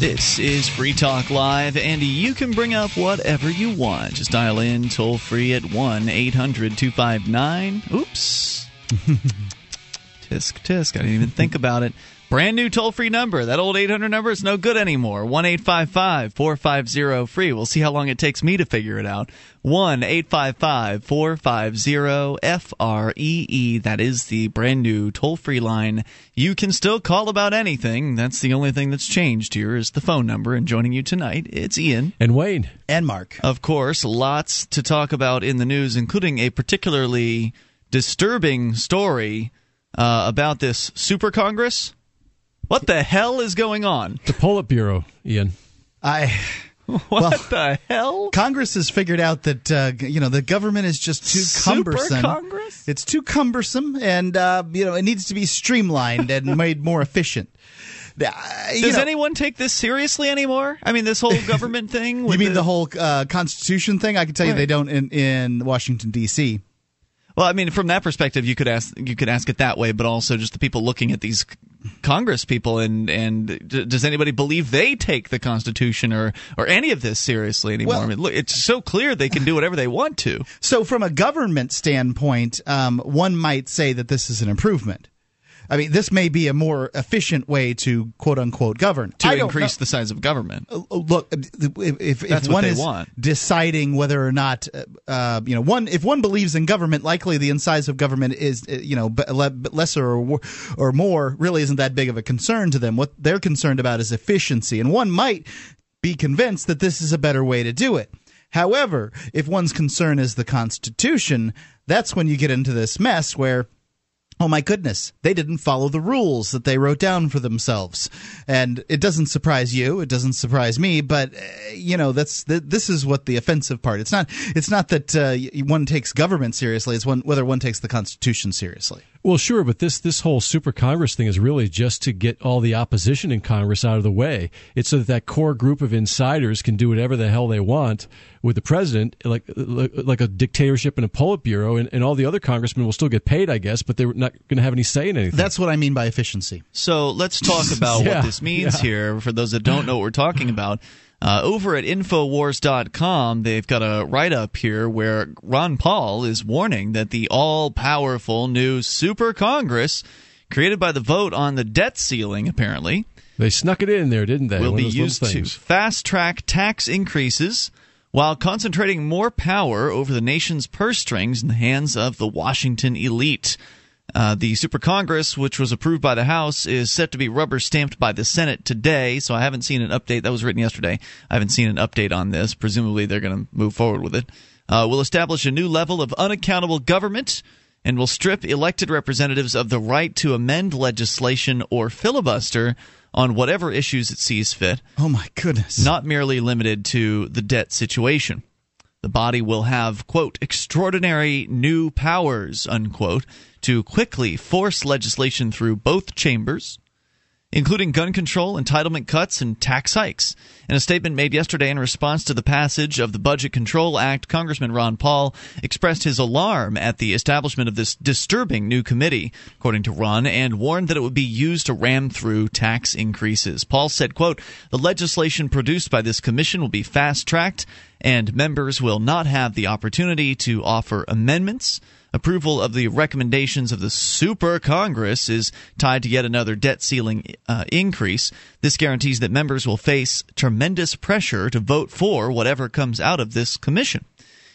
This is Free Talk Live, and you can bring up whatever you want. Just dial in toll free at 1 800 259. Oops. tisk, tisk. I didn't even think about it. Brand new toll free number. That old 800 number is no good anymore. 1 855 450 free. We'll see how long it takes me to figure it out. 1 855 450 F R E E. That is the brand new toll free line. You can still call about anything. That's the only thing that's changed here is the phone number. And joining you tonight, it's Ian. And Wayne. And Mark. Of course, lots to talk about in the news, including a particularly disturbing story uh, about this super Congress. What the hell is going on? The Politburo, Ian. I. What Well, the hell? Congress has figured out that uh, you know the government is just too Super cumbersome. Congress? It's too cumbersome, and uh, you know it needs to be streamlined and made more efficient. Uh, Does know, anyone take this seriously anymore? I mean, this whole government thing. You mean the, whole uh, Constitution thing? I can tell you they don't in, in Washington D.C. Well, I mean, from that perspective, you could ask you could ask it that way, but also just the people looking at these Congress people and and d- does anybody believe they take the Constitution or or any of this seriously anymore? Well- I mean, look, it's so clear they can do whatever they want to. So, from a government standpoint, um, one might say that this is an improvement. I mean, this may be a more efficient way to quote unquote govern. To increase know- the size of government. Uh, look if, if, if one is want. deciding whether or not uh, uh, you know one if one believes in government likely the size of government is uh, you know lesser or or more really isn't that big of a concern to them what they're concerned about is efficiency and one might be convinced that this is a better way to do it however if one's concern is the constitution that's when you get into this mess where Oh my goodness, they didn't follow the rules that they wrote down for themselves. And it doesn't surprise you, it doesn't surprise me, but uh, you know, that's th- this is what the offensive part. It's not it's not that uh, one takes government seriously, it's one whether one takes the constitution seriously. Well, sure, but this this whole super Congress thing is really just to get all the opposition in Congress out of the way. It's so that that core group of insiders can do whatever the hell they want with the president, like like, like a dictatorship and a Politburo, and, and all the other congressmen will still get paid, I guess, but they're not going to have any say in anything. That's what I mean by efficiency. So let's talk about Yeah, what this means yeah. here for those that don't know what we're talking about. Uh, over at Infowars.com, they've got a write up here where Ron Paul is warning that the all powerful new Super Congress, created by the vote on the debt ceiling, apparently, they snuck it in there, didn't they? will be of those little used to fast track tax increases while concentrating more power over the nation's purse strings in the hands of the Washington elite. Uh, the Super Congress, which was approved by the House, is set to be rubber stamped by the Senate today. So I haven't seen an update. That was written yesterday. I haven't seen an update on this. Presumably they're going to move forward with it. Uh, will establish a new level of unaccountable government and will strip elected representatives of the right to amend legislation or filibuster on whatever issues it sees fit Oh my goodness. not merely limited to the debt situation. The body will have, quote, extraordinary new powers, unquote, to quickly force legislation through both chambers, including gun control, entitlement cuts, and tax hikes. In a statement made yesterday in response to the passage of the Budget Control Act, Congressman Ron Paul expressed his alarm at the establishment of this disturbing new committee, according to Ron, and warned that it would be used to ram through tax increases. Paul said, quote, The legislation produced by this commission will be fast-tracked, and members will not have the opportunity to offer amendments. Approval of the recommendations of the Super Congress is tied to yet another debt ceiling uh, increase. This guarantees that members will face tremendous pressure to vote for whatever comes out of this commission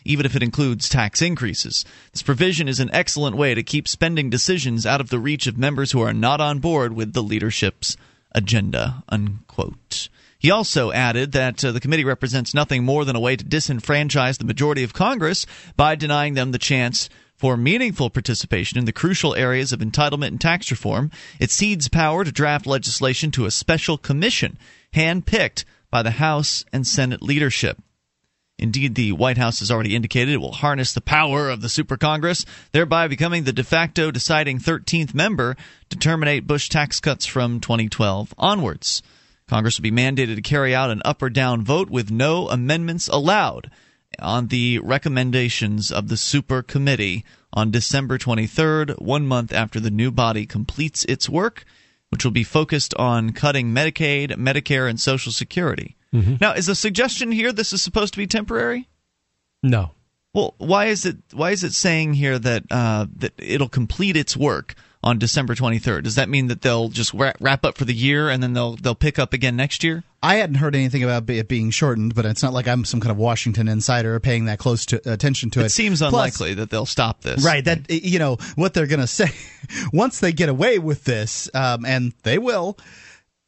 even if it includes tax increases. This provision is an excellent way to keep spending decisions out of the reach of members who are not on board with the leadership's agenda. Unquote. He also added that uh, the committee represents nothing more than a way to disenfranchise the majority of Congress by denying them the chance for meaningful participation in the crucial areas of entitlement and tax reform. It cedes power to draft legislation to a special commission handpicked by the House and Senate leadership. Indeed, the White House has already indicated it will harness the power of the Super Congress, thereby becoming the de facto deciding 13th member to terminate Bush tax cuts from 2012 onwards. Congress will be mandated to carry out an up or down vote with no amendments allowed on the recommendations of the Super Committee on December 23rd, one month after the new body completes its work. which will be focused on cutting Medicaid, Medicare, and Social Security. Mm-hmm. Now, is the suggestion here this is supposed to be temporary? No. Well, why is it why is it saying here that uh, that it'll complete its work on December 23rd? Does that mean that they'll just wrap up for the year and then they'll they'll pick up again next year? I hadn't heard anything about it being shortened, but it's not like I'm some kind of Washington insider paying that close to, attention to it. It seems Plus, unlikely that they'll stop this. Right. That you know what they're going to say once they get away with this, um, and they will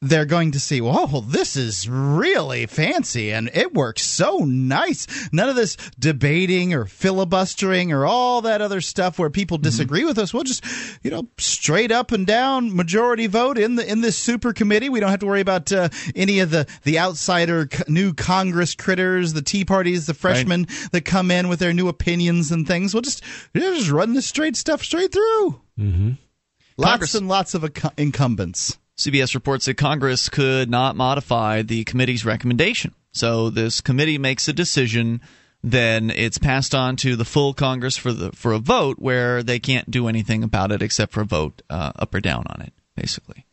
they're going to see, whoa, this is really fancy and it works so nice. None of this debating or filibustering or all that other stuff where people disagree mm-hmm. with us. We'll just, you know, straight up and down majority vote in the in this super committee. We don't have to worry about uh, any of the the outsider new Congress critters, the Tea Parties, the freshmen right. that come in with their new opinions and things. We'll just just run this straight stuff straight through. Mm-hmm. Lots Congress. and lots of incumbents. CBS reports that Congress could not modify the committee's recommendation. So this committee makes a decision, then it's passed on to the full Congress for the for a vote, where they can't do anything about it except for a vote uh, up or down on it, basically.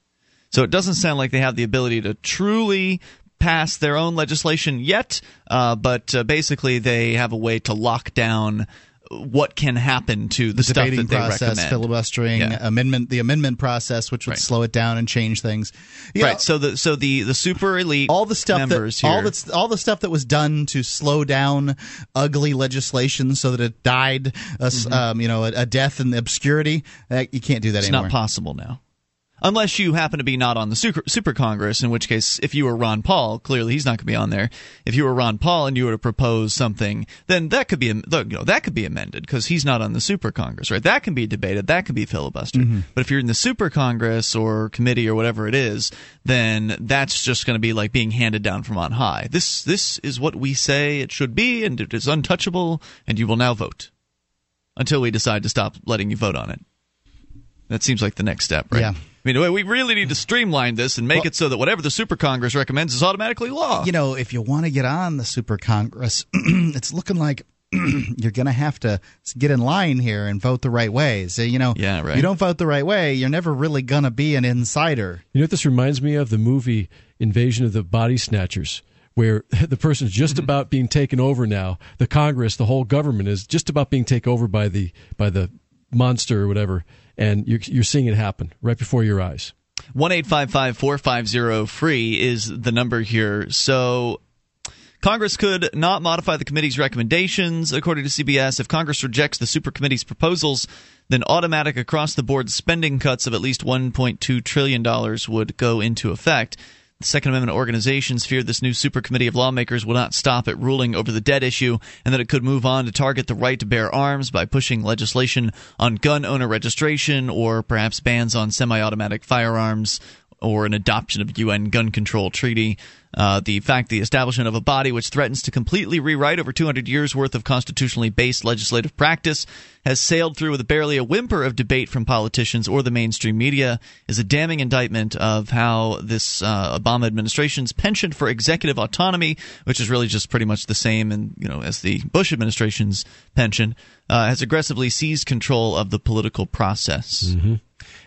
So it doesn't sound like they have the ability to truly pass their own legislation yet, uh, but uh, basically they have a way to lock down what can happen to the, the stuff debating process, recommend. filibustering, yeah. amendment, the amendment process, which would right. slow it down and change things. You right. Know, so the so the the super elite all the stuff members that, here, all the all the stuff that was done to slow down ugly legislation so that it died, a, mm-hmm. um, you know, a, a, death in obscurity. Uh, you can't do that it's anymore. not possible now unless you happen to be not on the super, super Congress, in which case, if you were Ron Paul, clearly he's not going to be on there. If you were Ron Paul and you were to propose something, then that could be you know that could be amended because he's not on the super Congress, right? That can be debated, that can be filibustered. Mm-hmm. But if you're in the super Congress or committee or whatever it is, then that's just going to be like being handed down from on high. This this is what we say it should be, and it is untouchable, and you will now vote until we decide to stop letting you vote on it. That seems like the next step, right? Yeah. I mean, we really need to streamline this and make well, it so that whatever the Super Congress recommends is automatically law. You know, if you want to get on the Super Congress, it's looking like you're going to have to get in line here and vote the right way. So, you know, yeah, right. you don't vote the right way, you're never really going to be an insider. You know what this reminds me of? The movie Invasion of the Body Snatchers where the person's just mm-hmm. about being taken over now. The Congress, the whole government is just about being taken over by the by the monster or whatever and you're, you're seeing it happen right before your eyes. One eight five five four five zero free is the number here. So Congress could not modify the committee's recommendations, according to CBS. If Congress rejects the supercommittee's proposals, then automatic across the board spending cuts of at least $1.2 trillion would go into effect. Second Amendment organizations feared this new super committee of lawmakers will not stop at ruling over the debt issue and that it could move on to target the right to bear arms by pushing legislation on gun owner registration or perhaps bans on semi automatic firearms or an adoption of UN gun control treaty. Uh, the fact the establishment of a body which threatens to completely rewrite over 200 years worth of constitutionally based legislative practice has sailed through with barely a whimper of debate from politicians or the mainstream media is a damning indictment of how this uh, Obama administration's penchant for executive autonomy, which is really just pretty much the same and you know as the Bush administration's penchant, uh, has aggressively seized control of the political process. Mm-hmm.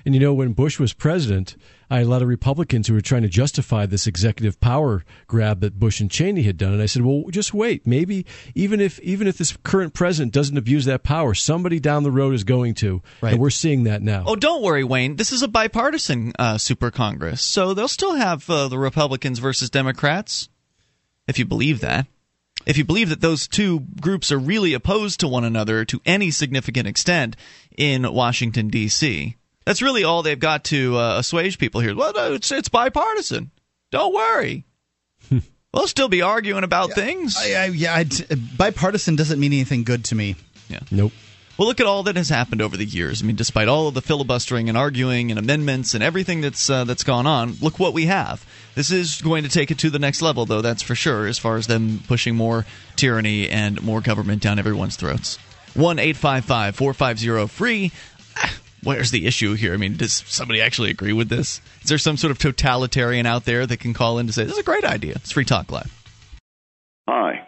And you know, when Bush was president, I had a lot of Republicans who were trying to justify this executive power grab that Bush and Cheney had done, and I said, "Well, just wait. Maybe even if even if this current president doesn't abuse that power, somebody down the road is going to, right. and we're seeing that now." Oh, don't worry, Wayne. This is a bipartisan uh, super Congress, so they'll still have uh, the Republicans versus Democrats, if you believe that. If you believe that those two groups are really opposed to one another to any significant extent in Washington D.C. That's really all they've got to uh, assuage people here. Well, no, it's it's bipartisan. Don't worry. we'll still be arguing about yeah, things. I, I, yeah, I, bipartisan doesn't mean anything good to me. Yeah. Nope. Well, look at all that has happened over the years. I mean, despite all of the filibustering and arguing and amendments and everything that's uh, that's gone on, look what we have. This is going to take it to the next level, though. That's for sure. As far as them pushing more tyranny and more government down everyone's throats. One eight five five four five zero free where's the issue here? I mean, does somebody actually agree with this? Is there some sort of totalitarian out there that can call in to say this is a great idea? It's Free Talk Live. Hi,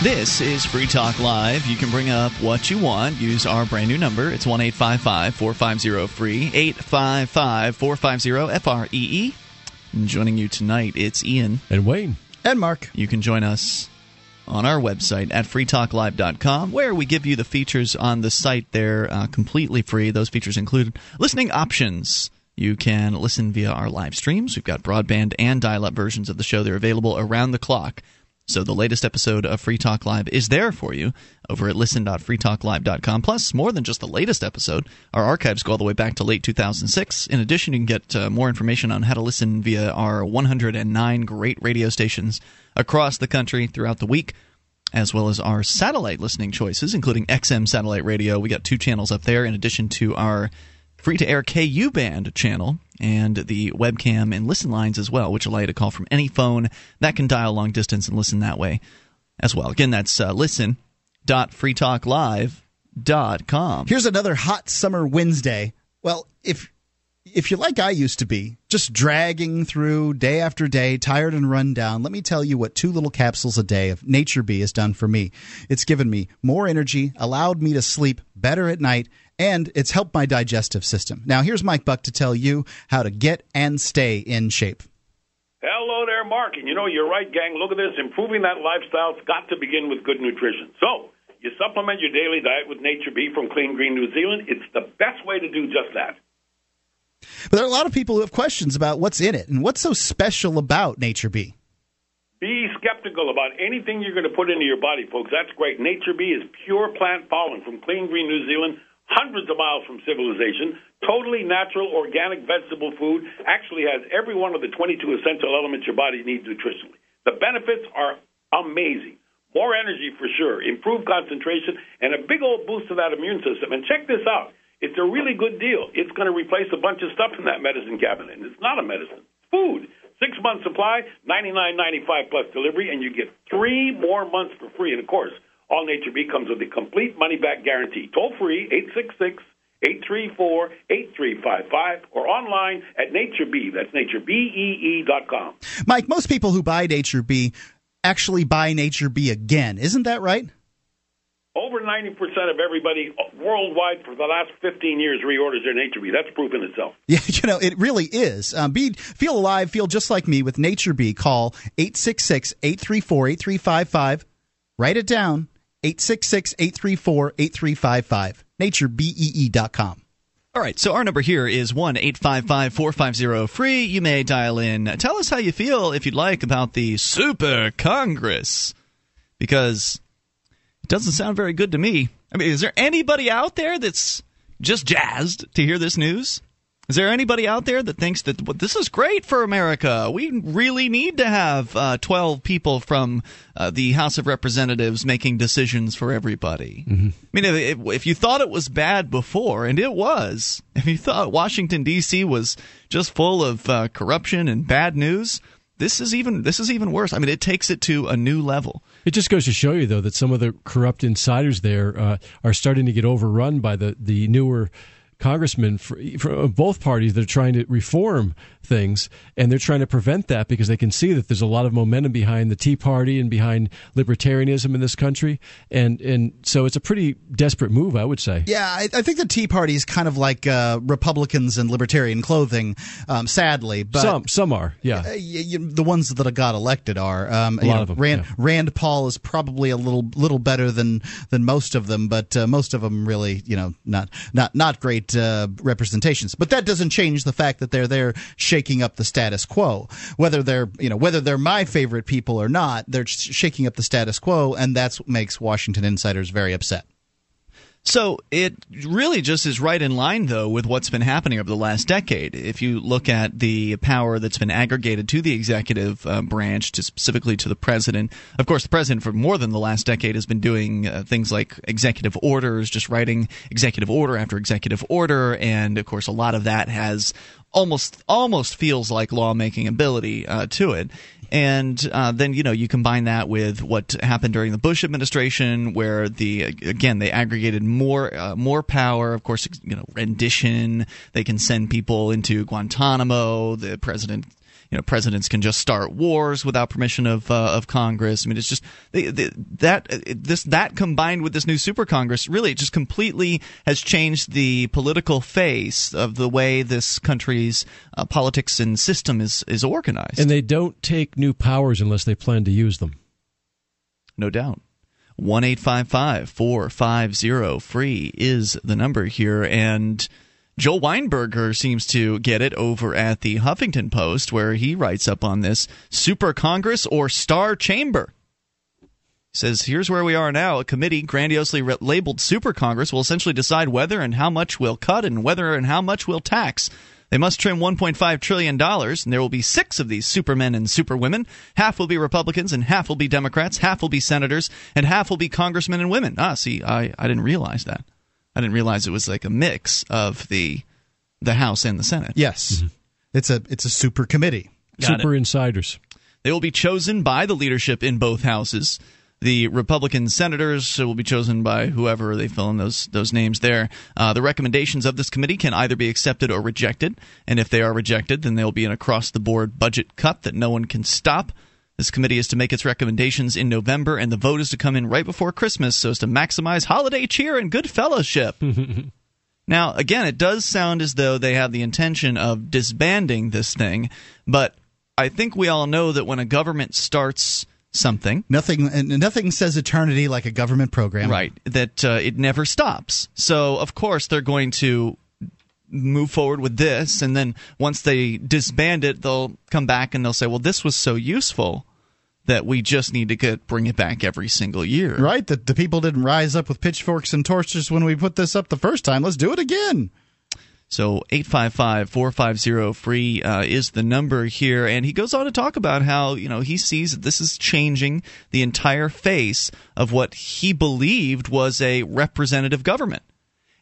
This is Free Talk Live. You can bring up what you want. Use our brand new number. It's 1 855 450 free. 855 450 FREE. Joining you tonight, it's Ian. And Wayne. And Mark. You can join us on our website at freetalklive.com, where we give you the features on the site there uh, completely free. Those features include listening options. You can listen via our live streams. We've got broadband and dial up versions of the show. They're available around the clock. So the latest episode of Free Talk Live is there for you over at listen.freetalklive.com. Plus, more than just the latest episode, our archives go all the way back to late 2006. In addition, you can get uh, more information on how to listen via our 109 great radio stations across the country throughout the week, as well as our satellite listening choices, including XM satellite radio. We got two channels up there, in addition to our free to air KU band channel and the webcam and listen lines as well, which allow you to call from any phone that can dial long distance and listen that way as well. Again, that's uh, listen.freetalklive.com. Here's another hot summer Wednesday. Well, if if you're like I used to be, just dragging through day after day, tired and run down, let me tell you what two little capsules a day of Nature Bee has done for me. It's given me more energy, allowed me to sleep better at night, and it's helped my digestive system. Now, here's Mike Buck to tell you how to get and stay in shape. Hello there, Mark. And you know, you're right, gang. Look at this. Improving that lifestyle's got to begin with good nutrition. So, you supplement your daily diet with Nature Bee from Clean Green New Zealand. It's the best way to do just that. But there are a lot of people who have questions about what's in it and what's so special about Nature Bee. Be skeptical about anything you're going to put into your body, folks. That's great. Nature Bee is pure plant pollen from Clean Green New Zealand, hundreds of miles from civilization, totally natural, organic vegetable food, actually has every one of the 22 essential elements your body needs nutritionally. The benefits are amazing. More energy for sure, improved concentration, and a big old boost to that immune system. And check this out. It's a really good deal. It's going to replace a bunch of stuff in that medicine cabinet. And it's not a medicine. Food. Six month supply, ninety nine ninety five plus delivery, and you get three more months for free. And of course, All Nature Bee comes with a complete money back guarantee. Toll free eight six six eight three four eight three five five or online at Nature Bee. That's naturebee dot com. Mike, most people who buy Nature Bee actually buy Nature Bee again. Isn't that right? Over 90% of everybody worldwide for the last 15 years reorders their Nature Bee. That's proof in itself. Yeah, you know, it really is. Um, be, feel alive, feel just like me with Nature Bee. Call 866 834 8355. Write it down 866 834 8355. NatureBee.com. All right, so our number here is 1 855 450 free. You may dial in. Tell us how you feel, if you'd like, about the Super Congress. Because it doesn't sound very good to me. I mean, is there anybody out there that's just jazzed to hear this news? Is there anybody out there that thinks that well, this is great for America? We really need to have uh, 12 people from uh, the House of Representatives making decisions for everybody. Mm-hmm. I mean, if, if, you thought it was bad before, and it was, if you thought Washington, D.C. was just full of uh, corruption and bad news, this is even this is even worse. I mean, it takes it to a new level. It just goes to show you, though, that some of the corrupt insiders there uh, are starting to get overrun by the the newer congressmen from both parties that are trying to reform things, and they're trying to prevent that because they can see that there's a lot of momentum behind the Tea Party and behind libertarianism in this country, and and so it's a pretty desperate move, I would say. Yeah, I, I think the Tea Party is kind of like uh, Republicans and libertarian clothing, um, sadly. But some some are, yeah. Uh, you, the ones that got elected are. Um, a lot know, of them. Rand yeah. Rand Paul is probably a little little better than than most of them, but uh, most of them really, you know, not not not great uh, representations. But that doesn't change the fact that they're there shaking up the status quo. Whether they're you know whether they're my favorite people or not, they're shaking up the status quo, and that's what makes Washington insiders very upset. So it really just is right in line, though, with what's been happening over the last decade. If you look at the power that's been aggregated to the executive uh, branch, to specifically to the president, of course, the president for more than the last decade has been doing uh, things like executive orders, just writing executive order after executive order, and of course, a lot of that has almost almost feels like lawmaking ability uh, to it. And uh, then you know you combine that with what happened during the Bush administration, where the again they aggregated more uh, more power. Of course, you know rendition. They can send people into Guantanamo. The president you know presidents can just start wars without permission of uh, of Congress. I mean, it's just they, they, that this that combined with this new super Congress really just completely has changed the political face of the way this country's uh, politics and system is is organized. And they don't take new powers unless they plan to use them. No doubt. 1 450 free is the number here. And Joel Weinberger seems to get it over at the Huffington Post, where he writes up on this Super Congress or Star Chamber. Says, Here's where we are now. A committee grandiosely re- labeled Super Congress will essentially decide whether and how much we'll cut and whether and how much we'll tax. They must trim $1.5 trillion, and there will be six of these supermen and superwomen. Half will be Republicans, and half will be Democrats, half will be senators, and half will be congressmen and women. Ah, see, I, I didn't realize that. I didn't realize it was like a mix of the the House and the Senate. Yes, mm-hmm. it's a it's a super committee. Got super it. insiders. They will be chosen by the leadership in both houses. The Republican senators will be chosen by whoever they fill in those those names there. Uh, the recommendations of this committee can either be accepted or rejected, and if they are rejected, then there will be an across the board budget cut that no one can stop. This committee is to make its recommendations in November, and the vote is to come in right before Christmas so as to maximize holiday cheer and good fellowship. now, again, it does sound as though they have the intention of disbanding this thing, but I think we all know that when a government starts something. Nothing, nothing says eternity like a government program. Right. That uh, it never stops. So of course they're going to move forward with this, and then once they disband it, they'll come back and they'll say, "Well, this was so useful." That we just need to get bring it back every single year. Right? That the people didn't rise up with pitchforks and torches when we put this up the first time. Let's do it again. So 855-450 free uh, is the number here and he goes on to talk about how, you know, he sees that this is changing the entire face of what he believed was a representative government.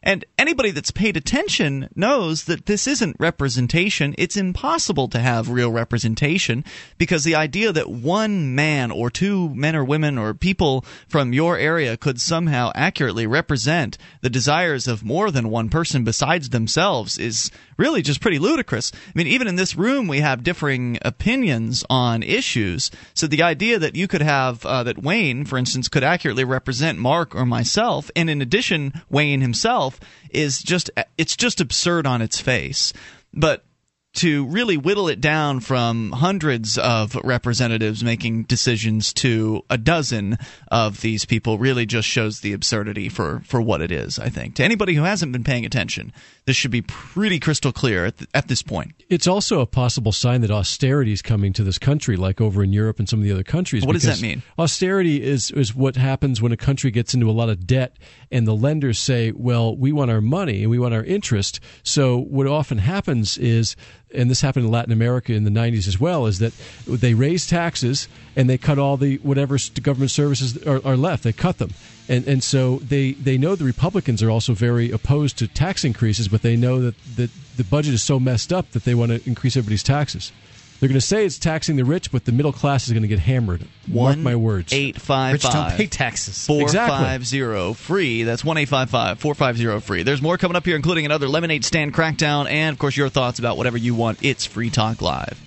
And anybody that's paid attention knows that this isn't representation. It's impossible to have real representation because the idea that one man or two men or women or people from your area could somehow accurately represent the desires of more than one person besides themselves is really just pretty ludicrous. I mean, even in this room, we have differing opinions on issues. So the idea that you could have, uh, that Wayne, for instance, could accurately represent Mark or myself, and in addition, Wayne himself, is just, it's just absurd on its face. But to really whittle it down from hundreds of representatives making decisions to a dozen of these people really just shows the absurdity for, for what it is, I think. To anybody who hasn't been paying attention, this should be pretty crystal clear at, the, at this point. It's also a possible sign that austerity is coming to this country, like over in Europe and some of the other countries. What does that mean? Austerity is, is what happens when a country gets into a lot of debt and the lenders say, well, we want our money and we want our interest. So what often happens is and this happened in Latin America in the 90s as well, is that they raise taxes and they cut all the whatever government services are, are left. They cut them and and so they they know the Republicans are also very opposed to tax increases, but they know that that the budget is so messed up that they want to increase everybody's taxes. They're going to say it's taxing the rich, but the middle class is going to get hammered. Mark my words. Eight five rich don't pay taxes. Four five zero free. That's one eight five five four five zero free. There's more coming up here, including another lemonade stand crackdown, and of course your thoughts about whatever you want. It's Free Talk Live.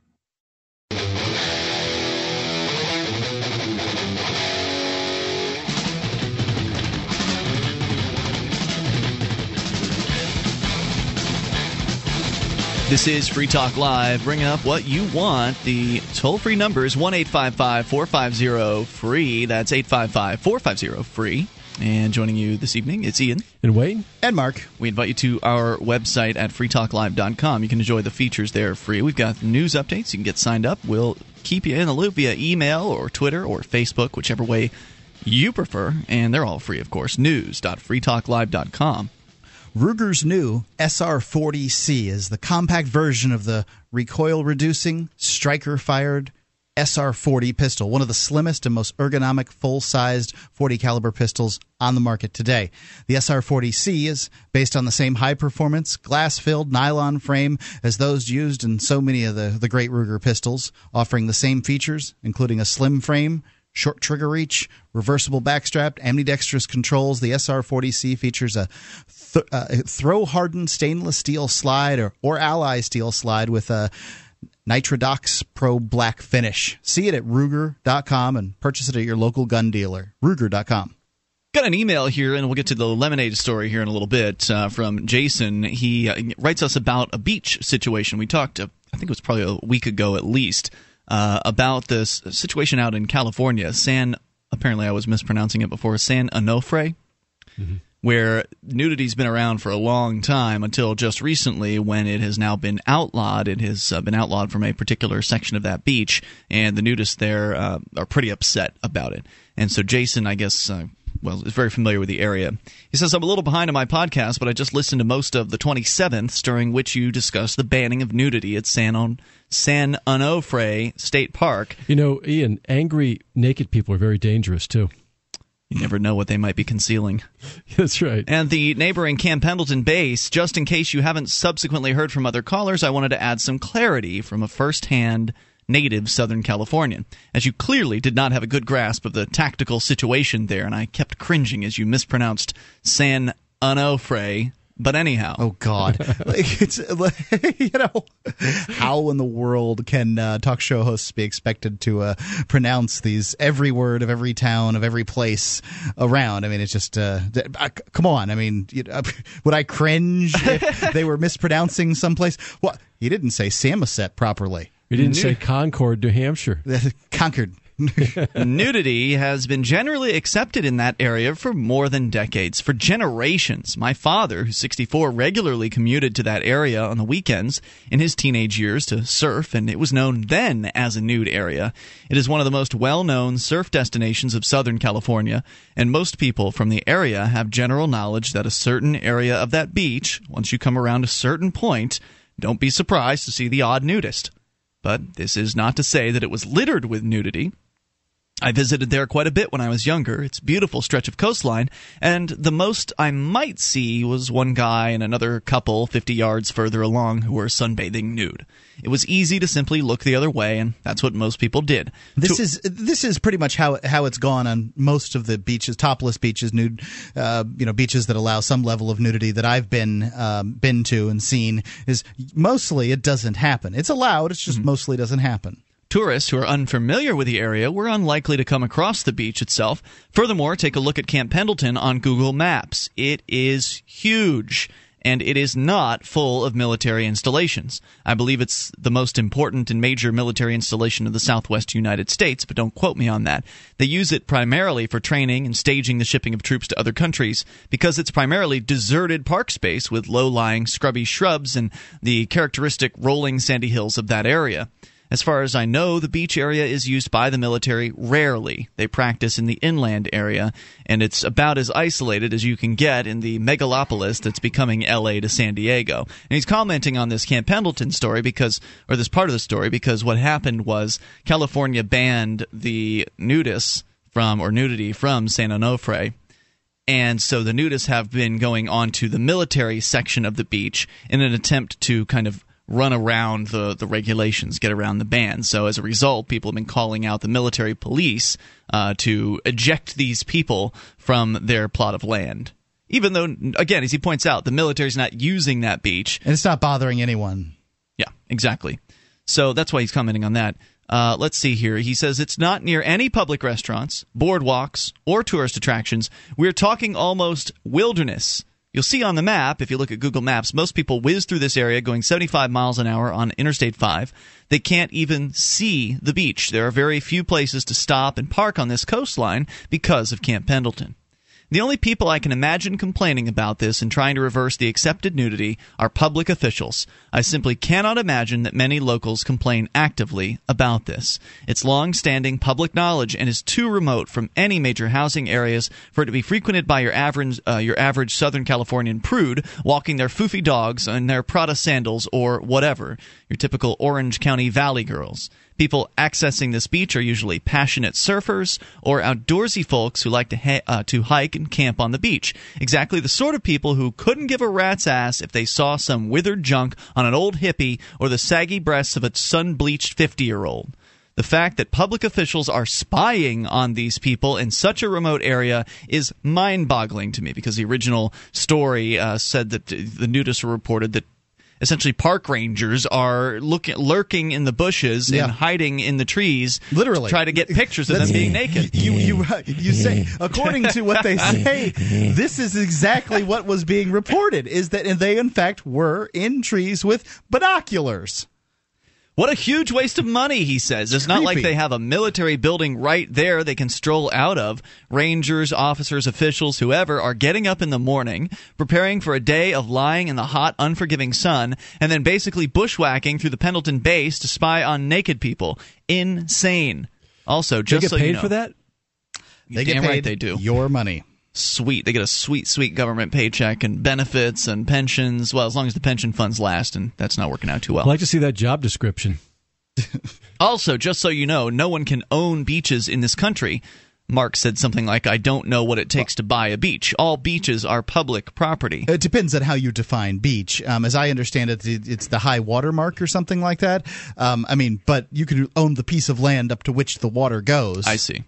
This is Free Talk Live, Bring up what you want. The toll free number is 1 450 free. That's 855 450 free. And joining you this evening, it's Ian. And Wayne? And Mark. We invite you to our website at freetalklive.com. You can enjoy the features there free. We've got news updates. You can get signed up. We'll keep you in the loop via email or Twitter or Facebook, whichever way you prefer. And they're all free, of course. News.freetalklive.com. Ruger's new SR40C is the compact version of the recoil reducing, striker fired SR40 pistol, one of the slimmest and most ergonomic full-sized 40 caliber pistols on the market today. The SR40C is based on the same high-performance glass-filled nylon frame as those used in so many of the the great Ruger pistols, offering the same features including a slim frame, short trigger reach, reversible backstrap, ambidextrous controls. The SR40C features a th- uh, throw hardened stainless steel slide or, or ally steel slide with a Nitridox Pro Black finish. See it at Ruger.com and purchase it at your local gun dealer. Ruger.com. Got an email here, and we'll get to the lemonade story here in a little bit uh, from Jason. He uh, writes us about a beach situation. We talked, uh, I think it was probably a week ago at least, uh, about this situation out in California. San, apparently I was mispronouncing it before, San Onofre, mm-hmm. Where nudity's been around for a long time until just recently when it has now been outlawed. It has uh, been outlawed from a particular section of that beach, and the nudists there uh, are pretty upset about it. And so Jason, I guess uh, well, is very familiar with the area. He says, I'm a little behind on my podcast, but I just listened to most of the 27th, during which you discussed the banning of nudity at San, on- San Onofre State Park. You know, Ian, angry naked people are very dangerous, too. You never know what they might be concealing. That's right. And the neighboring Camp Pendleton base, just in case you haven't subsequently heard from other callers, I wanted to add some clarity from a first hand native Southern Californian, as you clearly did not have a good grasp of the tactical situation there, and I kept cringing as you mispronounced San Onofre. But anyhow, oh God, like it's like, you know, how in the world can uh, talk show hosts be expected to uh, pronounce these every word of every town of every place around? I mean, it's just uh, uh come on. I mean, you know, would I cringe if they were mispronouncing someplace? Well, he didn't say Samoset properly. You didn't say Concord, New Hampshire. Concord. Nudity has been generally accepted in that area for more than decades, for generations. My father, who's 64, regularly commuted to that area on the weekends in his teenage years to surf, and it was known then as a nude area. It is one of the most well known surf destinations of Southern California, and most people from the area have general knowledge that a certain area of that beach, once you come around a certain point, don't be surprised to see the odd nudist. But this is not to say that it was littered with nudity. I visited there quite a bit when I was younger. It's a beautiful stretch of coastline, and the most I might see was one guy and another couple 50 yards further along who were sunbathing nude. It was easy to simply look the other way, and that's what most people did. This to- is this is pretty much how how it's gone on most of the beaches, topless beaches, nude, uh, you know, beaches that allow some level of nudity that I've been um, been to and seen. Is mostly it doesn't happen. It's allowed. It's just mm-hmm. mostly doesn't happen. Tourists who are unfamiliar with the area were unlikely to come across the beach itself. Furthermore, take a look at Camp Pendleton on Google Maps. It is huge and it is not full of military installations. I believe it's the most important and major military installation of the southwest United States, but don't quote me on that. They use it primarily for training and staging the shipping of troops to other countries because it's primarily deserted park space with low lying scrubby shrubs and the characteristic rolling sandy hills of that area. As far as I know, the beach area is used by the military rarely. They practice in the inland area, and it's about as isolated as you can get in the megalopolis that's becoming LA to San Diego. And he's commenting on this Camp Pendleton story because, or this part of the story, because what happened was California banned the nudists from, or nudity from San Onofre and so the nudists have been going on to the military section of the beach in an attempt to kind of run around the, the regulations, get around the ban. So as a result, people have been calling out the military police uh, to eject these people from their plot of land. Even though, again, as he points out, the military is not using that beach. And it's not bothering anyone. Yeah, exactly. So that's why he's commenting on that. Uh, let's see here. He says it's not near any public restaurants, boardwalks, or tourist attractions. We're talking almost wilderness You'll see on the map, if you look at Google Maps, most people whiz through this area going 75 miles an hour on Interstate 5. They can't even see the beach. There are very few places to stop and park on this coastline because of Camp Pendleton. The only people I can imagine complaining about this and trying to reverse the accepted nudity are public officials. I simply cannot imagine that many locals complain actively about this. It's long standing public knowledge and is too remote from any major housing areas for it to be frequented by your average, uh, your average Southern Californian prude walking their foofy dogs in their Prada sandals or whatever, your typical Orange County Valley girls. People accessing this beach are usually passionate surfers or outdoorsy folks who like to ha- uh, to hike and camp on the beach. Exactly the sort of people who couldn't give a rat's ass if they saw some withered junk on an old hippie or the saggy breasts of a sun-bleached 50-year-old. The fact that public officials are spying on these people in such a remote area is mind boggling to me because the original story uh, said that the nudists were reported that essentially park rangers are looking lurking in the bushes Yeah. and hiding in the trees Literally. to try to get pictures of them being naked You you you say according to what they say, this is exactly what was being reported. Is that and they in fact were in trees with binoculars. What a huge waste of money, he says. It's not like they have a military building right there they can stroll out of. Rangers, officers, officials, whoever are getting up in the morning, preparing for a day of lying in the hot, unforgiving sun, and then basically bushwhacking through the Pendleton base to spy on naked people. Insane. Also, They just get so paid you know, for that? They get paid right they do. your money. Sweet. They get a sweet, sweet government paycheck and benefits and pensions. Well, as long as the pension funds last, and that's not working out too well. I'd like to see that job description. Also, just so you know, no one can own beaches in this country. Mark said something like, I don't know what it takes to buy a beach. All beaches are public property. It depends on how you define beach. Um, as I understand it, it- it's the high water mark or something like that. Um, I mean, but you can own the piece of land up to which the water goes. I see.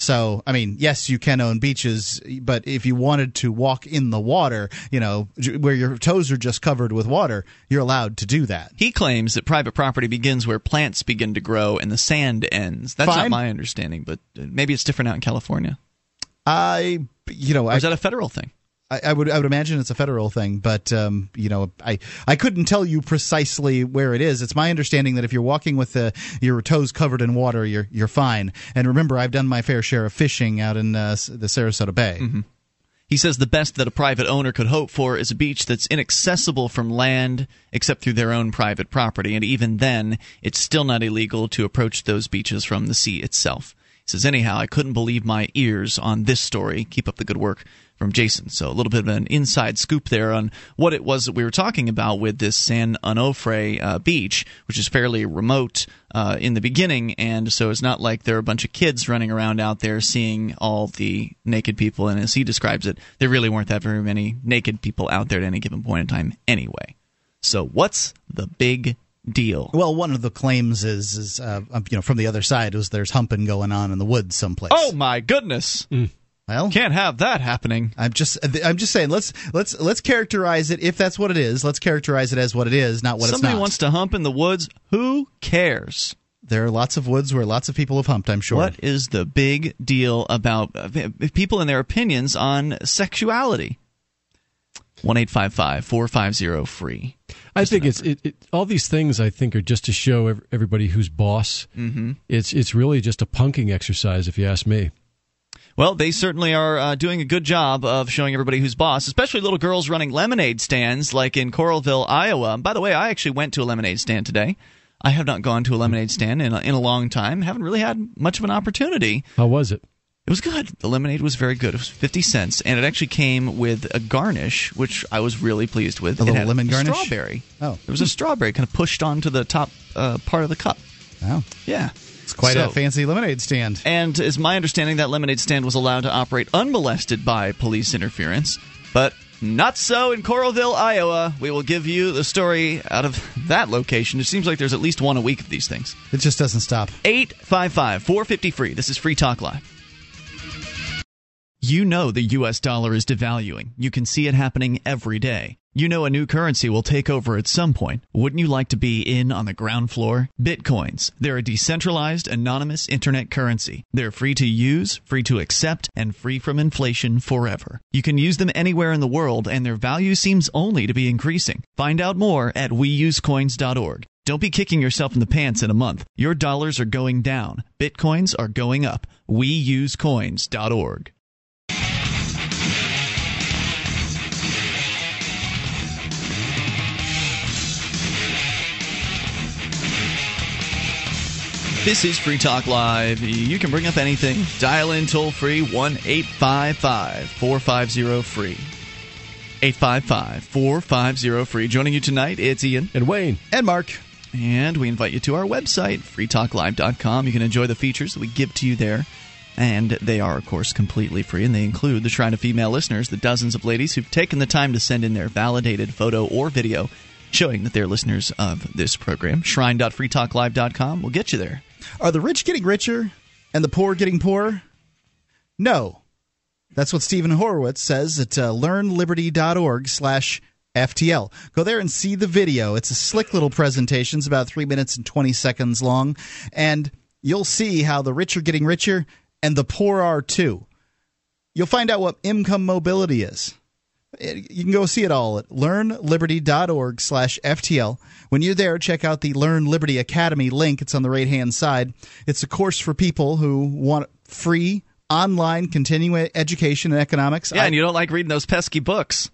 So, I mean, yes, you can own beaches, but if you wanted to walk in the water, you know, where your toes are just covered with water, you're allowed to do that. He claims that private property begins where plants begin to grow and the sand ends. That's not my understanding, but maybe it's different out in California. I, you know, Or I, is that a federal thing? I, I would I would imagine it's a federal thing, but um, you know, I I couldn't tell you precisely where it is. It's my understanding that if you're walking with the, your toes covered in water, you're you're fine. And remember, I've done my fair share of fishing out in uh, the Sarasota Bay. He says the best that a private owner could hope for is a beach that's inaccessible from land except through their own private property, and even then, it's still not illegal to approach those beaches from the sea itself. He says, anyhow, I couldn't believe my ears on this story. Keep up the good work from Jason. So a little bit of an inside scoop there on what it was that we were talking about with this San Onofre uh, beach, which is fairly remote uh, in the beginning, and so it's not like there are a bunch of kids running around out there seeing all the naked people. And as he describes it, there really weren't that very many naked people out there at any given point in time anyway. So what's the big deal? Well, one of the claims is, is uh, um, you know, from the other side was there's humping going on in the woods someplace. Oh my goodness! Well, Can't have that happening. I'm just I'm just saying let's let's let's characterize it if that's what it is. Let's characterize it as what it is, not what Somebody it's not. wants to hump in the woods. Who cares? there are lots of woods where lots of people have humped. I'm sure. What is the big deal about uh, people and their opinions on sexuality? One eight five five four five zero free. I think it's it, it, all these things. I think are just to show everybody who's boss. Mm-hmm. It's it's really just a punking exercise, if you ask me. Well, they certainly are uh, doing a good job of showing everybody who's boss, especially little girls running lemonade stands like in Coralville, Iowa. By the way, I actually went to a lemonade stand today. I have not gone to a lemonade stand in a, in a long time. Haven't really had much of an opportunity. How was it? It was good. The lemonade was very good. It was 50 cents, and it actually came with a garnish, which I was really pleased with. A it little had lemon a garnish? Strawberry. Oh. There was a strawberry kind of pushed onto the top uh, part of the cup. Wow. Yeah. Quite So- a fancy lemonade stand. And is my understanding that lemonade stand was allowed to operate unmolested by police interference, but not so in Coralville, Iowa. We will give you the story out of that location. It seems like there's at least one a week of these things. It just doesn't stop. 855 450 free. This is Free Talk Live. You know the US dollar is devaluing. You can see it happening every day. You know a new currency will take over at some point. Wouldn't you like to be in on the ground floor? Bitcoins. They're a decentralized, anonymous internet currency. They're free to use, free to accept, and free from inflation forever. You can use them anywhere in the world, and their value seems only to be increasing. Find out more at weusecoins.org. Don't be kicking yourself in the pants in a month. Your dollars are going down. Bitcoins are going up. Weusecoins.org. This is Free Talk Live. You can bring up anything. Dial in toll free 1 855 450 free. 855 450 free. Joining you tonight, it's Ian. And Wayne. And Mark. And we invite you to our website, freetalklive.com. You can enjoy the features that we give to you there. And they are, of course, completely free. And they include the Shrine of Female Listeners, the dozens of ladies who've taken the time to send in their validated photo or video showing that they're listeners of this program. Shrine.freetalklive.com will get you there. Are the rich getting richer and the poor getting poorer? No. That's what Steven Horowitz says at uh, learnliberty.org slash FTL. Go there and see the video. It's a slick little presentation. It's about three minutes and 20 seconds long. And you'll see how the rich are getting richer and the poor are too. You'll find out what income mobility is. You can go see it all at learnliberty.org slash FTL. When you're there, check out the Learn Liberty Academy link. It's on the right hand side. It's a course for people who want free online continuing education in economics. Yeah, I- and you don't like reading those pesky books.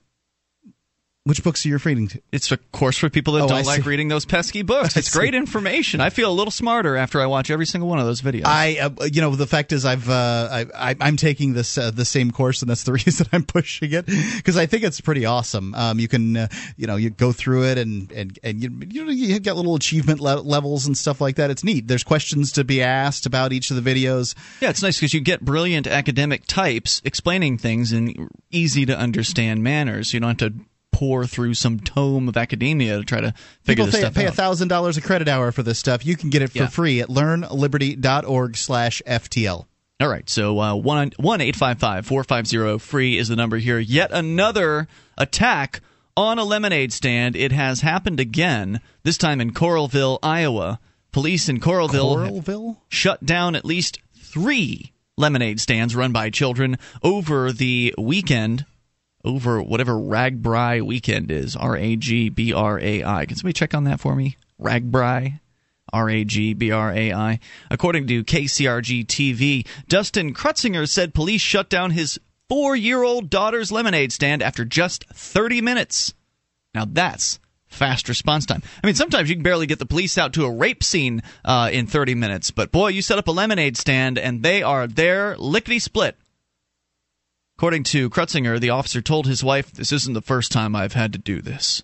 Which books are you reading to? It's a course for people that Oh, don't like see. reading those pesky books. It's great information. I feel a little smarter after I watch every single one of those videos. I, uh, you know, the fact is, I've, uh, I, I, I'm taking this uh, the same course, and that's the reason I'm pushing it because I think it's pretty awesome. Um, you can, uh, you know, you go through it, and and and you, you know, you get little achievement le- levels and stuff like that. It's neat. There's questions to be asked about each of the videos. yeah, it's nice because you get brilliant academic types explaining things in easy to understand manners. You don't have to pour through some tome of academia to try to figure People this pay, stuff pay out. thousand dollars a credit hour for this stuff. You can get it for Yeah. free at learnliberty.org slash FTL. All right, so uh, one one eight five five four five zero free is the number here. Yet another attack on a lemonade stand. It has happened again. This time in Coralville, Iowa. Police in Coralville Coralville. shut down at least three lemonade stands run by children over the weekend. Over whatever RAGBRAI weekend is, R A G B R A I. Can somebody check on that for me? RAGBRAI. R A G B R A I. According to KCRG TV, Dustin Krutzinger said police shut down his four year old daughter's lemonade stand after just 30 minutes. Now that's fast response time. I mean, sometimes you can barely get the police out to a rape scene uh, in 30 minutes, but boy, you set up a lemonade stand and they are there lickety split. According to Krutzinger, the officer told his wife, This isn't the first time I've had to do this.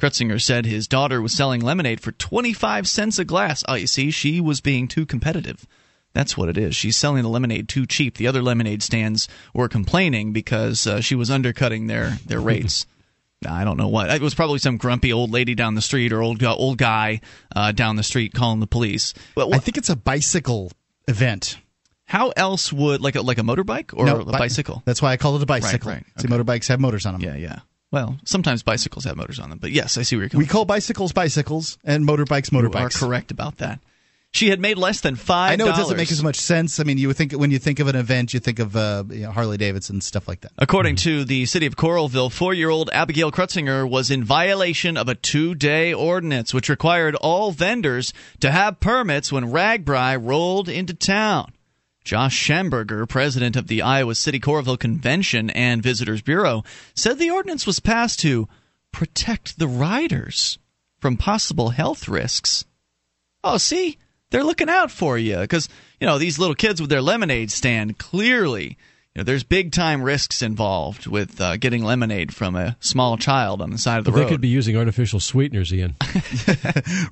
Krutzinger said his daughter was selling lemonade for 25 cents a glass. Oh, you see, she was being too competitive. That's what it is. She's selling the lemonade too cheap. The other lemonade stands were complaining because uh, she was undercutting their, their rates. I don't know what. It was probably some grumpy old lady down the street or old old guy uh, down the street calling the police. But I think it's a bicycle event. How else would like a, like a motorbike or No, a bi- bicycle? That's why I call it a bicycle. right. right. See, motorbikes have motors on them. Yeah, yeah. Well, sometimes bicycles have motors on them, but yes, I see where you're coming. We call bicycles bicycles and motorbikes motorbikes. You are correct about that. She had made less than five. I know it doesn't make as much sense. I mean, you would think when you think of an event, you think of uh, you know, Harley Davidson stuff like that. According to the city of Coralville, four-year-old Abigail Krutzinger was in violation of a two-day ordinance, which required all vendors to have permits when RAGBRAI rolled into town. Josh Schamberger, president of the Iowa City Coralville Convention and Visitors Bureau, said the ordinance was passed to protect the riders from possible health risks. Oh, see, they're looking out for you because you know these little kids with their lemonade stand. Clearly, you know there's big time risks involved with uh, getting lemonade from a small child on the side of the They road. They could be using artificial sweeteners, Ian.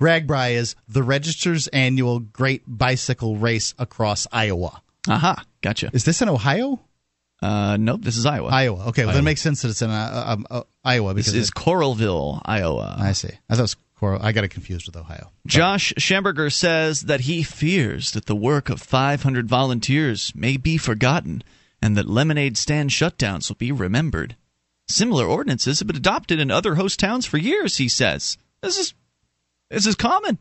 RAGBRAI is the Register's annual Great Bicycle Race across Iowa. Aha, gotcha. Is this in Ohio? Uh, nope, this is Iowa. Iowa. Okay, well, that makes sense that it's in uh, um, uh, Iowa this because is Coralville, Iowa. I see. I thought it was Coral. I got it confused with Ohio. Josh Schamberger says that he fears that the work of 500 volunteers may be forgotten and that lemonade stand shutdowns will be remembered Similar ordinances have been adopted in other host towns for years, he says. This is this is common.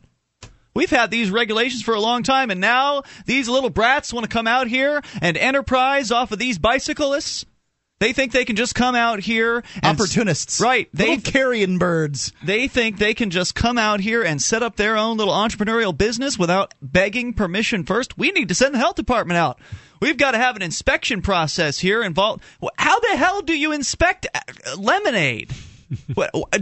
We've had these regulations for a long time, and now these little brats want to come out here and enterprise off of these bicyclists. They think they can just come out here. And, Opportunists. Right. They They carrion birds. they think they can just come out here and set up their own little entrepreneurial business without begging permission first. We need to send the health department out. We've got to have an inspection process here involved. How the hell do you inspect uh, lemonade?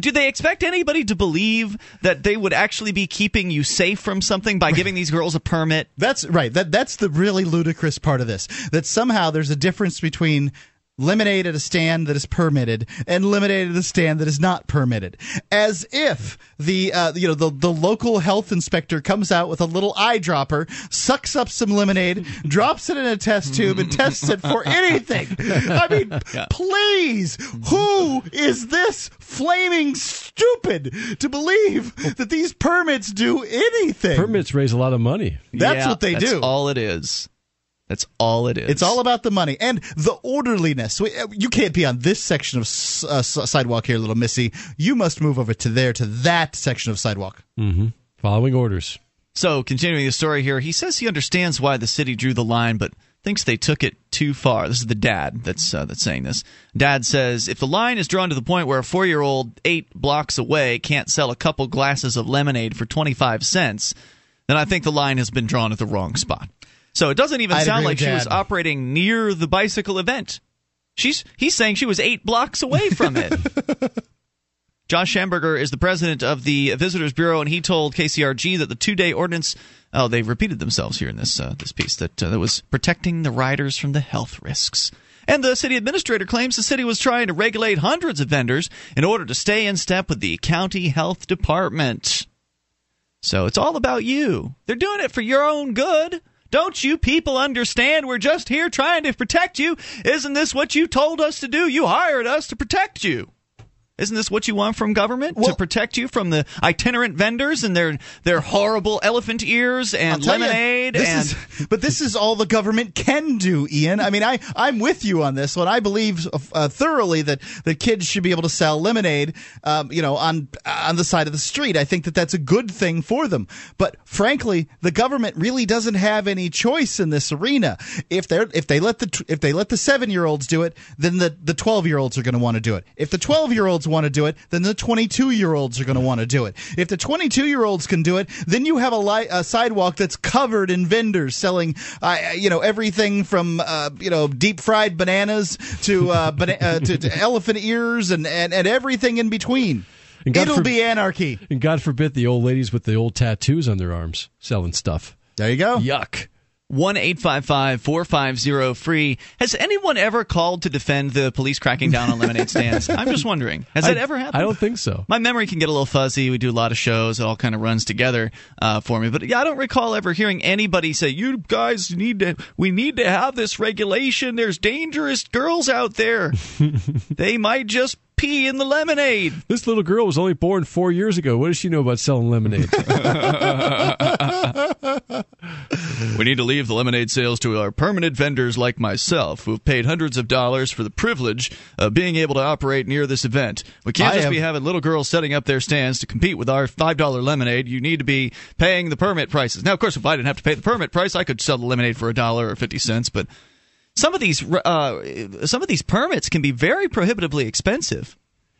Do they expect anybody to believe that they would actually be keeping you safe from something by giving these girls a permit? That's right. That that's the really ludicrous part of this. That somehow there's a difference between lemonade at a stand that is permitted and lemonade at a stand that is not permitted. As if the uh, you know the the local health inspector comes out with a little eyedropper, sucks up some lemonade, drops it in a test tube, and tests it for anything. I mean, please, who is this flaming stupid to believe that these permits do anything? Permits raise a lot of money. That's Yeah, what they that's do. all it is. That's all it is. It's all about the money and the orderliness. We- uh, You can't be on this section of uh, sidewalk here, little missy. You must move over to there, to that section of sidewalk. Following orders. So, continuing the story here, he says he understands why the city drew the line, but thinks they took it too far. This is the dad that's uh, that's saying this. Dad says if the line is drawn to the point where a four-year-old eight blocks away can't sell a couple glasses of lemonade for twenty-five cents, then I think the line has been drawn at the wrong spot. So it doesn't even I'd sound like she was operating near the bicycle event. She's he's saying she was eight blocks away from it. Josh Schamberger is the president of the Visitors Bureau, and he told KCRG that the two-day ordinance. Oh, they've repeated themselves here in this uh, this piece that uh, that was protecting the riders from the health risks. And the city administrator claims the city was trying to regulate hundreds of vendors in order to stay in step with the county health department. So it's all about you. They're doing it for your own good. Don't you people understand? We're just here trying to protect you. Isn't this what you told us to do? You hired us to protect you. Isn't this what you want from government to protect you from the itinerant vendors and their their horrible elephant ears and lemonade this and is- but this is all the government can do, Ian. I mean, I I'm with you on this one. I believe uh, thoroughly that that kids should be able to sell lemonade, um, you know, on on the side of the street. I think that that's a good thing for them. But frankly, the government really doesn't have any choice in this arena. If they're if they let the if they let the seven year olds do it, then the the twelve year olds are going to want to do it. If the twelve year olds want to do it, then the twenty two year olds are going to want to do it. If the twenty two year olds can do it, then you have a, li- a sidewalk that's covered in vendors selling, uh, you know, everything from uh, you know deep fried bananas to uh, bana- uh, to, to elephant ears and, and and everything in between. It'll for- be anarchy. And God forbid the old ladies with the old tattoos on their arms selling stuff. There you go. Yuck. One eight five five four five zero free. Has anyone ever called to defend the police cracking down on lemonade stands? I'm just wondering. Has that ever happened? I don't think so. my memory can get a little fuzzy. We do a lot of shows; it all kind of runs together uh, for me. But yeah, I don't recall ever hearing anybody say, "You guys need to. We need to have this regulation. There's dangerous girls out there. they might just pee in the lemonade." This little girl was only born four years ago. What does she know about selling lemonade? We need to leave the lemonade sales to our permanent vendors like myself, who've paid hundreds of dollars for the privilege of being able to operate near this event. We can't I just have- be having little girls setting up their stands to compete with our $5 lemonade. You need to be paying the permit prices. Now, of course, if I didn't have to pay the permit price, I could sell the lemonade for a dollar or 50 cents, but some of these uh, some of these permits can be very prohibitively expensive.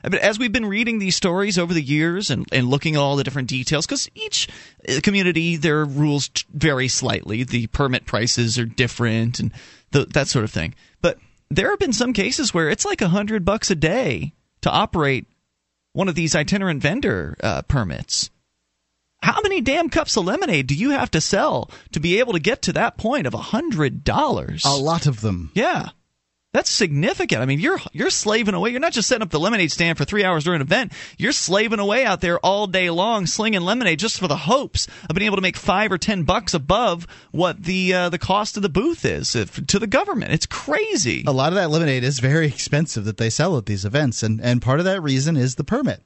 Mean, as we've been reading these stories over the years and, and looking at all the different details, because each uh, community their rules vary slightly, the permit prices are different and the, that sort of thing. But there have been some cases where it's like a hundred bucks a day to operate one of these itinerant vendor uh, permits. How many damn cups of lemonade do you have to sell to be able to get to that point of a hundred dollars? A lot of them. Yeah. That's significant. I mean, you're you're slaving away. You're not just setting up the lemonade stand for three hours during an event. You're slaving away out there all day long, slinging lemonade just for the hopes of being able to make five or ten bucks above what the uh, the cost of the booth is if, to the government. It's crazy. A lot of that lemonade is very expensive that they sell at these events, and and part of that reason is the permit.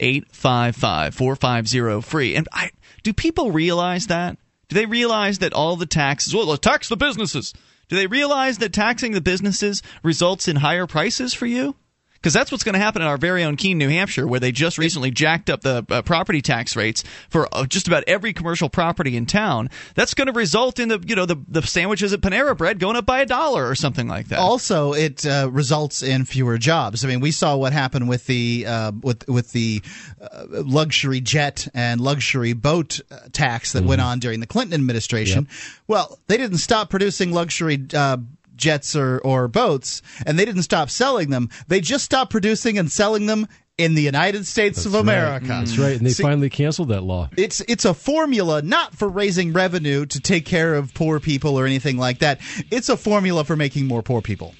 855 450 free. And I, do people realize that? Do they realize that all the taxes, well, tax the businesses. Do they realize that taxing the businesses results in higher prices for you? Because that's what's going to happen in our very own Keene, New Hampshire, where they just recently jacked up the uh, property tax rates for uh, just about every commercial property in town. That's going to result in the you know the the sandwiches at Panera Bread going up by a dollar or something like that. Also, it uh, results in fewer jobs. I mean, we saw what happened with the uh, with with the uh, luxury jet and luxury boat uh, tax that mm-hmm. went on during the Clinton administration. Yep. Well, they didn't stop producing luxury uh, jets or, or boats, and they didn't stop selling them. They just stopped producing and selling them in the United States That's of America. Right. That's right, and they See, finally canceled that law. It's it's a formula not for raising revenue to take care of poor people or anything like that. It's a formula for making more poor people.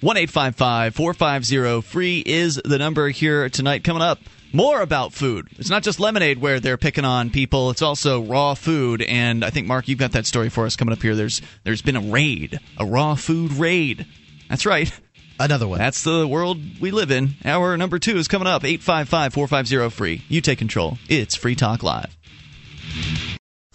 One eight five five four five zero free is the number here tonight. Coming up more about food. It's not just lemonade where they're picking on people. It's also raw food, and I think Mark, you've got that story for us coming up here. There's there's been a raid, a raw food raid. That's right. Another one. That's the world we live in. Hour number two is coming up. 855 450 free. You take control. It's Free Talk Live.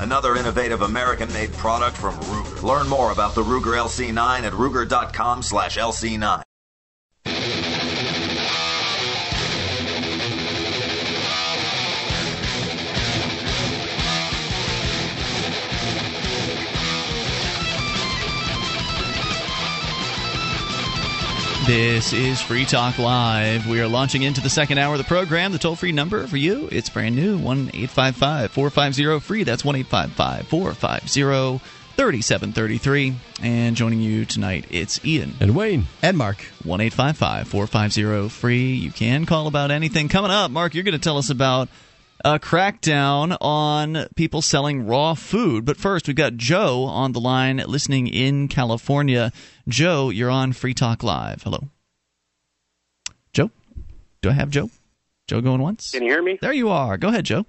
another innovative American-made product from Ruger. Learn more about the Ruger LC9 at ruger.com/lc9. This is Free Talk Live. We are launching into the second hour of the program. The toll free number for you, it's brand new 1 855 450 free. That's 1 855 450 3733. And joining you tonight, it's Ian. And Wayne. And Mark. 1 855 450 free. You can call about anything. Coming up, Mark, you're going to tell us about a crackdown on people selling raw food. But first, we've got Joe on the line listening in California. Joe, you're on Free Talk Live. Hello. Joe? Do I have Joe? Joe going once? Can you hear me? There you are. Go ahead, Joe.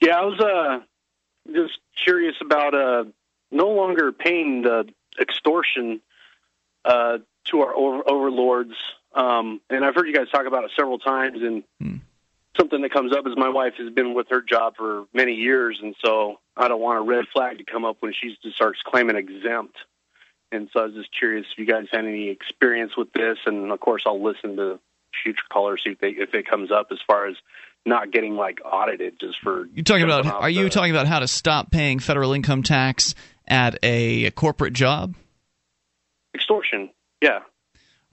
Yeah, I was uh, just curious about uh, no longer paying the extortion uh, to our over- overlords. Um, and I've heard you guys talk about it several times, and hmm something that comes up is my wife has been with her job for many years, and so I don't want a red flag to come up when she starts claiming exempt. And so I was just curious if you guys had any experience with this, and of course I'll listen to future callers if they if it comes up as far as not getting like audited just for. You talking about? Are you talking about how to stop paying federal income tax at a corporate job? Extortion. Yeah.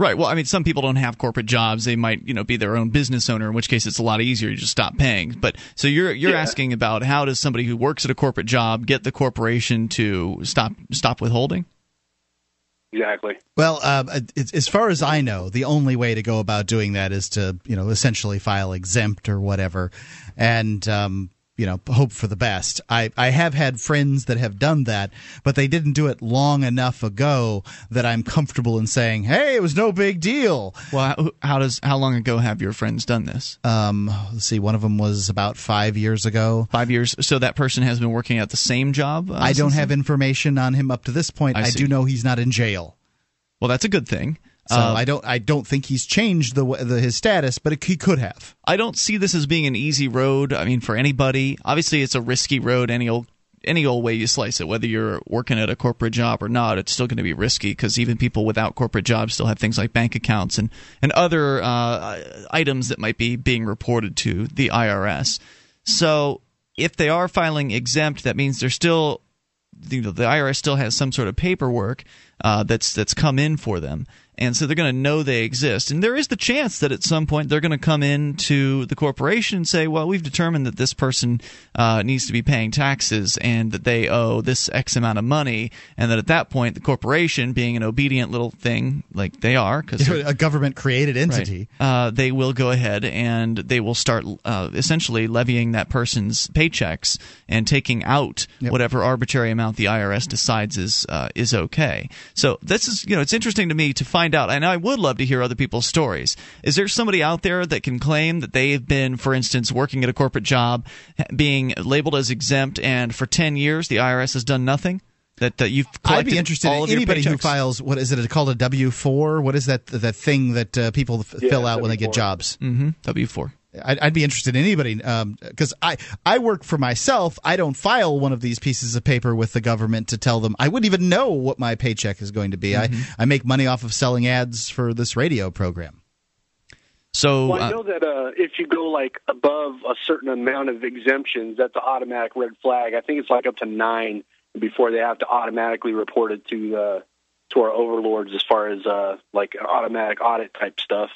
Right. Well, I mean, some people don't have corporate jobs. They might, you know, be their own business owner. In which case, it's a lot easier to just stop paying. But so you're you're yeah. asking about how does somebody who works at a corporate job get the corporation to stop stop withholding? Exactly. Well, uh, as far as I know, the only way to go about doing that is to, you know, essentially file exempt or whatever, and um, you know hope for the best. I I have had friends that have done that, but they didn't do it long enough ago that I'm comfortable in saying, "Hey, it was no big deal." Well, how does how long ago have your friends done this? Um, let's see. One of them was about five years ago. Five years. So that person has been working at the same job. Uh, I don't have then? information on him up to this point. I, I do know he's not in jail. Well, that's a good thing. So uh, I don't I don't think he's changed the, the his status, but it, he could have. I don't see this as being an easy road. I mean, for anybody, obviously it's a risky road. Any old any old way you slice it, whether you're working at a corporate job or not, it's still going to be risky because even people without corporate jobs still have things like bank accounts and and other uh, items that might be being reported to the IRS. So if they are filing exempt, that means they're still you know the IRS still has some sort of paperwork uh, that's that's come in for them and so they're going to know they exist. And there is the chance that at some point they're going to come into the corporation and say, "Well, we've determined that this person uh, needs to be paying taxes and that they owe this X amount of money," and that at that point the corporation, being an obedient little thing like they are, because a government created entity, right, uh, they will go ahead and they will start uh, essentially levying that person's paychecks and taking out yep. whatever arbitrary amount the IRS decides is uh, is okay. So this is you know it's interesting to me to find find out, and I would love to hear other people's stories. Is there somebody out there that can claim that they've been, for instance, working at a corporate job, being labeled as exempt, and for 10 years the IRS has done nothing? That, that you've I'd be interested in anybody who files what is it called a W four? What is that that thing that uh, people f- Yeah, fill out when they get jobs? mm-hmm, W four. I'd, I'd be interested in anybody because I I work for myself. I don't file one of these pieces of paper with the government to tell them. I wouldn't even know what my paycheck is going to be. I I make money off of selling ads for this radio program. So Well, I uh, know that uh, if you go like above a certain amount of exemptions, that's an automatic red flag. I think it's like up to nine before they have to automatically report it to uh, to our overlords as far as uh, like automatic audit type stuff.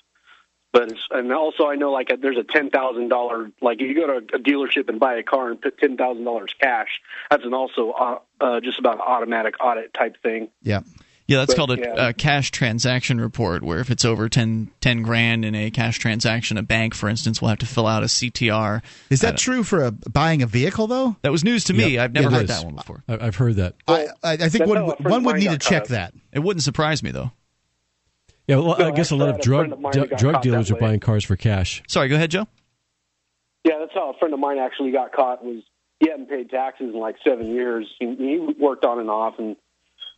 But it's, and also I know like there's a ten thousand dollar like if you go to a dealership and buy a car and put ten thousand dollars cash, that's an also uh, uh, just about an automatic audit type thing. Yeah. Yeah, that's But, called a, yeah. a cash transaction report, where if it's over 10, 10 grand in a cash transaction, a bank, for instance, will have to fill out a CTR. Is that Uh, true for a, buying a vehicle though? That was news to me. Yep, I've never it heard is. that one before. I, I've heard that. I, I I think one how a friend one would need to check caught. that. It wouldn't surprise me, though. Yeah, well, I guess a I lot of drug of mine du- who got drug dealers are way. buying cars for cash. Sorry, go ahead, Joe. Yeah, that's how a friend of mine actually got caught. Was he hadn't paid taxes in like seven years. He, he worked on and off and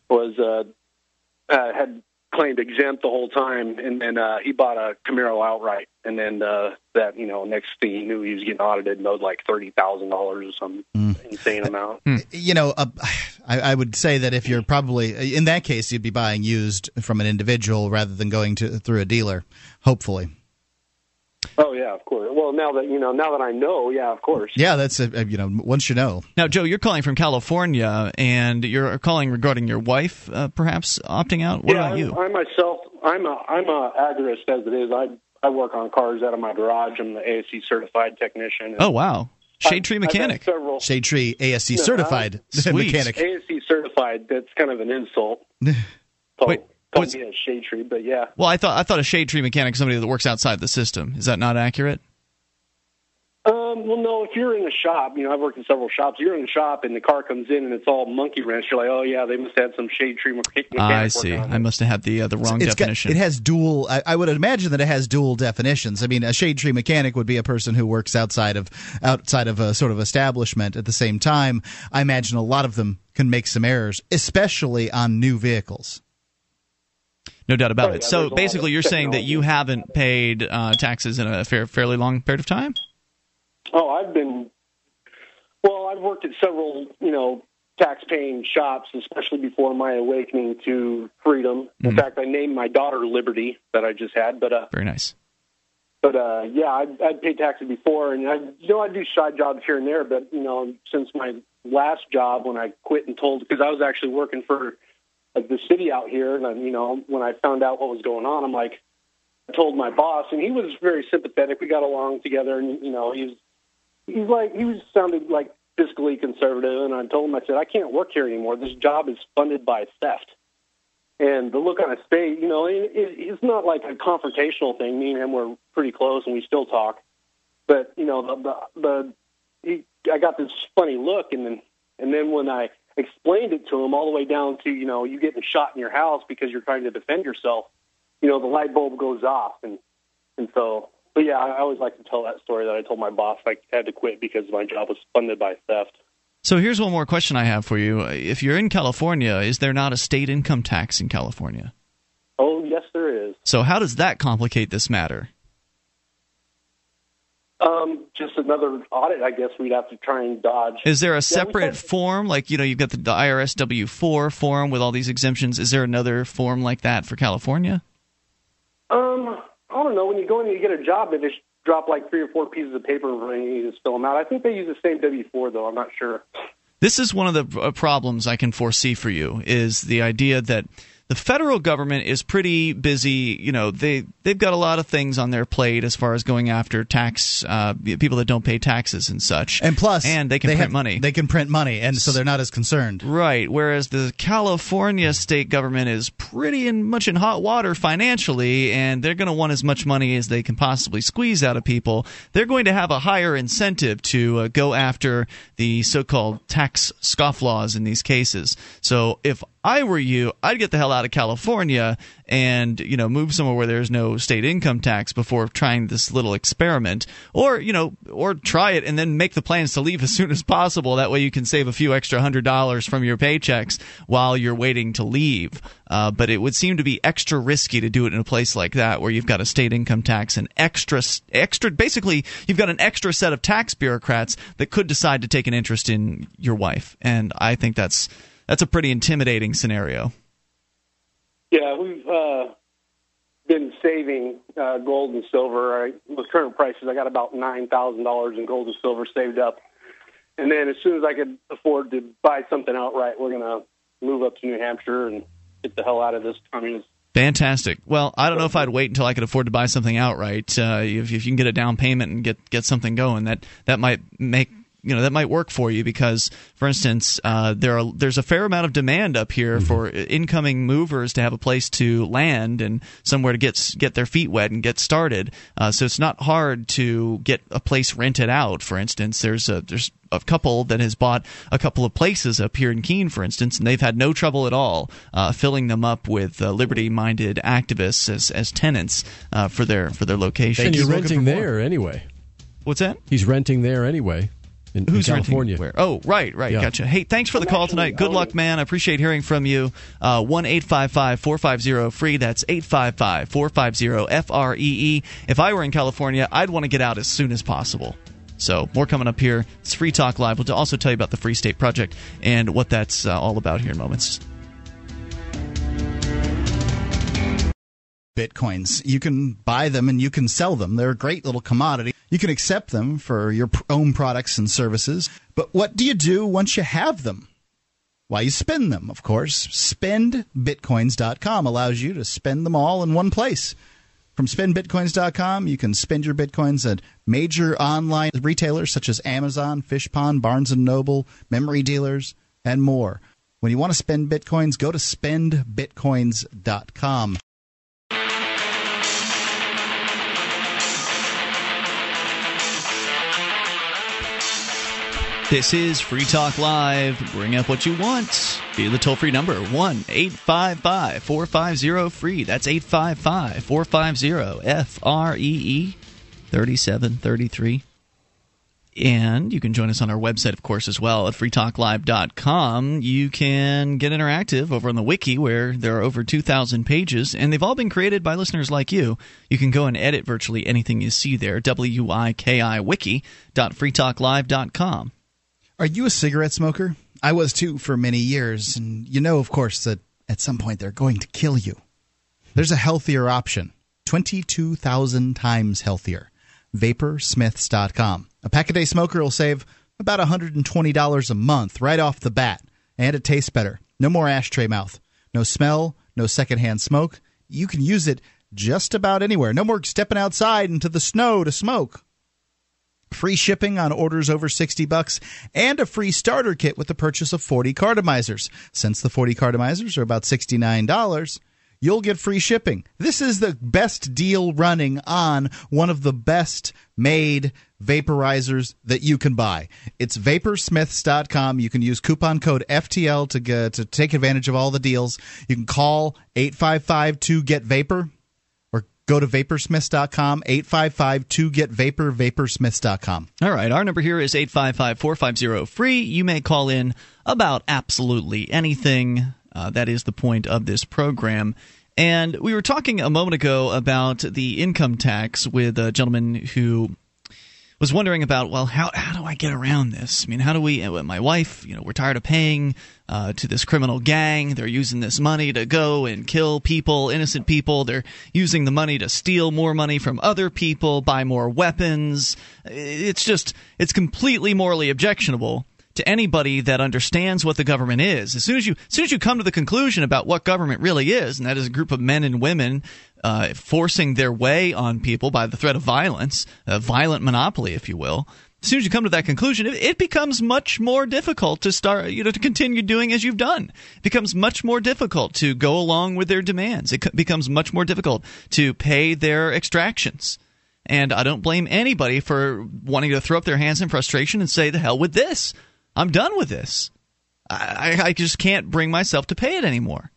was uh, uh, had claimed exempt the whole time, and then uh, he bought a Camaro outright. And then uh, that you know, next thing he knew, he was getting audited and owed like thirty thousand dollars or some insane amount. You know, uh, I, I would say that if you're probably in that case, you'd be buying used from an individual rather than going to through a dealer. Hopefully, Oh yeah, of course. Well, now that you know, now that I know, yeah, of course. yeah. That's a, a- you know once you know. Now, Joe, you're calling from California, and you're calling regarding your wife, uh, perhaps opting out. What yeah, about you? I, I myself, I'm a I'm a agorist as it is. I I work on cars out of my garage. I'm the ASE certified technician. oh, wow, Shade Tree mechanic. several Shade Tree ASE Yeah, certified Sweet. mechanic. ASE certified. That's kind of an insult. Wait, call what's- me a shade tree, but yeah. Well, I thought I thought a Shade Tree mechanic is somebody that works outside the system. Is that not accurate? Um, well, no. If you're in a shop, you know, I've worked in several shops. You're in a shop, and the car comes in, and it's all monkey wrench. You're like, oh yeah, they must have had some shade tree mechanic. I see. on. I must have had the uh, the wrong It's got- definition. it has dual. I, I would imagine that it has dual definitions. I mean, a shade tree mechanic would be a person who works outside of outside of a sort of establishment. At the same time, I imagine a lot of them can make some errors, especially on new vehicles. No doubt about it. So there's a lot basically, you're saying that you haven't paid uh, taxes in a fair, fairly long period of time. Oh, I've been. Well, I've worked at several, you know, tax-paying shops, especially before my awakening to freedom. In fact, I named my daughter Liberty that I just had, but uh, Very nice. but uh, yeah, I'd, I'd paid taxes before, and I, you know, I do side jobs here and there. But you know, since my last job, when I quit and told, because I was actually working for like the city out here, and you know, when I found out what was going on, I'm like, I told my boss, and he was very sympathetic. We got along together, and you know, he's he's like he was sounded like fiscally conservative, and I told him, I said, I can't work here anymore. This job is funded by theft. And the look on his face, you know, it, it, it's not like a confrontational thing. Me and him were pretty close, and we still talk. But you know, the the, the he, I got this funny look, and then and then when I explained it to him, all the way down to you know, you getting shot in your house because you're trying to defend yourself, you know, the light bulb goes off, and and so. But yeah, I I always like to tell that story that I told my boss I had to quit because my job was funded by theft. So here's one more question I have for you. If you're in California, is there not a state income tax in California? Oh yes, there is. So how does that complicate this matter? Um, just another audit, I guess we'd have to try and dodge. Is there a separate said- form, like you know, you've got the, the IRS W four form with all these exemptions? Is there another form like that for California? Um, I don't know. When you go in and you get a job, they just drop like three or four pieces of paper and you just fill them out. I think they use the same W four though. I'm not sure. This is one of the uh, problems I can foresee for you is the idea that the federal government is pretty busy. You know, they they've got a lot of things on their plate as far as going after tax uh, people that don't pay taxes and such. And plus, and they can print have- money. They can print money, and so they're not as concerned. Right. Whereas the California state government is pretty in, much in hot water financially, and they're going to want as much money as they can possibly squeeze out of people. They're going to have a higher incentive to uh, go after the so called tax scofflaws in these cases. So if I were you, I'd get the hell out of California and you know move somewhere where there's no state income tax before trying this little experiment, or you know, or try it and then make the plans to leave as soon as possible. That way you can save a few extra hundred dollars from your paychecks while you're waiting to leave. Uh, but it would seem to be extra risky to do it in a place like that where you've got a state income tax and extra extra basically you've got an extra set of tax bureaucrats that could decide to take an interest in your wife, and I think that's that's a pretty intimidating scenario. Yeah, we've uh, been saving uh, gold and silver. I, with current prices, I got about nine thousand dollars in gold and silver saved up, and then as soon as I could afford to buy something outright, we're gonna move up to New Hampshire and get the hell out of this communist Fantastic. Well, I don't know if I'd wait until I could afford to buy something outright. Uh, if, if you can get a down payment and get get something going, that that might make you know that might work for you because, for instance, uh, there are there's a fair amount of demand up here mm-hmm. for incoming movers to have a place to land and somewhere to get get their feet wet and get started. Uh, so it's not hard to get a place rented out. For instance, there's a there's a couple that has bought a couple of places up here in Keene, for instance, and they've had no trouble at all uh, filling them up with uh, liberty-minded activists as, as tenants uh, for their for their location. And you're renting there anyway. What's that? He's renting there anyway in, Who's in California. Where? Oh, right, right. Yeah. Gotcha. Hey, thanks for the call tonight. Good luck, man. I appreciate hearing from you. Uh, one eight five five four five zero free. That's eight five five four five zero F R E E. If I were in California, I'd want to get out as soon as possible. So more coming up here. It's Free Talk Live. We'll also tell you about the Free State Project and what that's uh, all about here in moments. Bitcoins. You can buy them and you can sell them. They're a great little commodity. You can accept them for your own products and services. But what do you do once you have them? Why, you spend them, of course. SpendBitcoins.com allows you to spend them all in one place. From spendbitcoins.com, you can spend your bitcoins at major online retailers such as Amazon, Fishpond, Barnes & Noble, memory dealers, and more. When you want to spend bitcoins, go to spendbitcoins.com. This is Free Talk Live. Bring up what you want Be the toll free number 1 855 450 free. That's 855 450 F R E E 3733. And you can join us on our website, of course, as well at freetalklive.com. You can get interactive over on the wiki where there are over 2,000 pages, and they've all been created by listeners like you. You can go and edit virtually anything you see there. W I K I wiki.freetalklive.com. Are you a cigarette smoker? I was too for many years, and you know, of course, that at some point they're going to kill you. There's a healthier option 22,000 times healthier. Vaporsmiths.com. A pack a day smoker will save about $120 a month right off the bat, and it tastes better. No more ashtray mouth, no smell, no secondhand smoke. You can use it just about anywhere. No more stepping outside into the snow to smoke free shipping on orders over 60 bucks, and a free starter kit with the purchase of 40 cartomizers. Since the 40 cartomizers are about $69, you'll get free shipping. This is the best deal running on one of the best made vaporizers that you can buy. It's vaporsmiths.com. You can use coupon code FTL to get, to take advantage of all the deals. You can call 855 to get vapor Go to vaporsmiths.com, 855 2 get vapor, vaporsmiths.com. All right. Our number here is 855 450 free. You may call in about absolutely anything. Uh, that is the point of this program. And we were talking a moment ago about the income tax with a gentleman who was wondering about well how how do I get around this? I mean, how do we? Uh, my wife, you know, we're tired of paying uh, to this criminal gang. They're using this money to go and kill people, innocent people. They're using the money to steal more money from other people, buy more weapons. It's just it's completely morally objectionable to anybody that understands what the government is. As soon as you as soon as you come to the conclusion about what government really is, and that is a group of men and women uh, forcing their way on people by the threat of violence, a violent monopoly, if you will. As soon as you come to that conclusion, it, becomes much more difficult to start, you know, to continue doing as you've done. It becomes much more difficult to go along with their demands. It becomes much more difficult to pay their extractions. And I don't blame anybody for wanting to throw up their hands in frustration and say, "The hell with this! I'm done with this." I, I just can't bring myself to pay it anymore.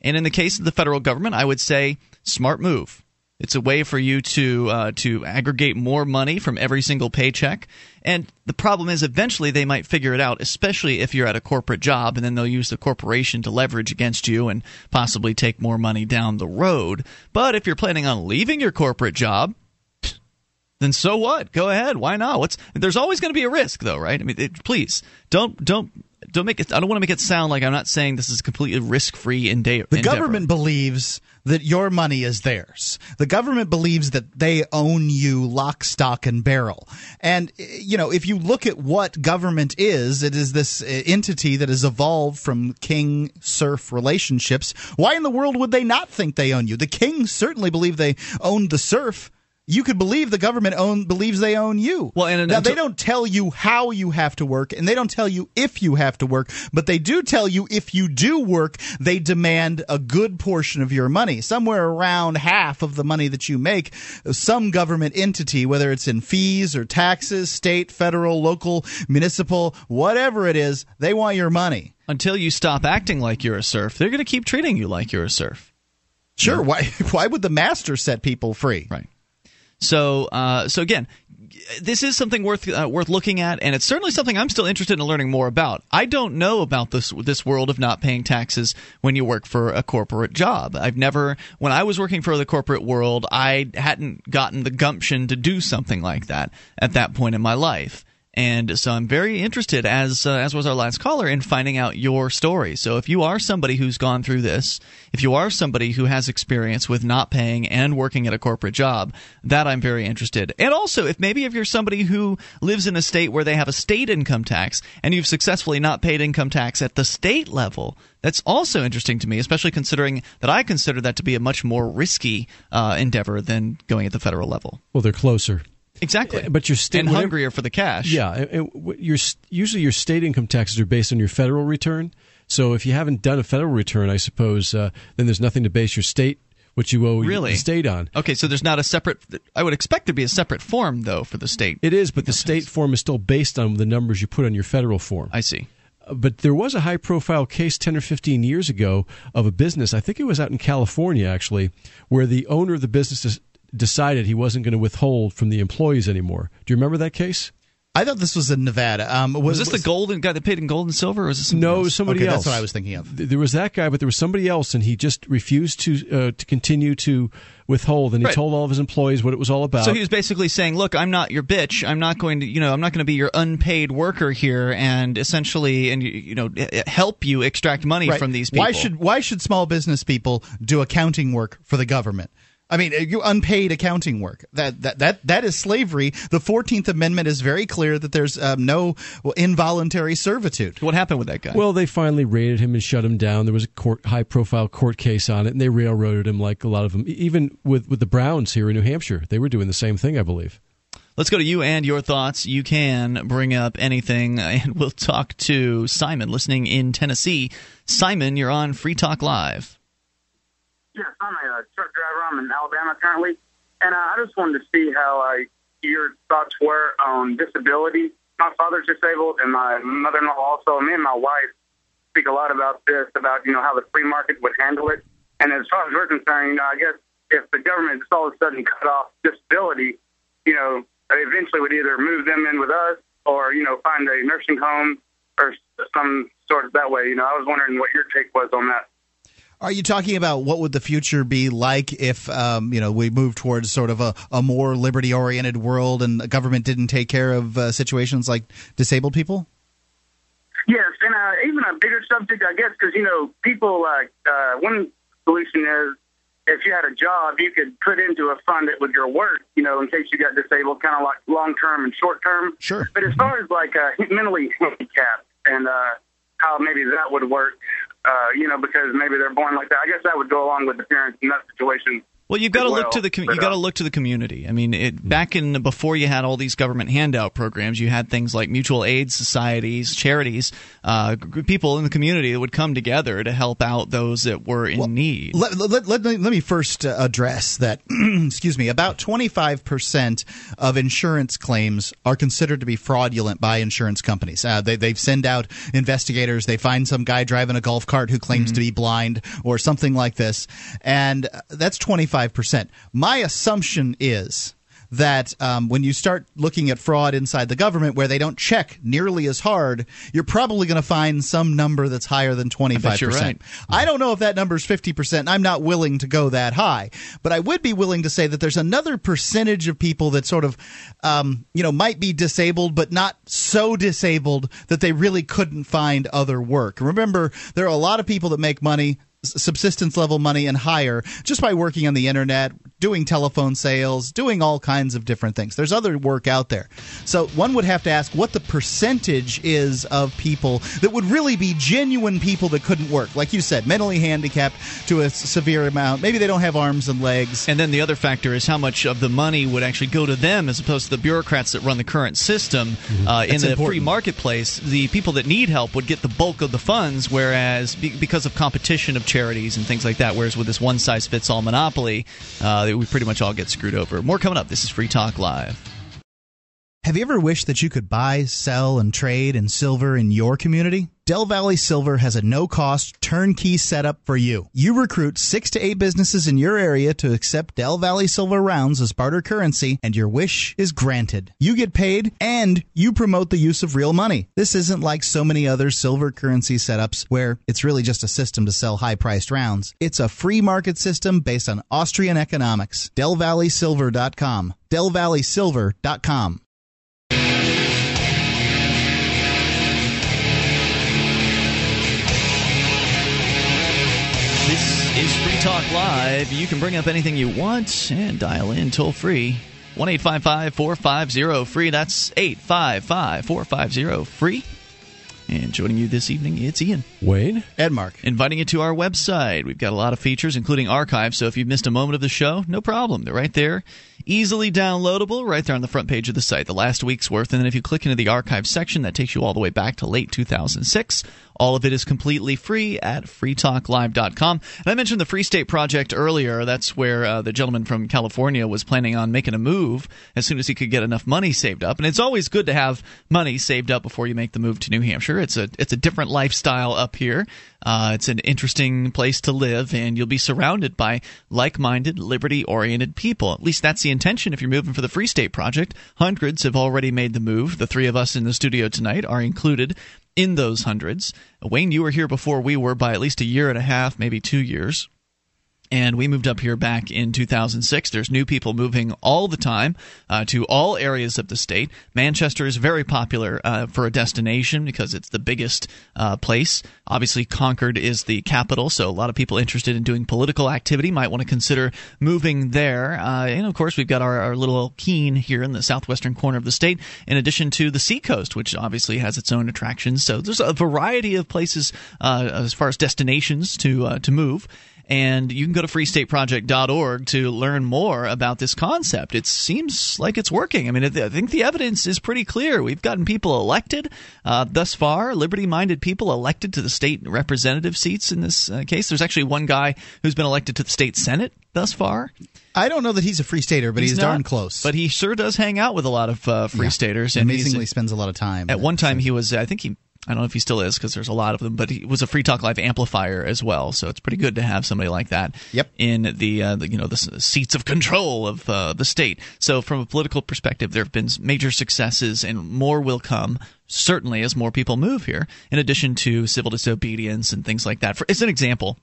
And in the case of the federal government, I would say smart move. It's a way for you to uh, to aggregate more money from every single paycheck. And the problem is, eventually they might figure it out, especially if you're at a corporate job, and then they'll use the corporation to leverage against you and possibly take more money down the road. But if you're planning on leaving your corporate job, then so what? Go ahead. Why not? What's there's always going to be a risk, though, right? I mean, it, please don't don't don't make it. I don't want to make it sound like I'm not saying this is completely risk-free endeavor. The government believes that your money is theirs. The government believes that they own you lock, stock, and barrel. And you know, if you look at what government is, it is this uh, entity that has evolved from king serf relationships. Why in the world would they not think they own you? The king certainly believe they owned the serf you could believe the government own believes they own you. Well, and now, they don't tell you how you have to work, and they don't tell you if you have to work, but they do tell you if you do work, they demand a good portion of your money, somewhere around half of the money that you make. Some government entity, whether it's in fees or taxes, state, federal, local, municipal, whatever it is, they want your money. Until you stop acting like you're a serf, they're going to keep treating you like you're a serf. Sure. Yeah. Why? Why would the master set people free? Right. So, uh, so again, this is something worth uh, worth looking at, and it's certainly something I'm still interested in learning more about. I don't know about this this world of not paying taxes when you work for a corporate job. I've never, when I was working for the corporate world, I hadn't gotten the gumption to do something like that at that point in my life. And so I'm very interested, as uh, as was our last caller, in finding out your story. So if you are somebody who's gone through this, if you are somebody who has experience with not paying and working at a corporate job, that I'm very interested. And also, if maybe if you're somebody who lives in a state where they have a state income tax and you've successfully not paid income tax at the state level, that's also interesting to me, especially considering that I consider that to be a much more risky uh, endeavor than going at the federal level. Well, they're closer. Exactly, but you're and hungrier for the cash. Yeah, your usually your state income taxes are based on your federal return. So if you haven't done a federal return, I suppose uh, then there's nothing to base your state what you owe really? the state on. Okay, so there's not a separate. I would expect there to be a separate form though for the state. It is, but the state form is still based on the numbers you put on your federal form. I see uh, but there was a high profile case 10 or 15 years ago of a business, I think it was out in California actually, where the owner of the business decided he wasn't going to withhold from the employees anymore. Do you remember that case? I thought this was in Nevada. Um, was, was, this was, the golden guy that paid in gold and silver, or was this no else? somebody okay, else? That's what I was thinking of. There was that guy, but there was somebody else, and he just refused to uh, to continue to withhold, and he right. told all of his employees what it was all about. So he was basically saying, "Look, I'm not your bitch. I'm not going to, you know, I'm not going to be your unpaid worker here, and essentially, and you know, help you extract money right. from these people." Why should why should small business people do accounting work for the government? I mean, you unpaid accounting work. That that that that is slavery. The Fourteenth Amendment is very clear that there's um, no well, involuntary servitude. What happened with that guy? Well, they finally raided him and shut him down. There was a court, high-profile court case on it, and they railroaded him like a lot of them. Even with with the Browns here in New Hampshire, they were doing the same thing, I believe. Let's go to you and your thoughts. You can bring up anything, and we'll talk to Simon, listening in Tennessee. Simon, you're on Free Talk Live. Yes, I'm a uh, truck driver. I'm in Alabama currently, and uh, I just wanted to see how uh, your thoughts were on disability. My father's disabled, and my mother-in-law also. Me and my wife speak a lot about this, about you know how the free market would handle it. And as far as we're concerned, you know, I guess if the government just all of a sudden cut off disability, you know, they eventually would either move them in with us or you know find a nursing home or some sort of that way. You know, I was wondering what your take was on that. Are you talking about what would the future be like if um, you know we move towards sort of a, a more liberty oriented world and the government didn't take care of uh, situations like disabled people? Yes, and uh, even a bigger subject, I guess, because you know people like uh, one solution is if you had a job, you could put into a fund that would your work, you know, in case you got disabled, kind of like long term and short term. Sure. But as far as like uh, mentally handicapped and uh, how maybe that would work, uh, you know, because maybe they're born like that. I guess that would go along with the parents in that situation. Well, you've got to as look to the com- But, you got to look to the community. I mean, it, back in before you had all these government handout programs, you had things like mutual aid societies, charities, uh, g- people in the community that would come together to help out those that were in need. Let, let, let, let me first uh, address that, excuse me, about 25% of insurance claims are considered to be fraudulent by insurance companies. Uh, they, they send out investigators, they find some guy driving a golf cart who claims to be blind or something like this, and uh, that's 25%. My assumption is that um, when you start looking at fraud inside the government where they don't check nearly as hard, you're probably going to find some number that's higher than 25%. bet you're right. I don't know if that number is 50%. and I'm not willing to go that high, but I would be willing to say that there's another percentage of people that sort of, um, you know, might be disabled, but not so disabled that they really couldn't find other work. Remember, there are a lot of people that make money subsistence level money and higher just by working on the internet, doing telephone sales, doing all kinds of different things. There's other work out there. So one would have to ask what the percentage is of people that would really be genuine people that couldn't work. Like you said, mentally handicapped to a severe amount. Maybe they don't have arms and legs. And then the other factor is how much of the money would actually go to them as opposed to the bureaucrats that run the current system. Uh, in Mm-hmm. That's the free marketplace, the people that need help would get the bulk of the funds, whereas be- because of competition of charities and things like that, whereas with this one size fits all monopoly, uh, we pretty much all get screwed over. More coming up. This is Free Talk Live. Have you ever wished that you could buy, sell, and trade in silver in your community? Del Valley Silver has a no cost turnkey setup for you. You recruit six to eight businesses in your area to accept Del Valley Silver rounds as barter currency, and your wish is granted. You get paid, and you promote the use of real money. This isn't like so many other silver currency setups where it's really just a system to sell high priced rounds. It's a free market system based on Austrian economics. DelValleySilver.com. DelValleySilver.com. is Free Talk Live. You can bring up anything you want and dial in toll free. 1 450 free. That's 855 450 free. And joining you this evening, it's Ian. Wayne? Ed Mark. Inviting you to our website. We've got a lot of features, including archives. So if you've missed a moment of the show, no problem. They're right there. Easily downloadable, right there on the front page of the site, the last week's worth. And then if you click into the archive section, that takes you all the way back to late 2006. All of it is completely free at freetalklive.com. And I mentioned the Free State Project earlier. That's where uh, the gentleman from California was planning on making a move as soon as he could get enough money saved up. And it's always good to have money saved up before you make the move to New Hampshire. It's a it's a different lifestyle up here. Uh, it's an interesting place to live, and you'll be surrounded by like-minded, liberty-oriented people. At least that's the intention if you're moving for the Free State Project. Hundreds have already made the move. The three of us in the studio tonight are included in those hundreds. Wayne, you were here before we were by at least a year and a half, maybe two years. And we moved up here back in 2006. There's new people moving all the time uh, to all areas of the state. Manchester is very popular uh, for a destination because it's the biggest uh, place. Obviously, Concord is the capital, so a lot of people interested in doing political activity might want to consider moving there. Uh, and of course, we've got our, our little Keene here in the southwestern corner of the state, in addition to the seacoast, which obviously has its own attractions. So there's a variety of places uh, as far as destinations to uh, to move and you can go to freestateproject.org to learn more about this concept. It seems like it's working. I mean, I think the evidence is pretty clear. We've gotten people elected uh, thus far, liberty minded people elected to the state representative seats in this uh, case. There's actually one guy who's been elected to the state senate thus far. I don't know that he's a free stater, but he's, not, darn close. But he sure does hang out with a lot of uh, free Yeah. staters. And he's- amazingly spends a lot of time. at one time, he was, I think he, I don't know if he still is because there's a lot of them, but he was a Free Talk Live amplifier as well. So it's pretty good to have somebody like that Yep. in the, uh, the you know the seats of control of uh, the state. So from a political perspective, there have been major successes, and more will come. Certainly, as more people move here, in addition to civil disobedience and things like that. For as an example,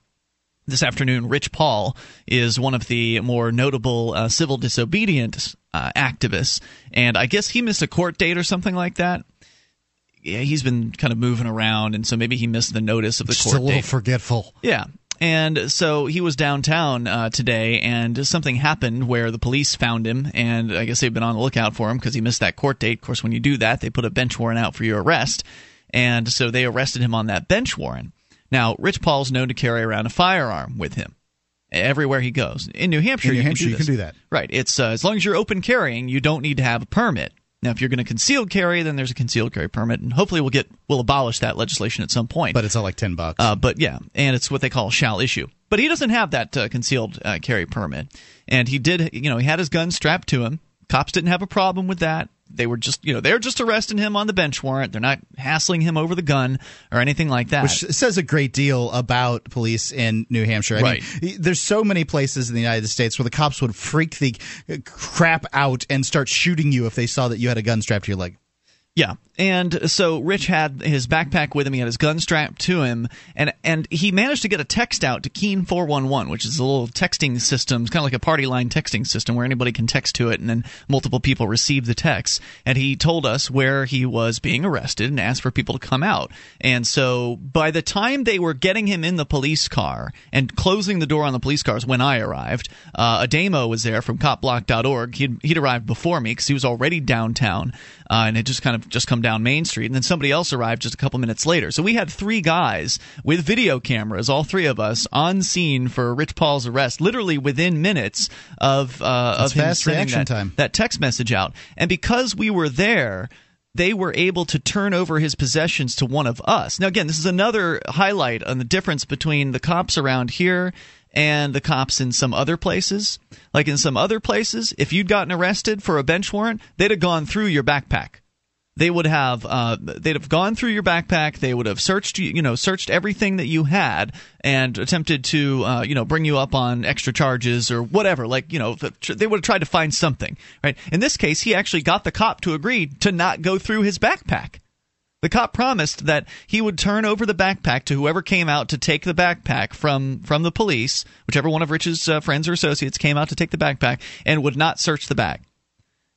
this afternoon, Rich Paul is one of the more notable uh, civil disobedient uh, activists, and I guess he missed a court date or something like that. Yeah, he's been kind of moving around, and so maybe he missed the notice of the court. Just a little date. forgetful. Yeah. And so he was downtown uh, today, and something happened where the police found him, and I guess they've been on the lookout for him because he missed that court date. Of course, when you do that, they put a bench warrant out for your arrest, and so they arrested him on that bench warrant. Now, Rich Paul's known to carry around a firearm with him, everywhere he goes. In New Hampshire, In New you, Hampshire, can, do you can do that. Right. It's uh, as long as you're open carrying, you don't need to have a permit. Now, if you're going to concealed carry, then there's a concealed carry permit, and hopefully we'll get we'll abolish that legislation at some point. But it's all like ten bucks. Uh, but yeah, and it's what they call shall issue. But he doesn't have that uh, concealed uh, carry permit, and he did. You know, he had his gun strapped to him. Cops didn't have a problem with that. They were just, you know, they're just arresting him on the bench warrant. They're not hassling him over the gun or anything like that. Which says a great deal about police in New Hampshire. I Right. mean, there's so many places in the United States where the cops would freak the crap out and start shooting you if they saw that you had a gun strapped to your leg. Yeah, and so Rich had his backpack with him. He had his gun strapped to him, and and he managed to get a text out to Keene four one one, which is a little texting system, it's kind of like a party line texting system where anybody can text to it, and then multiple people receive the text. And he told us where he was being arrested and asked for people to come out. And so by the time they were getting him in the police car and closing the door on the police cars when I arrived, uh, Ademo was there from copblock.org. He'd, he'd arrived before me because he was already downtown uh, and it just kind of just come down Main Street. And then somebody else arrived just a couple minutes later. So we had three guys with video cameras, all three of us, on scene for Rich Paul's arrest, literally within minutes of uh, That's of him sending that, time. that text message out. And because we were there, they were able to turn over his possessions to one of us. Now, again, this is another highlight on the difference between the cops around here and the cops in some other places. Like in some other places, if you'd gotten arrested for a bench warrant, they'd have gone through your backpack. They would have uh, they'd have gone through your backpack. They would have searched you know searched everything that you had and attempted to uh, you know bring you up on extra charges or whatever. Like you know they would have tried to find something right? In this case he actually got the cop to agree to not go through his backpack the cop promised that he would turn over the backpack to whoever came out to take the backpack from from the police whichever one of rich's uh, friends or associates came out to take the backpack and would not search the bag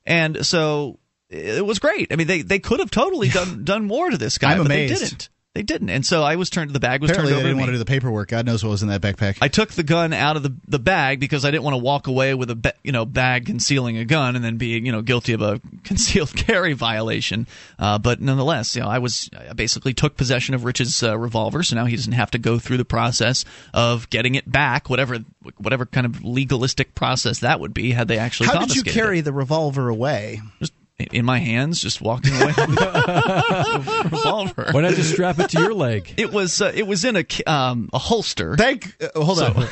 and so it was great. I mean, they, they could have totally done done more to this guy, I'm but amazed. they didn't. They didn't, and so I was turned. The bag was Apparently, turned they over didn't to want to do the paperwork. God knows what was in that backpack. I took the gun out of the the bag because I didn't want to walk away with a ba- you know bag concealing a gun and then be you know guilty of a concealed carry violation. Uh, but nonetheless, you know, I was I basically took possession of Rich's uh, revolver, so now he doesn't have to go through the process of getting it back, whatever whatever kind of legalistic process that would be had they actually. How did you carry it. the revolver away? Just in my hands, just walking away. revolver. Why not just strap it to your leg? It was uh, it was in a um, a holster. Thank. Uh, hold So- on.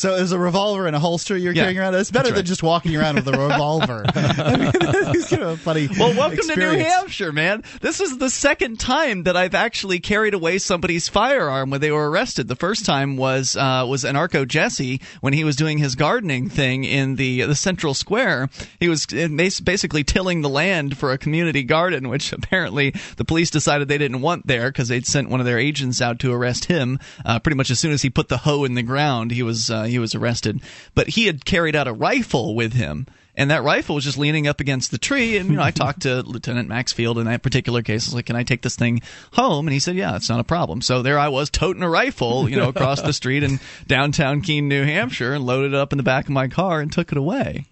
So it was a revolver and a holster you're Yeah, carrying around. It's better that's than just walking around with a revolver. I mean, it's kind of a funny. Well, welcome to New. Hampshire, man. This is the second time that I've actually carried away somebody's firearm when they were arrested. The first time was uh, was Anarcho Jesse when he was doing his gardening thing in the the central square. He was uh, basically tilling the land for a community garden, which apparently the police decided they didn't want there because they'd sent one of their agents out to arrest him. Uh, pretty much as soon as he put the hoe in the ground, he was uh, he was arrested. But he had carried out a rifle with him and that rifle was just leaning up against the tree. And you know, I talked to Lieutenant Maxfield in that particular case. I was like, "Can I take this thing home?" And he said, "Yeah, it's not a problem." So there I was, toting a rifle, you know, across the street in downtown Keene, New Hampshire, and loaded it up in the back of my car and took it away.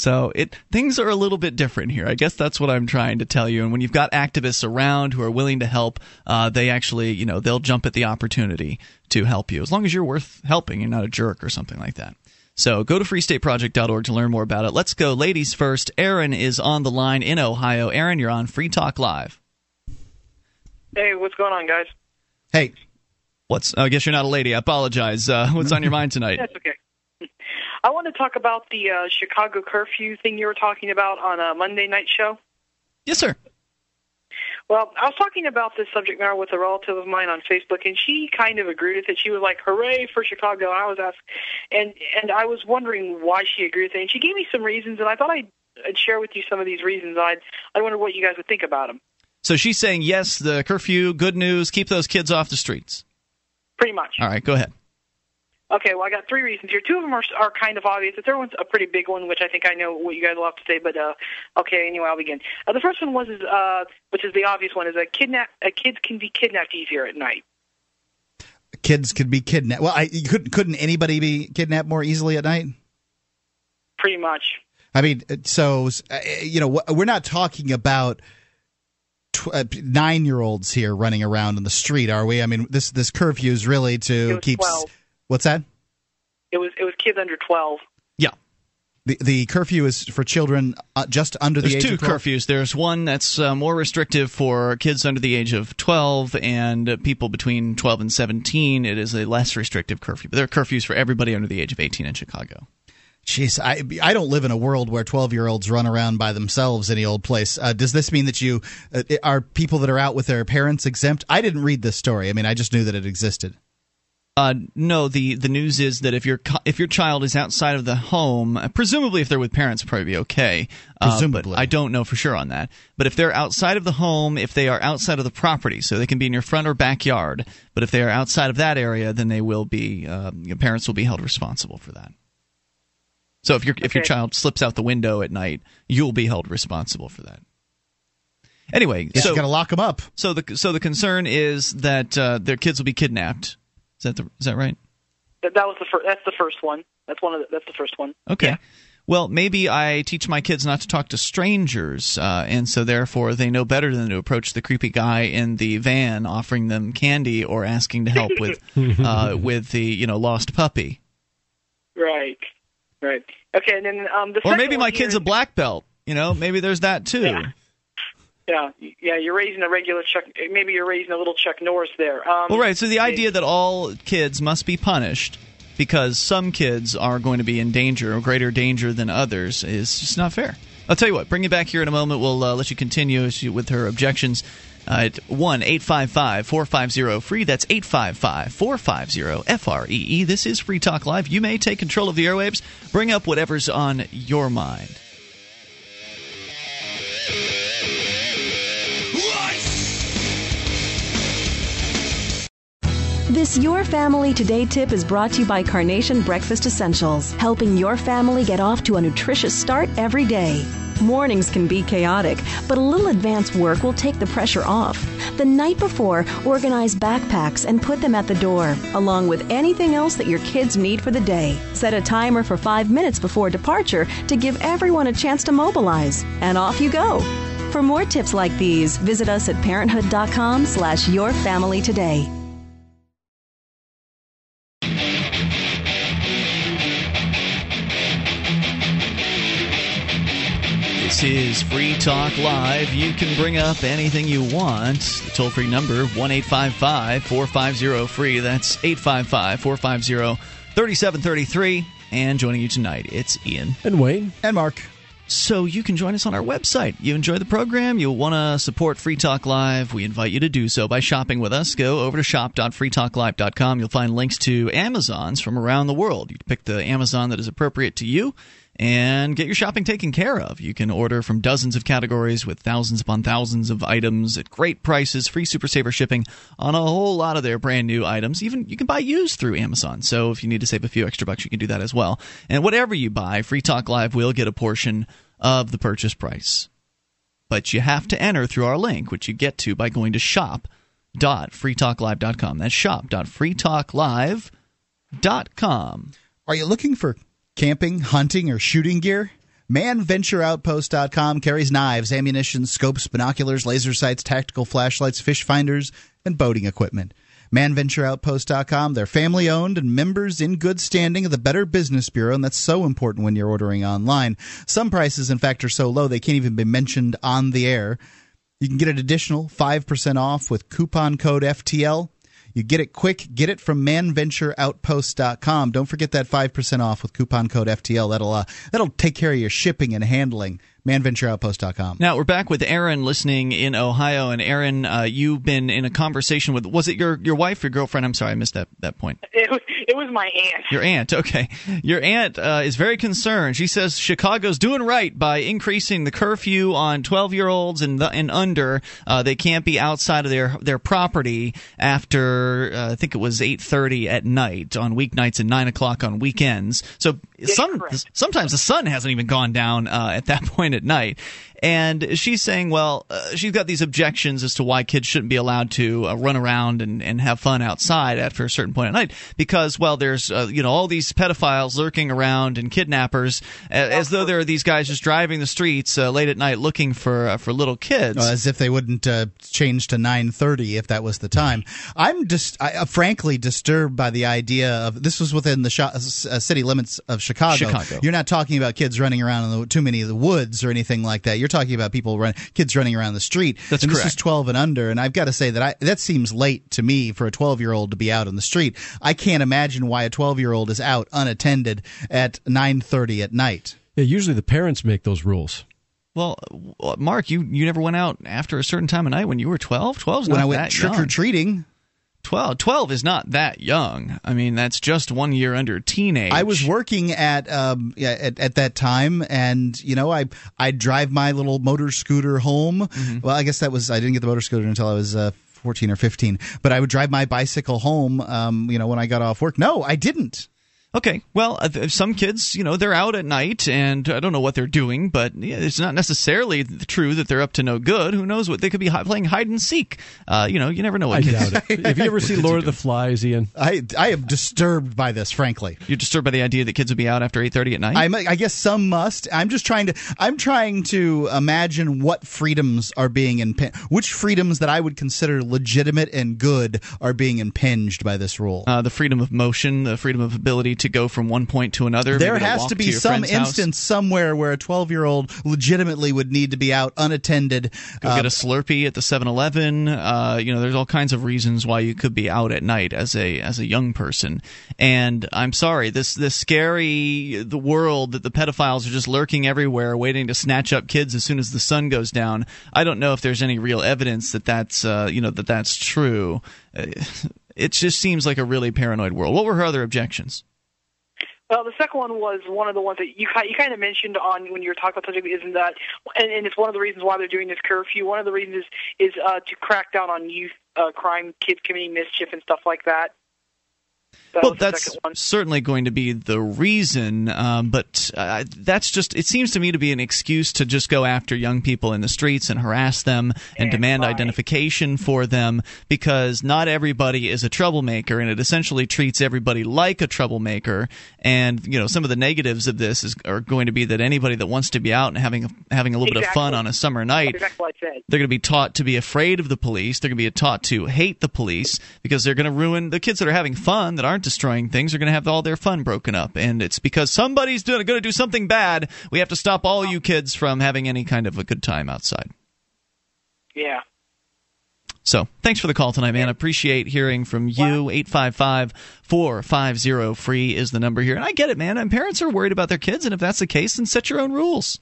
So it things are a little bit different here. I guess that's what I'm trying to tell you. And when you've got activists around who are willing to help, uh, they actually, you know, they'll jump at the opportunity to help you as long as you're worth helping. You're not a jerk or something like that. So go to freestateproject.org to learn more about it. Let's go, ladies first. Aaron is on the line in Ohio. Aaron, you're on Free Talk Live. Hey, what's going on, guys? Hey, What's? I guess you're not a lady. I apologize. Uh, what's on your mind tonight? That's okay. I want to talk about the uh, Chicago curfew thing you were talking about on a Monday night show. Yes, sir. Well, I was talking about this subject matter with a relative of mine on Facebook, and she kind of agreed with it. She was like, "Hooray for Chicago!" And I was asked, and and I was wondering why she agreed with it, and she gave me some reasons, and I thought I'd, I'd share with you some of these reasons. I I wonder what you guys would think about them. So she's saying yes, the curfew, good news, keep those kids off the streets. Pretty much. All right, go ahead. Okay, well, I got three reasons here. Two of them are are kind of obvious. The third one's a pretty big one, which I think I know what you guys will have to say. But uh, okay, anyway, I'll begin. Uh, the first one was, is, uh, which is the obvious one, is a kidnap. Uh, kids can be kidnapped easier at night. kids could be kidnapped. Well, I couldn't. Couldn't anybody be kidnapped more easily at night? Pretty much. I mean, so uh, you know, we're not talking about uh, nine-year-olds here running around in the street, are we? I mean, this this curfew is really to keep. 12. What's that? It was it was kids under twelve. Yeah. The, the curfew is for children uh, just under There's the age two of 12? curfews. There's one that's uh, more restrictive for kids under the age of 12 and uh, people between 12 and 17. It is a less restrictive curfew. But there are curfews for everybody under the age of 18 in Chicago. Jeez, I I don't live in a world where twelve year olds run around by themselves any old place. Uh, does this mean that you uh, are people that are out with their parents exempt? I didn't read this story. I mean, I just knew that it existed. Uh, no, the, the news is that if your if your child is outside of the home, uh, presumably if they're with parents, probably be okay. Uh, Presumably. I don't know for sure on that. But if they're outside of the home, if they are outside of the property, so they can be in your front or backyard. But if they are outside of that area, then they will be uh, your parents will be held responsible for that. So if your if your child slips out the window at night, you'll be held responsible for that. Anyway, Yes, so you got to lock them up. so the so the concern is that uh, their kids will be kidnapped. Is that the, is that right? That, that was the first. That's the first one. That's one of the, that's the first one. Okay. Well, maybe I teach my kids not to talk to strangers, uh, and so therefore they know better than to approach the creepy guy in the van offering them candy or asking to help with uh, with the you know lost puppy. Right. Right. Okay, and then um, the Or maybe my kid's here- a black belt. You know, maybe there's that too. Yeah. Yeah, yeah, you're raising a regular Chuck. Maybe you're raising a little Chuck Norris there. Um, Well, right. So the idea that all kids must be punished because some kids are going to be in danger or greater danger than others is just not fair. I'll tell you what. Bring you back here in a moment. We'll uh, let you continue with her objections. Uh, at 1 855 450 free. That's 855 450 F R E E. This is Free Talk Live. You may take control of the airwaves. Bring up whatever's on your mind. This Your Family Today tip is brought to you by Carnation Breakfast Essentials, helping your family get off to a nutritious start every day. Mornings can be chaotic, but a little advance work will take the pressure off. The night before, organize backpacks and put them at the door, along with anything else that your kids need for the day. Set a timer for five minutes before departure to give everyone a chance to mobilize. And off you go. For more tips like these, visit us at parenthood.com slash your family today. This is Free Talk Live. You can bring up anything you want. The toll free number, 1 855 450 free. That's 855 450 3733. And joining you tonight, it's Ian. And Wayne. And Mark. So you can join us on our website. You enjoy the program, you want to support Free Talk Live, we invite you to do so by shopping with us. Go over to shop.freetalklive.com. You'll find links to Amazons from around the world. You pick the Amazon that is appropriate to you and get your shopping taken care of. You can order from dozens of categories with thousands upon thousands of items at great prices, free Super Saver shipping on a whole lot of their brand new items. Even you can buy used through Amazon. So if you need to save a few extra bucks, you can do that as well. And whatever you buy, Free Talk Live will get a portion of the purchase price. But you have to enter through our link, which you get to by going to shop.freetalklive.com. That's shop.freetalklive.com. Are you looking for camping, hunting, or shooting gear? ManVentureOutpost.com carries knives, ammunition, scopes, binoculars, laser sights, tactical flashlights, fish finders, and boating equipment. ManVentureOutpost.com, they're family owned and members in good standing of the Better Business Bureau, and that's so important when you're ordering online. Some prices, in fact, are so low they can't even be mentioned on the air. You can get an additional 5% off with coupon code FTL. You get it quick. Get it from manventureoutpost.com. Don't forget that 5% off with coupon code FTL. That'll uh, that'll take care of your shipping and handling. manventureoutpost.com. Now we're back with Aaron listening in Ohio, and Aaron, uh, you've been in a conversation with was it your your wife, your girlfriend? I'm sorry, I missed that that point. It was, it was my aunt. Your aunt, okay. Your aunt uh, is very concerned. She says Chicago's doing right by increasing the curfew on 12 year olds and the, and under. Uh, they can't be outside of their their property after uh, I think it was 8:30 at night on weeknights and nine o'clock on weekends. So some sometimes the sun hasn't even gone down uh, at that point at night. And she's saying, well, uh, she's got these objections as to why kids shouldn't be allowed to uh, run around and, and have fun outside after a certain point at night because, well, there's uh, you know all these pedophiles lurking around and kidnappers, as, as though there are these guys just driving the streets uh, late at night looking for uh, for little kids. Uh, as if they wouldn't uh, change to 9:30 if that was the time. I'm just I, uh, frankly disturbed by the idea of this was within the sh- uh, city limits of Chicago. Chicago. You're not talking about kids running around in the, too many of the woods or anything like that. You're talking about people run kids running around the street. That's and correct. This is 12 and under, and I've got to say that I, that seems late to me for a 12 year old to be out on the street. I can't imagine why a 12 year old is out unattended at 9:30 at night. Yeah, usually the parents make those rules. Well, Mark, you, you never went out after a certain time of night when you were 12? 12 is when not I went that trick young. or treating. 12, 12 is not that young. I mean, that's just one year under teenage. I was working at um at, at that time, and you know I I drive my little motor scooter home. Mm-hmm. Well, I guess that was I didn't get the motor scooter until I was. Uh, 14 or 15 but i would drive my bicycle home um, you know when i got off work no i didn't Okay, well, uh, some kids, you know, they're out at night, and I don't know what they're doing, but it's not necessarily true that they're up to no good. Who knows what they could be playing hide and seek? Uh, you know, you never know what I kids. doubt it. Have you ever seen Lord of the Flies, Ian? i i am disturbed by this frankly You're disturbed by the idea that kids would be out after eight thirty at night. I'm, I guess some must. I'm just trying to. I'm trying to imagine what freedoms are being impinged. Which freedoms that I would consider legitimate and good are being impinged by this rule. uh, the freedom of motion, the freedom of ability to go from one point to another. there has to be your some friend's house, instance somewhere where a 12 year old legitimately would need to be out unattended. Go uh, get a Slurpee at the 7-Eleven. Uh, you know, there's all kinds of reasons why you could be out at night as a as a young person. And I'm sorry, this this scary the world that the pedophiles are just lurking everywhere, waiting to snatch up kids as soon as the sun goes down. I don't know if there's any real evidence that that's uh, you know that that's true. Uh, It just seems like a really paranoid world. What were her other objections? Well, the second one was one of the ones that you you kind of mentioned on when you were talking about subject, isn't that? And, and it's one of the reasons why they're doing this curfew. One of the reasons is is uh, to crack down on youth uh, crime, kids committing mischief, and stuff like that. That well, that's certainly going to be the reason, um, but uh, that's just, it seems to me to be an excuse to just go after young people in the streets and harass them and demand identification for them because not everybody is a troublemaker and it essentially treats everybody like a troublemaker. And, you know, some of the negatives of this is, are going to be that anybody that wants to be out and having, a- having a little bit of fun on a summer night, exactly what I said. they're going to be taught to be afraid of the police. They're going to be taught to hate the police because they're going to ruin the kids that are having fun, that aren't destroying things, are going to have all their fun broken up. And it's because somebody's doing, going to do something bad. We have to stop all you kids from having any kind of a good time outside. Yeah. So thanks for the call tonight, man. I appreciate hearing from you. 855 450 free is the number here. And I get it, man. And parents are worried about their kids. And if that's the case, then set your own rules.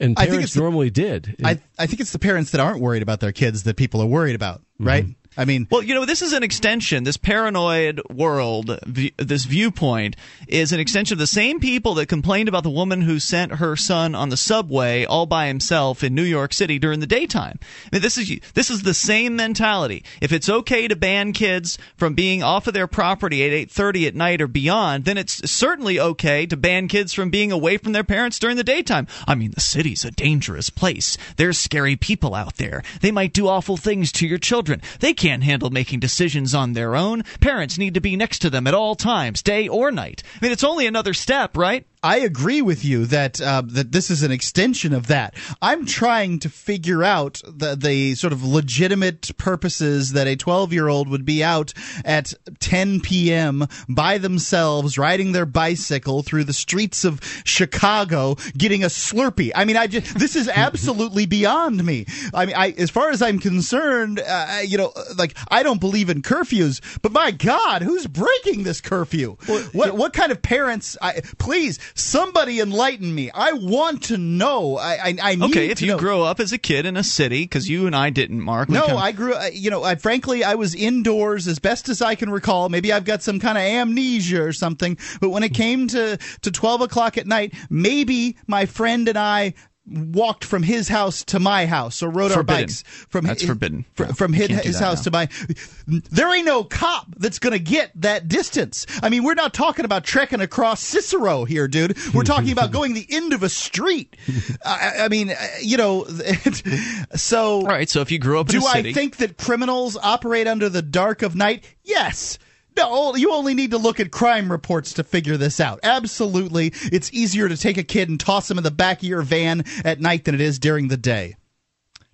And I think parents it's the- normally did. I, I think it's the parents that aren't worried about their kids that people are worried about, mm-hmm. right? I mean, Well, you know, this is an extension. This paranoid world, this viewpoint, is an extension of the same people that complained about the woman who sent her son on the subway all by himself in New York City during the daytime. I mean, this is this is the same mentality. If it's okay to ban kids from being off of their property at eight thirty at night or beyond, then it's certainly okay to ban kids from being away from their parents during the daytime. I mean, the city's a dangerous place. There's scary people out there. They might do awful things to your children. They can't handle making decisions on their own. Parents need to be next to them at all times, day or night. I mean, it's only another step, right? I agree with you that uh, that this is an extension of that. I'm trying to figure out the the sort of legitimate purposes that a 12 year old would be out at 10 p.m. by themselves riding their bicycle through the streets of Chicago getting a Slurpee. I mean, I just this is absolutely beyond me. I mean, I as far as I'm concerned, uh, you know, like I don't believe in curfews, but my God, who's breaking this curfew? what what kind of parents? I, please, somebody enlighten me. I want to know. I I, I need Okay, if you know. grow up as a kid in a city, because you and I didn't, Mark. No, come- I grew. uh, You know, I frankly, I was indoors as best as I can recall. Maybe I've got some kind of amnesia or something. But when it came to to twelve o'clock at night, maybe my friend and I walked from his house to my house or rode our bikes from That's hi- forbidden. fr- Yeah, from his, his house now. to my there ain't no cop that's going to get that distance i mean we're not talking about trekking across cicero here dude we're talking about going the end of a street i, I mean uh, you know so All right, so if you grew up in do I think that criminals operate under the dark of night? Yes. No, you only need to look at crime reports to figure this out. Absolutely. It's easier to take a kid and toss him in the back of your van at night than it is during the day.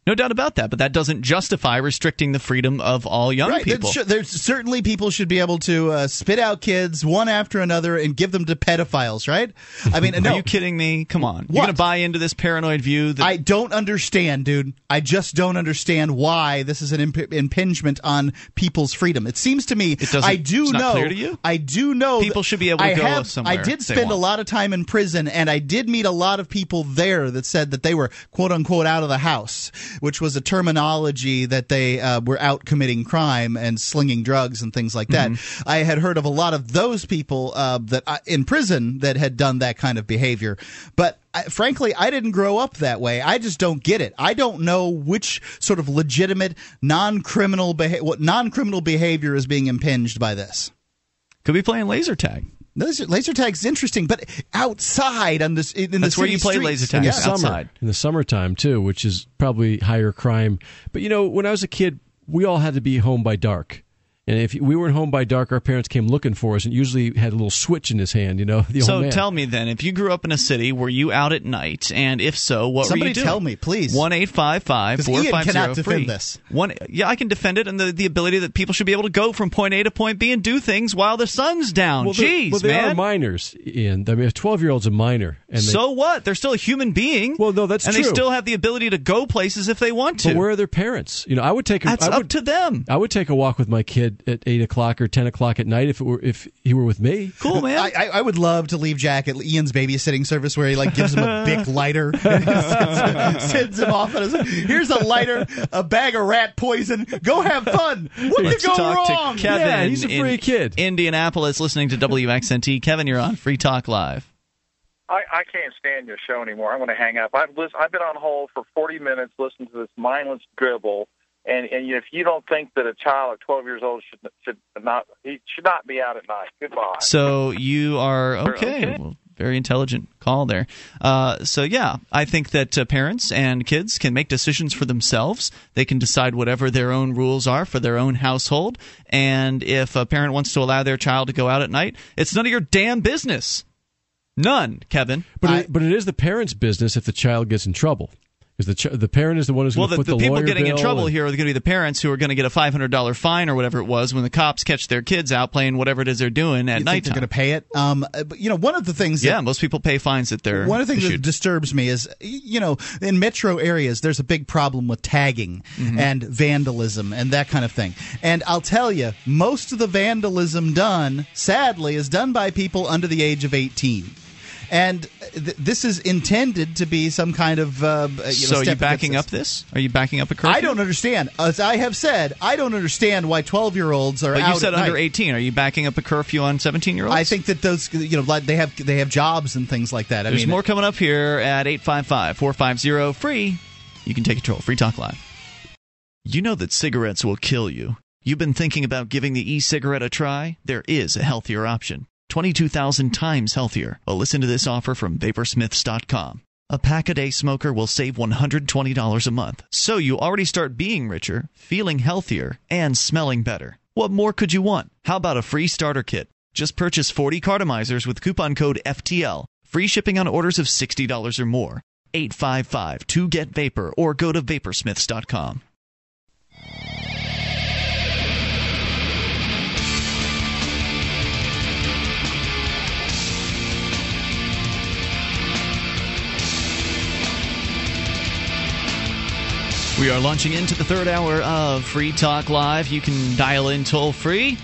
No doubt about that, but that doesn't justify restricting the freedom of all young right. people. There's, there's certainly people should be able to uh, spit out kids one after another and give them to pedophiles, right? I mean, Are no. you kidding me? Come on. You're going to buy into this paranoid view that I don't understand, dude. I just don't understand why this is an imp- impingement on people's freedom. It seems to me. it doesn't- I do it's not know. clear to you? I do know. People should be able to I go have, somewhere I did spend a lot of time in prison, and I did meet a lot of people there that said that they were quote unquote out of the house, which was a terminology that they uh, were out committing crime and slinging drugs and things like that. Mm-hmm. I had heard of a lot of those people uh, that I, in prison that had done that kind of behavior, but. I, frankly, I didn't grow up that way. I just don't get it. I don't know which sort of legitimate non-criminal beha- what non-criminal behavior is being impinged by this. could be playing laser tag. Laser, laser tag's interesting, but outside on this in That's the where you play streets. laser tag. Yeah. Outside. summer in the summertime too, which is probably higher crime. But you know, when I was a kid, we all had to be home by dark. And if we weren't home by dark, our parents came looking for us and usually had a little switch in his hand, you know. The So old man. tell me then, if you grew up in a city, were you out at night? And if so, what Somebody were you doing? tell me, please. One eight five five 'Cause four Ian five cannot zero defend free. this. One, yeah, I can defend it, and the, the ability that people should be able to go from point A to point B and do things while the sun's down. well, Jeez, well, they man. are minors, Ian. I mean, a twelve-year-old's a minor, and they, so what? They're still a human being. Well, no, that's and true. And they still have the ability to go places if they want to. But where are their parents? You know, I would take. A, That's I up would, to them. I would take a walk with my kid at eight o'clock or ten o'clock at night if it were if he were with me. Cool, man. I, I, I would love to leave Jack at Ian's babysitting service where he like gives him a big lighter and sends, sends him off. And says, Here's a lighter, a bag of rat poison. Go have fun. What could Let's go talk wrong? to Kevin. Yeah, he's a free in kid. Indianapolis, listening to WXNT. Kevin, you're on Free Talk Live. I, I can't stand your show anymore. I'm going to hang up. I've lis- I've been on hold for 40 minutes listening to this mindless dribble, and and if you don't think that a child of 12 years old should should not he should not be out at night. Goodbye. So you are okay. Okay. Well, very intelligent call there. Uh, so yeah, I think that uh, parents and kids can make decisions for themselves. They can decide whatever their own rules are for their own household. And if a parent wants to allow their child to go out at night, it's none of your damn business. None, Kevin. But I- it, but it is the parent's business if the child gets in trouble, because the ch- the parent is the one who's Well, going to the, put the the, people getting in trouble and- here are going to be the parents who are going to get a five hundred dollar fine or whatever it was when the cops catch their kids out playing whatever it is they're doing at night. they're going to pay it? Um, uh, but you know, one of the things. Yeah, most people pay fines that they're One of the things that disturbs me is, you know, in metro areas, there's a big problem with tagging Mm-hmm. and vandalism and that kind of thing. And I'll tell you, most of the vandalism done, sadly, is done by people under the age of 18. And th- this is intended to be some kind of. Uh, you know, so are you step backing against up this? Are you backing up a curfew? I don't understand. As I have said, I don't understand why 12 year olds are But out you said at under night. 18. Are you backing up a curfew on 17 year olds? I think that those, you know, like they have they have jobs and things like that. I There's mean, more coming up here at 855 450 free. You can take control. Free Talk Live. You know that cigarettes will kill you. You've been thinking about giving the e cigarette a try? There is a healthier option. 22,000 times healthier. Listen to this offer from Vaporsmiths.com. A pack a day smoker will save $120 a month. So you already start being richer, feeling healthier, and smelling better. What more could you want? How about a free starter kit? Just purchase 40 cartomizers with coupon code FTL. Free shipping on orders of $60 or more. 855 2 get vapor or go to vaporsmiths.com. We are launching into the third hour of Free Talk Live. You can dial in toll free,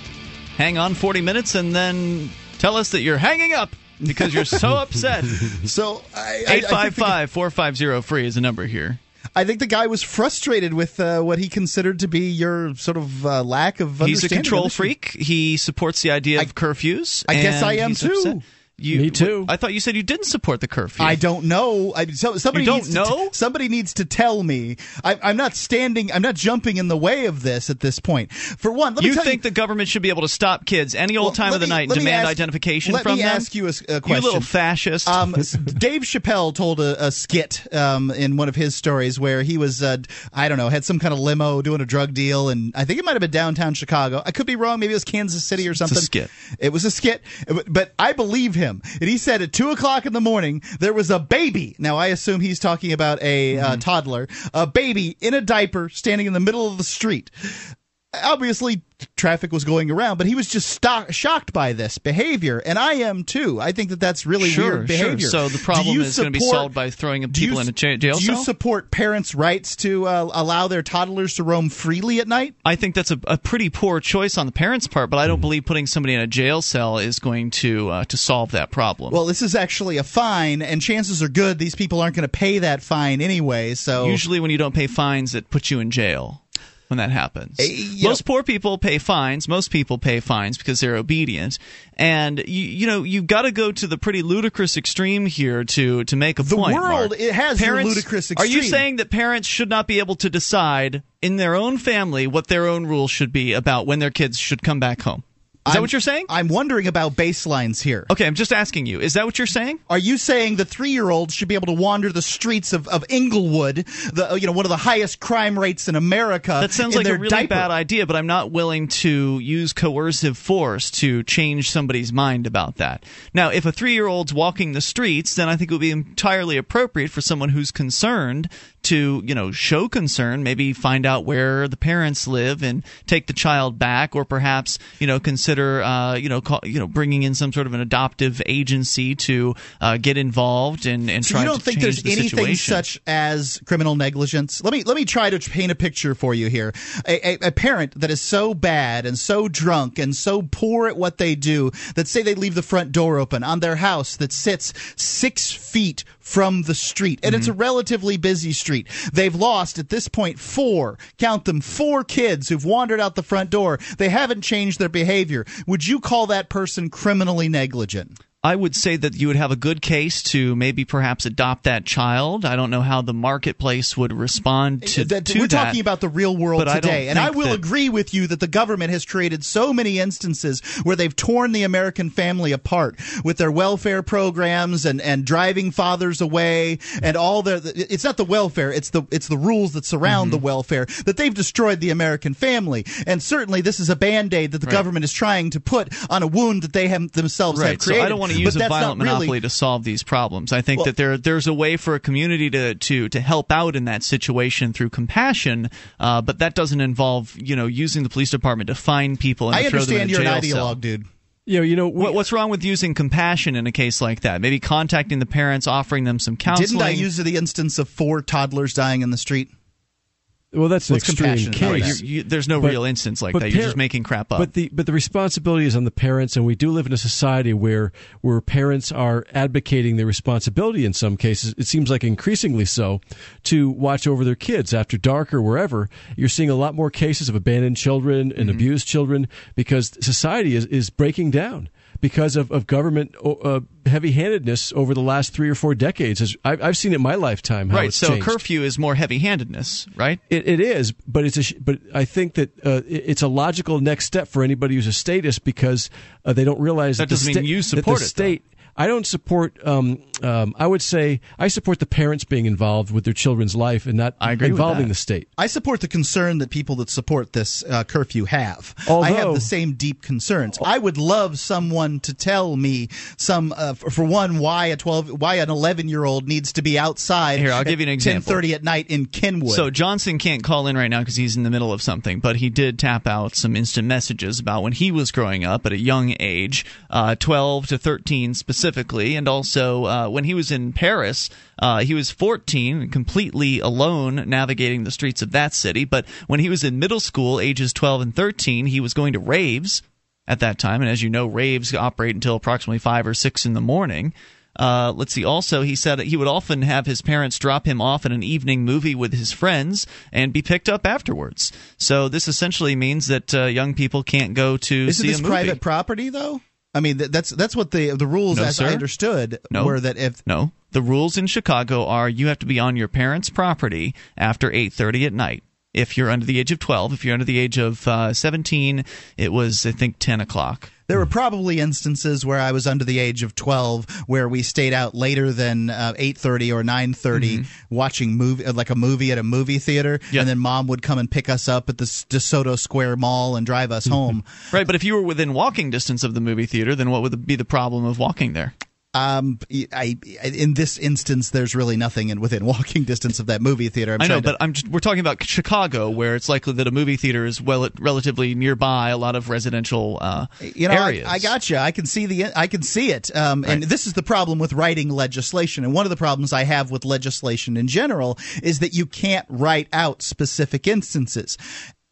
hang on 40 minutes, and then tell us that you're hanging up because you're so upset. so I, I, I think the- 855 450 free is the number here. I think the guy was frustrated with uh, what he considered to be your sort of uh, lack of. Understanding. He's a control freak. He supports the idea of curfews. I guess I am too. upset. You, Me too. I thought you said you didn't support the curfew. I don't know. I, so, somebody You don't needs to know? t- somebody needs to tell me. I, I'm not standing. I'm not jumping in the way of this at this point. For one, let me you think the government should be able to stop kids any old Well, time of the me- night and let me demand ask- identification let from me them? ask you a, a You question. little fascist. Um, Dave Chappelle told a, a skit um, in one of his stories where he was, uh, I don't know, had some kind of limo doing a drug deal, and I think it might have been downtown Chicago. I could be wrong. Maybe it was Kansas City or something. skit. It was a skit, but I believe him. And he said at two o'clock in the morning there was a baby. Now I assume he's talking about a Mm-hmm. uh, toddler, a baby in a diaper standing in the middle of the street. Obviously, traffic was going around, but he was just sto- shocked by this behavior, and I am too. I think that that's really Sure, weird sure. behavior. So the problem is gonna be support- solved by throwing do you people in a jail Do you support parents' rights to uh, allow their toddlers to roam freely at night? I think that's a, a pretty poor choice on the parents' part, but I don't believe putting somebody in a jail cell is going to uh, to solve that problem. Well, this is actually a fine, and chances are good these people aren't going to pay that fine anyway. So Usually, when you don't pay fines, it puts you in jail. When that happens, you most poor people pay fines. Most people pay fines because they're obedient, and you you know you've got to go to the pretty ludicrous extreme here to to make a The point. The world, Mark. it has your parents, ludicrous Are you saying that parents should not be able to decide in their own family what their own rules should be about when their kids should come back home? Is that I'm- what you're saying? I'm wondering about baselines here. Okay, I'm just asking you. Is that what you're saying? Are you saying the three-year-olds should be able to wander the streets of, of Inglewood, the uh, you know one of the highest crime rates in America? That sounds like a really diaper? bad idea, but I'm not willing to use coercive force to change somebody's mind about that. Now, if a three year old's walking the streets, then I think it would be entirely appropriate for someone who's concerned to, you know, show concern, maybe find out where the parents live and take the child back, or perhaps, you know, consider, uh, you know, call, you know, bringing in some sort of an adoptive agency to uh, get involved and, and So try you don't to think there's the anything situation. such as criminal negligence? Let me let me try to paint a picture for you here. A, a, a parent that is so bad and so drunk and so poor at what they do that say they leave the front door open on their house that sits six feet from the street and it's a mm-hmm. relatively busy street. They've lost at this point four, count them, four kids who've wandered out the front door. They haven't changed their behavior. Would you call that person criminally negligent? I would say that you would have a good case to maybe perhaps adopt that child. I don't know how the marketplace would respond to, That- to we're that. talking about the real world but I today, and I will that- agree with you that the government has created so many instances where they've torn the American family apart with their welfare programs and, and driving fathers away and all their. It's not the welfare; it's the it's the rules that surround Mm-hmm. the welfare that they've destroyed the American family. And certainly, this is a band aid that the Right. government is trying to put on a wound that they have themselves have Right, so created. I don't want to use a that's not violent really- monopoly to solve these problems. I think Well- that there there's a way for a community to to to help out in that situation through compassion, uh, but that doesn't involve you know using the police department to find people and I to throw them in understand a you're an jail cell. ideologue, dude. You know, you know, What, what's wrong with using compassion in a case like that? Maybe contacting the parents, offering them some counseling. Didn't I use the instance of four toddlers dying in the street? Well, that's an What's extreme case. You- there's no But- real instance like that. You're just making crap up. But the but the responsibility is on the parents, and we do live in a society where where parents are advocating their responsibility in some cases. It seems like increasingly so to watch over their kids after dark or wherever. You're seeing a lot more cases of abandoned children and Mm-hmm. abused children because society is is breaking down. Because of, of government uh, heavy handedness over the last three or four decades, As I've, I've seen it in my lifetime. How right. So changed. curfew is more heavy-handedness, right? It, it is, but it's a, but I think that uh, it's a logical next step for anybody who's a statist because uh, they don't realize That that, doesn't the mean you support the it, state. I don't support. Um, um, I would say I support the parents being involved with their children's life and not I agree involving the state. I support the concern that people that support this uh, curfew have. I have the same deep concerns. I would love someone to tell me some, uh, for, for one, why a twelve, why an eleven year old needs to be outside. Here, I'll at give you an example. Ten thirty at night in Kenwood. So Johnson can't call in right now because he's in the middle of something, but he did tap out some instant messages about when he was growing up at a young age, uh, 12 to 13 specifically, and also uh, when he was in Paris. Uh, he was 14, completely alone navigating the streets of that city. But when he was in middle school, ages 12 and 13, he was going to raves at that time. And as you know, raves operate until approximately 5 or 6 in the morning. Uh, let's see. Also, he said he would often have his parents drop him off in an evening movie with his friends and be picked up afterwards. So this essentially means that uh, young people can't go to Isn't see this private property though? I mean, that's that's what the the rules, No, as sir. I understood, No. were that if No, the rules in Chicago are you have to be on your parents' property after 8:30 at night. If you're under the age of 12, if you're under the age of uh, 17, it was I think 10 o'clock. There were probably instances where I was under the age of 12 where we stayed out later than uh, 8:30 or 9:30 watching movie uh, like a movie at a movie theater and then mom would come and pick us up at the DeSoto Square Mall and drive us home. Right, but if you were within walking distance of the movie theater, then what would be the problem of walking there? Um, I, I in this instance, there's really nothing in within walking distance of that movie theater. I'm I know, to- but I'm just, we're talking about Chicago, where it's likely that a movie theater is well relatively nearby a lot of residential uh, you know, areas. I, I got you. I can see the, I can see it. Um, And this is the problem with writing legislation. And one of the problems I have with legislation in general is that you can't write out specific instances.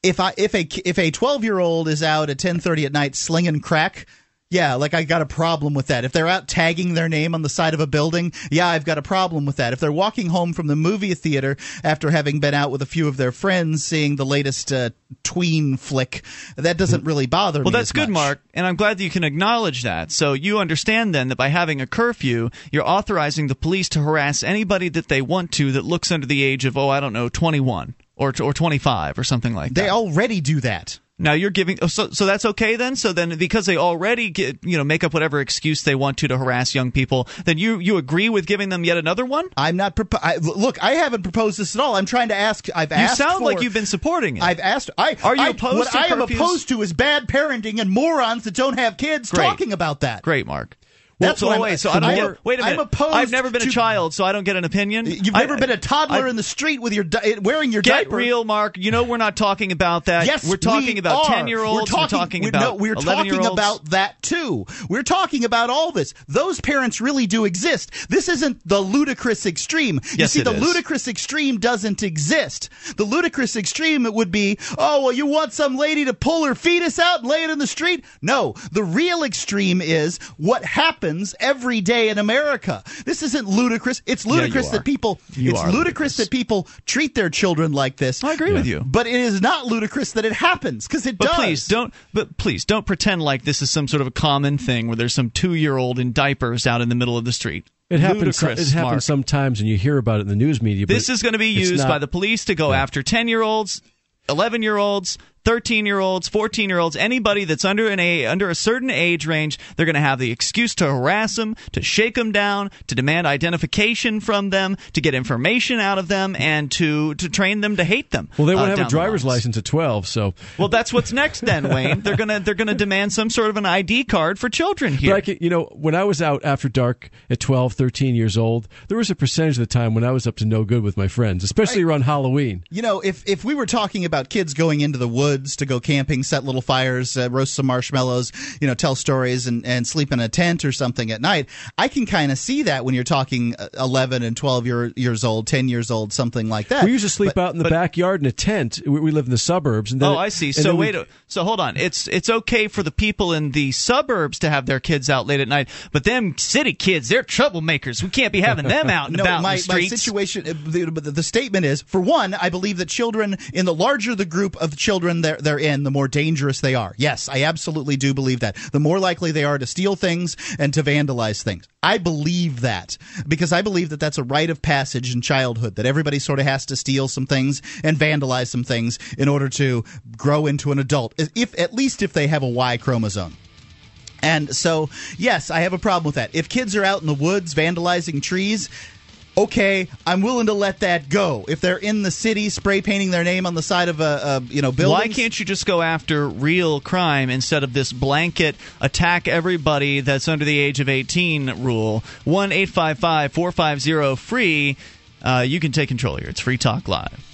If I, if a, if a twelve year old is out at ten thirty at night slinging crack. Yeah, like I got a problem with that. If they're out tagging their name on the side of a building, yeah, I've got a problem with that. If they're walking home from the movie theater after having been out with a few of their friends seeing the latest uh, tween flick, that doesn't really bother me. Well, that's good. Mark, and I'm glad that you can acknowledge that. So you understand then that by having a curfew, you're authorizing the police to harass anybody that they want to that looks under the age of, oh, I don't know, 21 or or 25 or something like that. They already do that. Now you're giving oh, so so that's okay then. So then because they already get you know make up whatever excuse they want to to harass young people, then you you agree with giving them yet another one? I'm not. Propo- I, look, I haven't proposed this at all. I'm trying to ask. I've You asked. sound for- like you've been supporting it. I've asked. I Are you I- opposed What I am curfews? opposed to is bad parenting and morons that don't have kids Great. talking about that. Great, Mark. That's so what I'm- so I don't I'm- get, wait a minute. I'm opposed I've never been a child, so I don't get an opinion. You've I- never been a toddler I- in the street with your di- eh, wearing your Get diaper. real, Mark. You know we're not talking about that. Yes, we're talking we about ten year olds. We're talking, about no, we're talking about that too. We're talking about all this. Those parents really do exist. This isn't the ludicrous extreme. You Yes, see, the is. ludicrous extreme doesn't exist. The ludicrous extreme it would be, oh well, you want some lady to pull her fetus out and lay it in the street? No, the real extreme is what happens every day in America. This isn't ludicrous. It's ludicrous are. that people. You it's are ludicrous, ludicrous. that people treat their children like this. I agree with you. But it is not ludicrous that it happens because it But does. please don't. But please don't pretend like this is some sort of a common thing where there's some two-year-old in diapers out in the middle of the street. It happens. It happens Mark. sometimes, and you hear about it in the news media. But This is going to be used not- by the police to go after 10 year olds, 11 year olds, 13 year olds, 14 year olds, anybody that's under an a, under a certain age range. They're going to have the excuse to harass them, to shake them down, to demand identification from them, to get information out of them, and to to train them to hate them. Well, they uh, won't have a driver's license at twelve, so. Well, that's what's next then, Wayne. They're gonna they're gonna demand some sort of an ID card for children here. But I can, you know, when I was out after dark at 12, 13 years old, there was a percentage of the time when I was up to no good with my friends, especially around Halloween. You know, if if we were talking about kids going into the woods to go camping, set little fires, uh, roast some marshmallows, you know, tell stories and, and sleep in a tent or something at night, I can kind of see that when you're talking uh, 11 and 12 year, years old, 10 years old, something like that. We used to sleep out in the backyard in a tent. We, we live in the suburbs. And then oh, I see. and So then we- wait. So hold on. It's it's okay for the people in the suburbs to have their kids out late at night, but them city kids, they're troublemakers. We can't be having them out and no, about my, in the my situation. uh, The, the, the statement is: for one, I believe that children, in the larger the group of children they're, they're in, the more dangerous they are. Yes, I absolutely do believe that. The more likely they are to steal things and to vandalize things. I believe that because I believe that that's a rite of passage in childhood. That everybody sort of has to steal some things and vandalize some things in order to grow into an adult. If at least if they have a Y chromosome. And so, yes, I have a problem with that. If kids are out in the woods vandalizing trees, okay, I'm willing to let that go. If they're in the city spray painting their name on the side of a, a you know building, Why can't you just go after real crime instead of this blanket attack everybody that's under the age of 18 rule? 1 855 450 free. Uh, you can take control here. It's Free Talk Live.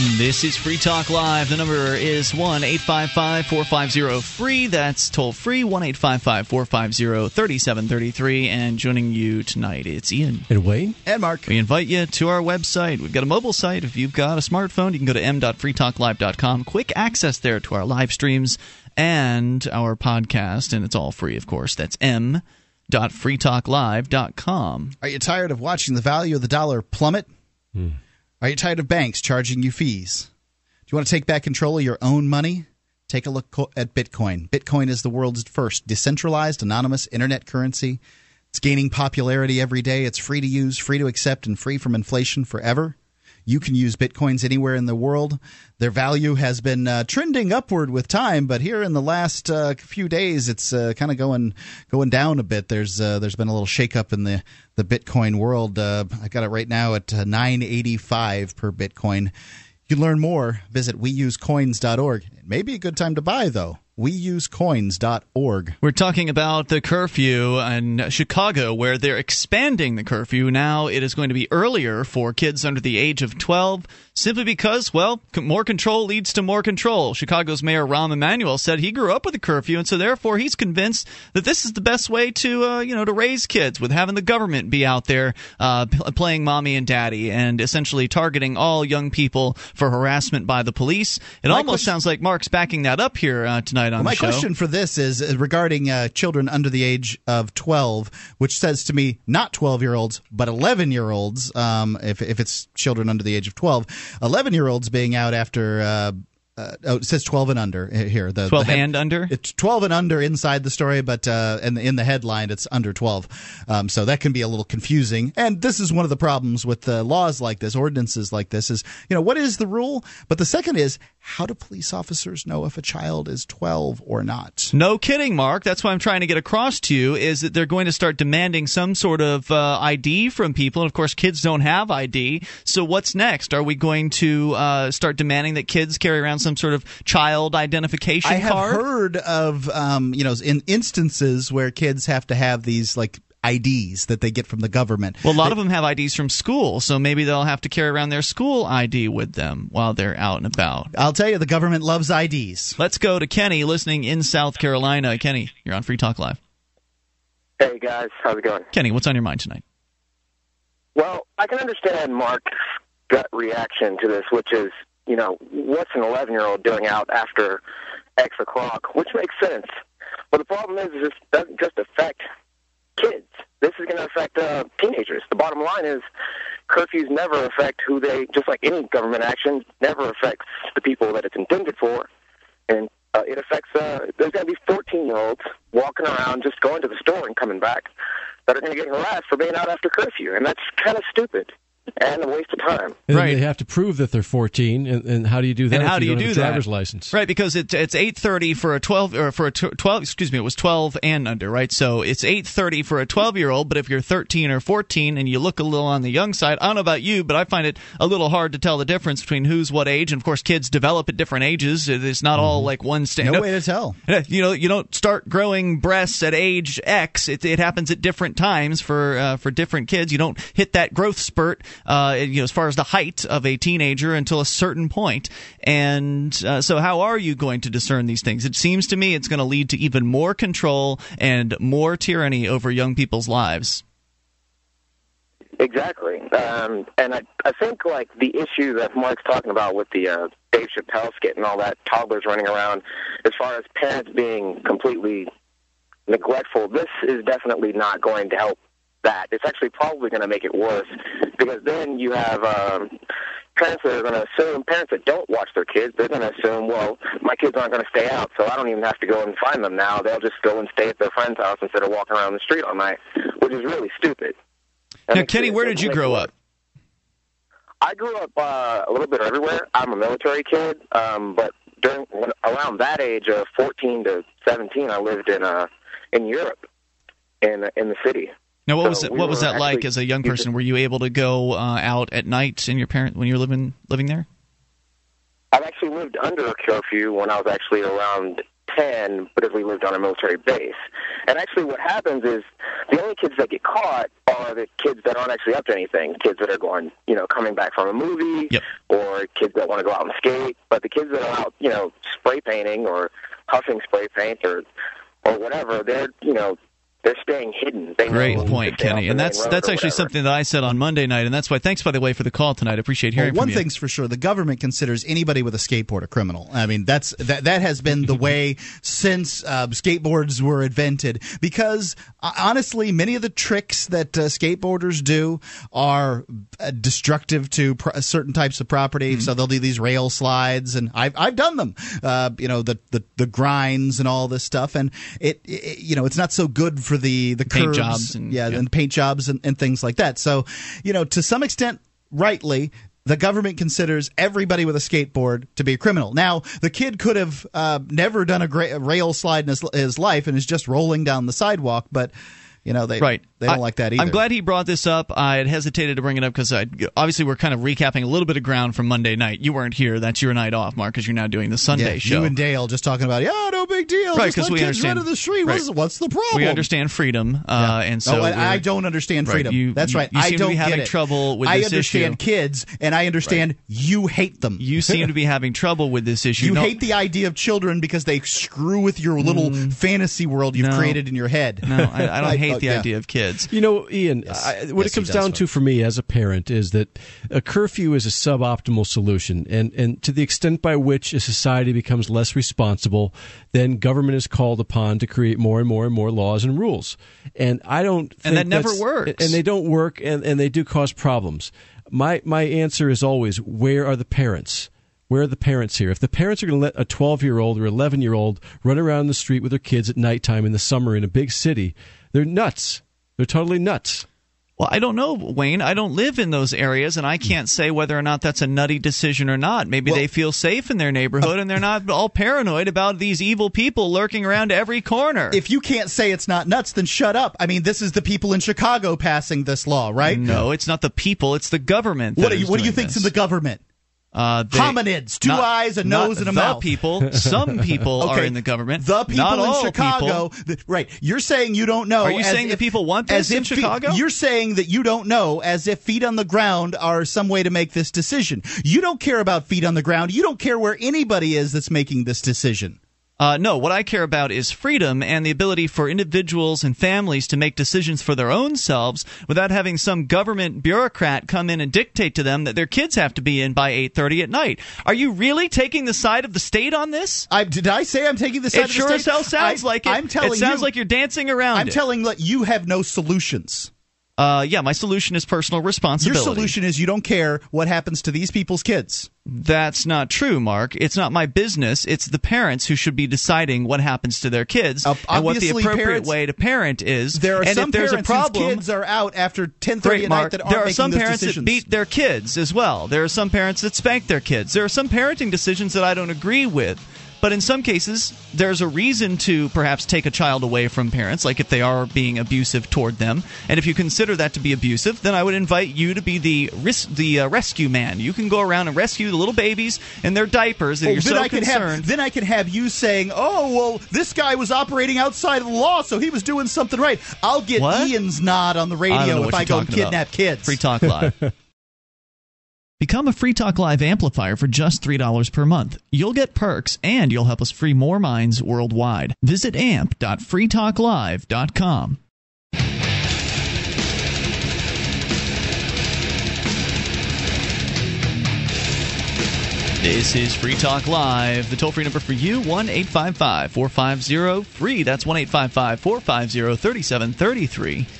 This is Free Talk Live. The number is 1 855 450 free. That's toll free 1 855 450 3733. And joining you tonight, it's Ian. And Wayne. And Mark. We invite you to our website. We've got a mobile site. If you've got a smartphone, you can go to m.freetalklive.com. Quick access there to our live streams and our podcast. And it's all free, of course. That's m.freetalklive.com. Are you tired of watching the value of the dollar plummet? Hmm. Are you tired of banks charging you fees? Do you want to take back control of your own money? Take a look co- at Bitcoin. Bitcoin is the world's first decentralized, anonymous internet currency. It's gaining popularity every day. It's free to use, free to accept, and free from inflation forever. You can use bitcoins anywhere in the world. Their value has been uh, trending upward with time, but here in the last uh, few days, it's uh, kind of going going down a bit. There's uh, there's been a little shakeup in the the Bitcoin world. Uh, I got it right now at uh, 985 per Bitcoin. You can learn more. Visit weusecoins.org. It may be a good time to buy though. weusecoins.org. We're talking about the curfew in Chicago, where they're expanding the curfew. Now it is going to be earlier for kids under the age of 12, simply because, well, more control leads to more control. Chicago's Mayor Rahm Emanuel said he grew up with a curfew, and so therefore he's convinced that this is the best way to, uh, you know, to raise kids with having the government be out there uh, playing mommy and daddy and essentially targeting all young people for harassment by the police. It My almost question- sounds like Mark's backing that up here uh, tonight on Well, my question for this is uh, regarding uh, children under the age of 12, which says to me not 12 year olds, but 11 year olds, um, if, if it's children under the age of 12. 11 year olds being out after. Uh, uh, oh, it says 12 and under uh, here. The, 12 the head- and under? It's 12 and under inside the story, but uh, in, the, in the headline, it's under 12. Um, so that can be a little confusing. And this is one of the problems with uh, laws like this, ordinances like this, is, you know, what is the rule? But the second is, how do police officers know if a child is 12 or not? No kidding, Mark. That's what I'm trying to get across to you is that they're going to start demanding some sort of uh, ID from people. And of course, kids don't have ID. So what's next? Are we going to uh, start demanding that kids carry around some sort of child identification card? I have heard of, um, you know, in instances where kids have to have these like IDs that they get from the government. well, a lot of them have IDs from school, so maybe they'll have to carry around their school ID with them while they're out and about. I'll tell you, the government loves IDs. Let's go to Kenny, listening in South Carolina. Kenny, you're on Free Talk Live. Hey guys, how's it going? Kenny, what's on your mind tonight? Well, I can understand Mark's gut reaction to this, which is, you know, what's an 11 year old doing out after X o'clock, which makes sense. But the problem is, is this doesn't just affect kids. This is going to affect uh, teenagers. The bottom line is, curfews never affect who they, just like any government action, never affects the people that it's intended for. And uh, it affects, uh, there's going to be 14 year olds walking around just going to the store and coming back that are going to get harassed for being out after curfew. And that's kind of stupid and a waste of time. And then they have to prove that they're 14, and, and how do you do that? and how if do you don't do have a that? driver's license? Right, because it's it's eight thirty for a twelve or for a twelve. Excuse me, it was twelve and under, right? So it's eight thirty for a twelve year old. But if you're thirteen or fourteen and you look a little on the young side, I don't know about you, but I find it a little hard to tell the difference between who's what age. And of course, kids develop at different ages. It's not all like one stand. No way to tell. You know, you don't start growing breasts at age X. It, it happens at different times for uh, for different kids. You don't hit that growth spurt, uh, you know, as far as the height of a teenager until a certain point. And uh, so, how are you going to discern these things? It seems to me it's going to lead to even more control and more tyranny over young people's lives. Exactly. Um, and I, I think like the issue that Mark's talking about with the uh, Dave Chappelle skit and all that, toddlers running around, as far as parents being completely neglectful, this is definitely not going to help that. It's actually probably going to make it worse because then you have um, parents that are going to assume, parents that don't watch their kids, they're going to assume, well, my kids aren't going to stay out, so I don't even have to go and find them now. They'll just go and stay at their friend's house instead of walking around the street all night, which is really stupid. Now, Kenny, where did you grow up? I grew up uh, a little bit everywhere. I'm a military kid, um, but during when, around that age of 14 to 17, I lived in uh, in Europe, in in the city. Now, what So was it, we what was that like as a young person? Were you able to go uh, out at night in your parent when you were living living there? I've actually lived under a curfew when I was actually around 10 because we lived on a military base. And actually what happens is the only kids that get caught are are the kids that aren't actually up to anything. Kids that are going, you know, coming back from a movie, or kids that want to go out and skate. But the kids that are out, you know, spray painting or huffing spray paint or or whatever, they're you know they're staying hidden. They Great point, to stay off Kenny. And that's that's actually something that I said on Monday night, and that's why. Thanks, by the way, for the call tonight. I appreciate hearing Well, one from you. thing's for sure: the government considers anybody with a skateboard a criminal. I mean, that's that that has been the way since uh, skateboards were invented. Because uh, honestly, many of the tricks that uh, skateboarders do are uh, destructive to pr- certain types of property. Mm-hmm. So they'll do these rail slides, and I've I've done them. Uh, you know, the, the the grinds and all this stuff, and it, it you know it's not so good for the the Paint curves. jobs and- yeah, yeah. and paint jobs and, and things like that. So, you know, to some extent, rightly, the government considers everybody with a skateboard to be a criminal. Now, the kid could have uh, never done a, gra- a rail slide in his, his life and is just rolling down the sidewalk, but. You know they Right. They don't I- like that either. I'm glad he brought this up. I had hesitated to bring it up because obviously we're kind of recapping a little bit of ground from Monday night. You weren't here. That's your night off, Mark, because you're now doing the Sunday yeah, show. You and Dale just talking about yeah, no big deal. Right, Just 'cause let we understand- to the street. right. What's, what's the problem? we understand freedom, uh, and so oh, we're- I don't understand Right, freedom. you- That's right. you I seem don't be having trouble with I understand issue. kids, and I understand you hate them. You seem to be having trouble with this issue. You No- hate the idea of children because they screw with your little fantasy world you've No. created in your head. No, I, I don't hate oh, the idea of kids. You know, Ian, I, what Yes, it comes does, down to for me as a parent is that a curfew is a suboptimal solution, and and to the extent by which a society becomes less responsible, then government is called upon to create more and more and more laws and rules. And I don't, And that never works. and they don't work, and and they do cause problems. My my answer is always, where are the parents? Where are the parents here? If the parents are going to let a 12 year old or 11 year old run around the street with their kids at nighttime in the summer in a big city, they're nuts. They're totally nuts. Well, I don't know, Wayne. I don't live in those areas, and I can't say whether or not that's a nutty decision or not. Maybe they feel safe in their neighborhood, and they're not all paranoid about these evil people lurking around every corner. If you can't say it's not nuts, then shut up. I mean, this is the people in Chicago passing this law, right? no, it's not the people; it's the government. What do you What do you think's this. in the government? Uh, they- Hominids, two not- eyes, a nose, and a the mouth. people. Some people are Okay, in the government. The people not in Chicago, people. th- right? You're saying you don't know. Are you as saying the if- people want as this in if fe- Chicago? you're saying that you don't know, as if feet on the ground are some way to make this decision. You don't care about feet on the ground. You don't care where anybody is that's making this decision. Uh, no, what I care about is freedom and the ability for individuals and families to make decisions for their own selves without having some government bureaucrat come in and dictate to them that their kids have to be in by 8:30 at night. Are you really taking the side of the state on this? I, did I say I'm taking the side it of the sure state? as hell sounds I- like it. I'm telling it sounds you- like you're dancing around I'm it. telling that you have no solutions. Uh, yeah, my solution is personal responsibility. Your solution is you don't care what happens to these people's kids. That's not true, Mark. It's not my business. It's the parents who should be deciding what happens to their kids and what the appropriate parents- way to parent is. There are and some if there's parents a problem, whose kids are out after 10:30 Great, at night that aren't there are some parents decisions. that beat their kids as well. There are some parents that spank their kids. There are some parenting decisions that I don't agree with. But in some cases, there's a reason to perhaps take a child away from parents, like if they are being abusive toward them. And if you consider that to be abusive, then I would invite you to be the ris- the uh, rescue man. You can go around and rescue the little babies in their diapers that Oh, you're then so I can concerned. have then I can have you saying, "Oh, well, this guy was operating outside of the law, so he was doing something right." I'll get What? Ian's nod on the I radio what if I go and talking about. kidnap kids. Free Talk Live. Become a Free Talk Live amplifier for just $3 per month. You'll get perks and you'll help us free more minds worldwide. Visit amp.freetalklive.com. This is Free Talk Live. The toll free number for you, 1 855 450 free. That's 1 855 450 3733.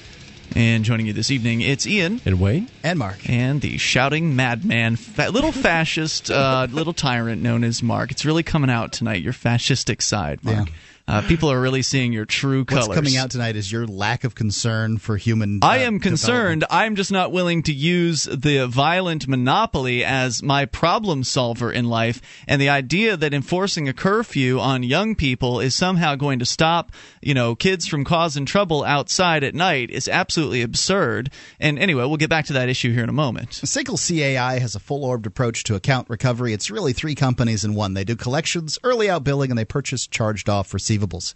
And joining you this evening, it's Ian. And Wayne. And Mark. And the shouting madman, fa- little fascist, uh, little tyrant known as Mark. It's really coming out tonight, your fascistic side, Mark. Uh, people are really seeing your true colors. What's coming out tonight is your lack of concern for human. I uh, am concerned. I'm just not willing to use the violent monopoly as my problem solver in life. And the idea that enforcing a curfew on young people is somehow going to stop, you know, kids from causing trouble outside at night is absolutely absurd. And anyway, we'll get back to that issue here in a moment. Sickle CAI has a full orbed approach to account recovery. It's really three companies in one. They do collections, early out billing, and they purchase charged off receivables.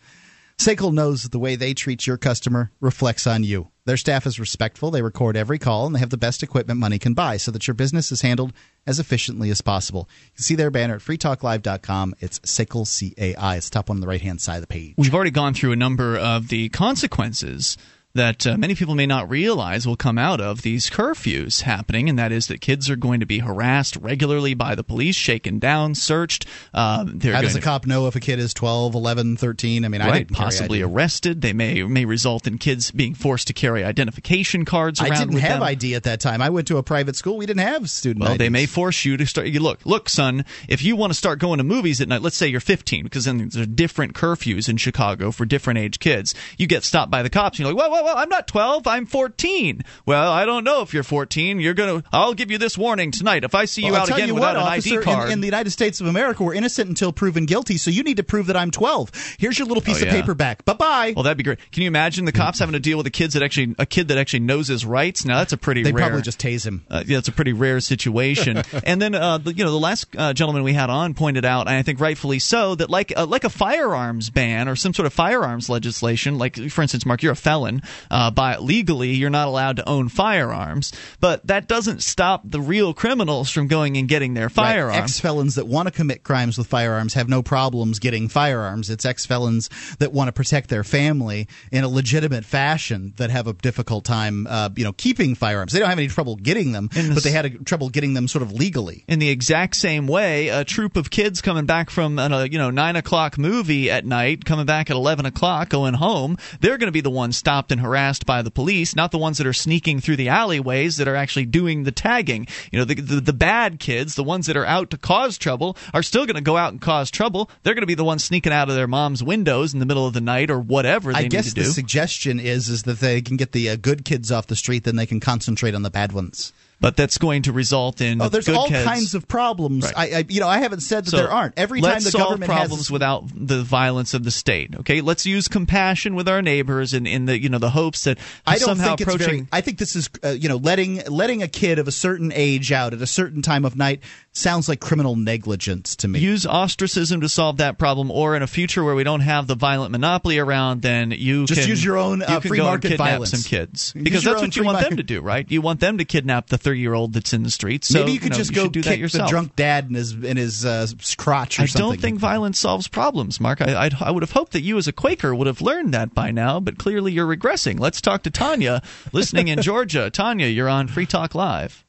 Sickle knows that the way they treat your customer reflects on you. Their staff is respectful, they record every call, and they have the best equipment money can buy so that your business is handled as efficiently as possible. You can see their banner at freetalklive.com. It's SACL C-A-I. It's top one on the right-hand side of the page. We've already gone through a number of the consequences that uh, many people may not realize will come out of these curfews happening, and that is that kids are going to be harassed regularly by the police, shaken down, searched. Uh, How does a cop know if a kid is 12, 11, 13? I mean, I right, carry possibly ID. arrested. They may may result in kids being forced to carry identification cards around. I didn't have them. ID at that time. I went to a private school. We didn't have student Well, they may force you to start. You look, look, son. If you want to start going to movies at night, let's say you're 15, because then there's different curfews in Chicago for different age kids. You get stopped by the cops, and you're like, "Well, well, well, I'm not 12. I'm 14." Well, I don't know if you're 14. You're gonna. I'll give you this warning tonight. If I see you Well, out again you without what, an officer, ID card, In, in the United States of America, we're innocent until proven guilty. So you need to prove that I'm 12. Here's your little piece Oh, of yeah. paper back. Bye bye. well, that'd be great. Can you imagine the cops having to deal with a kids that actually a kid that actually knows his rights? Now that's a pretty They rare. probably just tase him. Uh, yeah, it's a pretty rare situation. and then, uh, the, you know, the last uh, gentleman we had on pointed out, and I think rightfully so, that like uh, like a firearms ban or some sort of firearms legislation, like for instance, Mark, you're a felon. Uh, by legally, you're not allowed to own firearms, but that doesn't stop the real criminals from going and getting their firearms. Right. Ex felons that want to commit crimes with firearms have no problems getting firearms. It's ex felons that want to protect their family in a legitimate fashion that have a difficult time, uh, you know, keeping firearms. They don't have any trouble getting them, but they had a, trouble getting them sort of legally. in the exact same way, a troop of kids coming back from a you know nine o'clock movie at night, coming back at eleven o'clock, going home, they're going to be the ones stopped and harassed by the police, not the ones that are sneaking through the alleyways that are actually doing the tagging. You know, the the, the bad kids, the ones that are out to cause trouble, are still going to go out and cause trouble. They're going to be the ones sneaking out of their mom's windows in the middle of the night or whatever they I need guess to the do. suggestion is is that they can get the uh, good kids off the street, then they can concentrate on the bad ones. But that's going to result in Oh, there's all kinds of problems. Right. I, I, you know, I haven't said that So there aren't. Every time let's the solve government problems has without the violence of the state. Okay, let's use compassion with our neighbors in, in the you know the hopes that I don't somehow think it's approaching. very. I think this is uh, you know letting letting a kid of a certain age out at a certain time of night sounds like criminal negligence to me. Use ostracism to solve that problem, or in a future where we don't have the violent monopoly around, then you Just can use your own, you uh, can free go and market kidnap violence. some kids because that's what you want them to do, right? You want them to kidnap the thirty-year-old that's in the streets. So Maybe you could know, just you go should do that kick the yourself. drunk dad in his in his uh, crotch or I something. don't think violence solves problems, Mark. I, I'd, I would have hoped that you, as a Quaker, would have learned that by now, but clearly you're regressing. Let's talk to Tanya, listening in Georgia. Tanya, you're on Free Talk Live.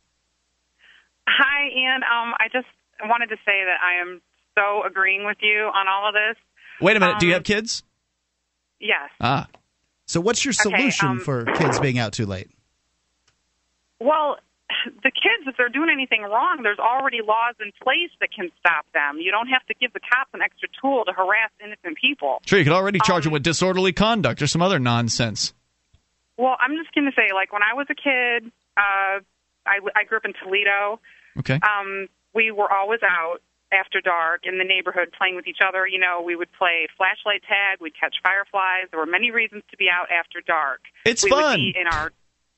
Hi, Ian. Um, I just wanted to say that I am so agreeing with you on all of this. Wait a minute. do you Um, have kids? Yes. Ah. So what's your Okay, solution um, for kids being out too late? Well, the kids, if they're doing anything wrong, there's already laws in place that can stop them. You don't have to give the cops an extra tool to harass innocent people. Sure, you could already Um, charge them with disorderly conduct or some other nonsense. Well, I'm just going to say, like, when I was a kid, uh, I, I grew up in Toledo. Okay. Um, we were always out after dark in the neighborhood playing with each other. You know, we would play flashlight tag, we'd catch fireflies. There were many reasons to be out after dark. It's we fun. In our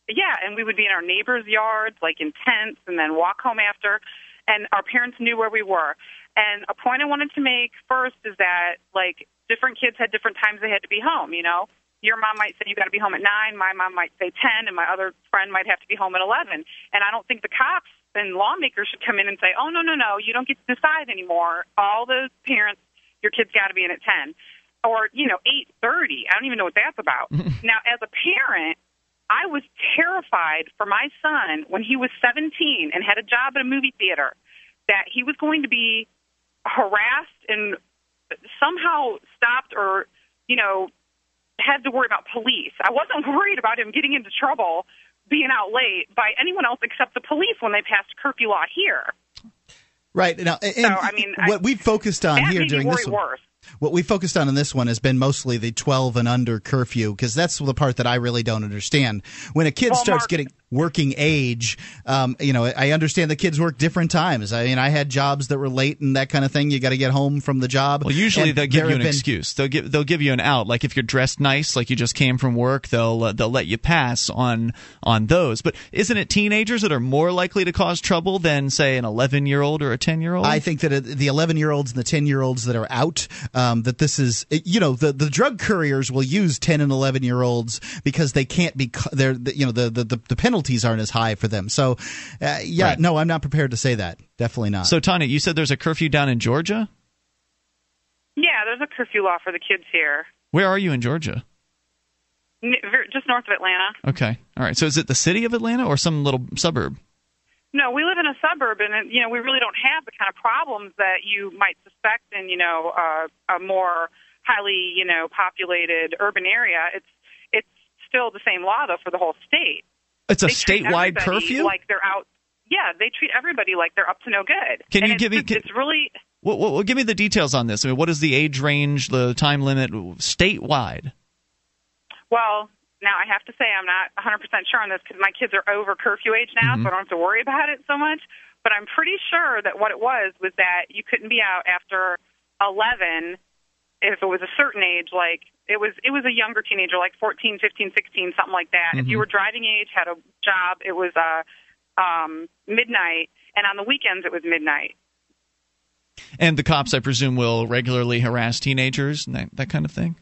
yeah, and we would be in our neighbors' yards, like in tents, and then walk home after. And our parents knew where we were. And a point I wanted to make first is that like different kids had different times they had to be home. You know, your mom might say you got to be home at nine. My mom might say ten, and my other friend might have to be home at eleven. And I don't think the cops and lawmakers should come in and say, "Oh no, no, no, you don't get to decide anymore." All the parents, your kids got to be in at ten, or you know, eight thirty. I don't even know what that's about. now, as a parent, I was terrified for my son when he was 17 and had a job at a movie theater that he was going to be harassed and somehow stopped or, you know, had to worry about police. I wasn't worried about him getting into trouble being out late by anyone else except the police when they passed curfew law here. Right now, and So, I mean, I- what we've focused on here during this one, worse. What we focused on in this one has been mostly the 12 and under curfew because that's the part that I really don't understand. When a kid Well, starts Mark- getting working age, um, you know, I understand the kids work different times. I mean, I had jobs that were late and that kind of thing. You got to get home from the job. Well, usually And they'll give you an been- excuse. They'll give they'll give you an out. Like if you're dressed nice, like you just came from work, they'll uh, they'll let you pass on on those. But isn't it teenagers that are more likely to cause trouble than say an 11 year old or a 10 year old? I think that uh, the 11 year olds and the 10 year olds that are out um, that this is you know the the drug couriers will use 10 and 11 year olds because they can't be they're you know the, the the penalties aren't as high for them. So uh, yeah, Right. no, I'm not prepared to say that. Definitely not. So, Tanya, you said there's a curfew down in Georgia. Yeah, there's a curfew law for the kids here, Where are you in Georgia? N- just north of Atlanta. Okay. All right. So, is it the city of Atlanta or some little suburb? No, we live in a suburb, and you know we really don't have the kind of problems that you might suspect in you know uh, a more highly you know populated urban area. It's it's still the same law though for the whole state. It's a statewide curfew? Like they're out. Yeah, they treat everybody like they're up to no good. Can And you give me- can- It's really Well, well, give me the details on this. I mean, what is the age range, the time limit, statewide? Well, now I have to say I'm not 100% sure on this because my kids are over curfew age now, Mhm. so I don't have to worry about it so much. But I'm pretty sure that what it was was that you couldn't be out after 11 if it was a certain age, like it was it was a younger teenager, like 14, 15, 16, something like that. If you Mhm. were driving age, had a job, it was uh, um, midnight, and on the weekends it was midnight. And the cops, I presume, will regularly harass teenagers and that, that kind of thing?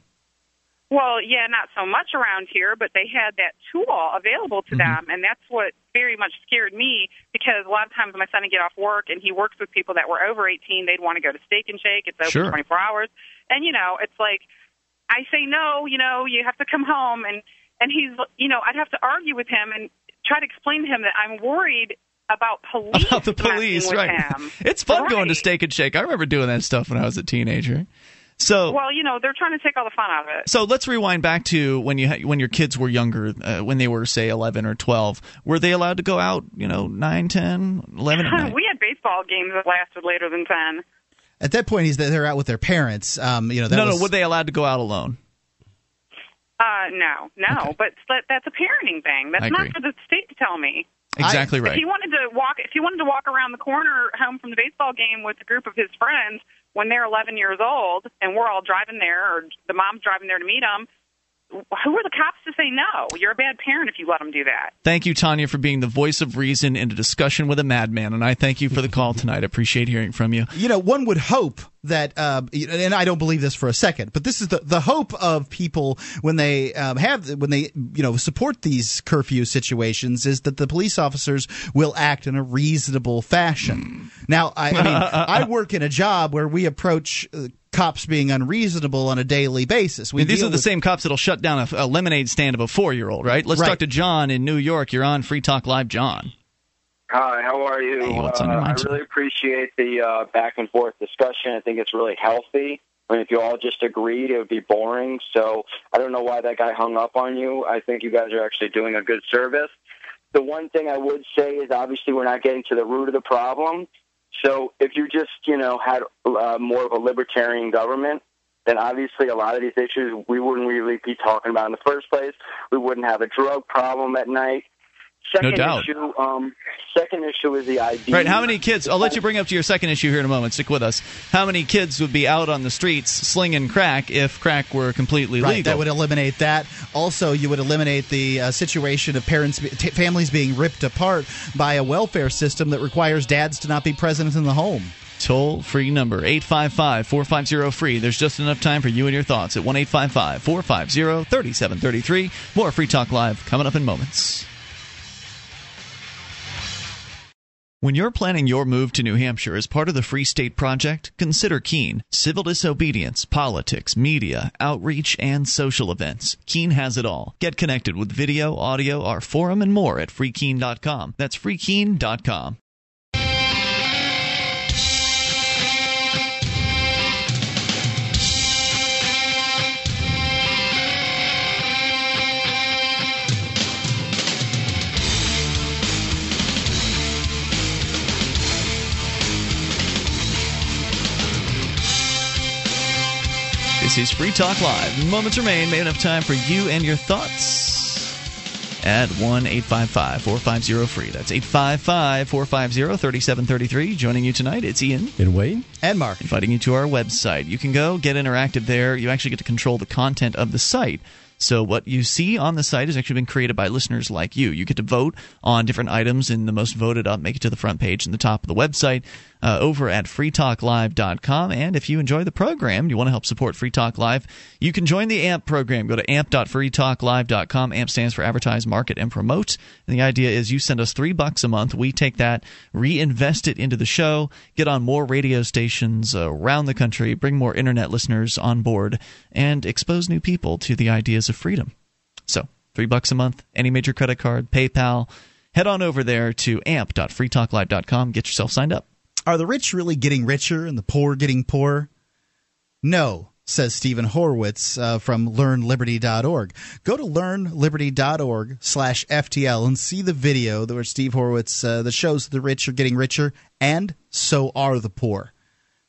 Well, yeah, not so much around here, but they had that tool available to them, and that's what very much scared me because a lot of times my son would get off work and he works with people that were over 18, they'd want to go to Steak and Shake. It's open Sure. 24 hours, and you know, it's like I say no, you know, you have to come home, and and he's, you know, I'd have to argue with him and try to explain to him that I'm worried about police. About the police, right? Him. It's fun going to Right. Steak and Shake. I remember doing that stuff when I was a teenager. So, Well, you know, they're trying to take all the fun out of it. so let's rewind back to when you ha- when your kids were younger, uh, when they were say 11 or 12. Were they allowed to go out, you know, 9, 10, 11 at night? we had baseball games that lasted later than 10. At that point, he's they're out with their parents. Um, you know, that no, was, no, were they allowed to go out alone? Uh, no, no, but that, that's a parenting thing. That's I not agree. for the state to tell me. Exactly If right. he wanted to walk, if he wanted to walk around the corner home from the baseball game with a group of his friends when they're 11 years old, and we're all driving there, or the mom's driving there to meet him, who are the cops to say no? You're a bad parent if you let them do that. Thank you, Tanya, for being the voice of reason in a discussion with a madman. And I thank you for the call tonight. I appreciate hearing from you. you know, one would hope that, uh, and I don't believe this for a second, but this is the, the hope of people when they um, have when they you know support these curfew situations is that the police officers will act in a reasonable fashion. Now, I, I mean, I work in a job where we approach. Uh, Cops being unreasonable on a daily basis. We I mean, these are the with- same cops that'll shut down a, a lemonade stand of a four year old, right? Let's Right. talk to John in New York. You're on Free Talk Live, John. Hi, how are you? Hey, what's on your Uh, I really appreciate the uh, back and forth discussion. I think it's really healthy. I mean, if you all just agreed, it would be boring. So I don't know why that guy hung up on you. I think you guys are actually doing a good service. The one thing I would say is obviously we're not getting to the root of the problem. So if you just, you know, had uh, more of a libertarian government, then obviously a lot of these issues we wouldn't really be talking about in the first place. We wouldn't have a drug problem at night. Second doubt. issue, um, second issue is the ID. Right, how many kids? I'll let you bring up to your second issue here in a moment. Stick with us. How many kids would be out on the streets slinging crack if crack were completely Right, legal? that would eliminate that. Also, you would eliminate the uh, situation of parents, t- families being ripped apart by a welfare system that requires dads to not be present in the home. Toll free number 855 450 free. There's just enough time for you and your thoughts at 1 855 450 3733. More Free Talk Live coming up in moments. When you're planning your move to New Hampshire as part of the Free State Project, consider Keene. Civil disobedience, politics, media, outreach, and social events. Keene has it all. Get connected with video, audio, our forum, and more at freekeene.com. That's freekeene.com. This is Free Talk Live. Moments remain. Made enough time for you and your thoughts at 1 855 450 free. That's 855 450 3733. Joining you tonight, it's Ian. And Wayne? And Mark. Inviting you to our website. You can go get interactive there. You actually get to control the content of the site. So what you see on the site has actually been created by listeners like you. You get to vote on different items, and the most voted up make it to the front page and the top of the website. Uh, over at freetalklive.com. And if you enjoy the program, you want to help support Free Talk Live, you can join the AMP program. Go to amp.freetalklive.com. AMP stands for Advertise, Market, and Promote. And the idea is you send us three bucks a month. We take that, reinvest it into the show, get on more radio stations around the country, bring more internet listeners on board, and expose new people to the ideas of freedom. So, three bucks a month, any major credit card, PayPal. Head on over there to amp.freetalklive.com. Get yourself signed up. Are the rich really getting richer and the poor getting poorer? No, says Stephen Horwitz uh, from LearnLiberty.org. Go to LearnLiberty.org slash FTL and see the video where Steve Horwitz uh, that shows the rich are getting richer and so are the poor.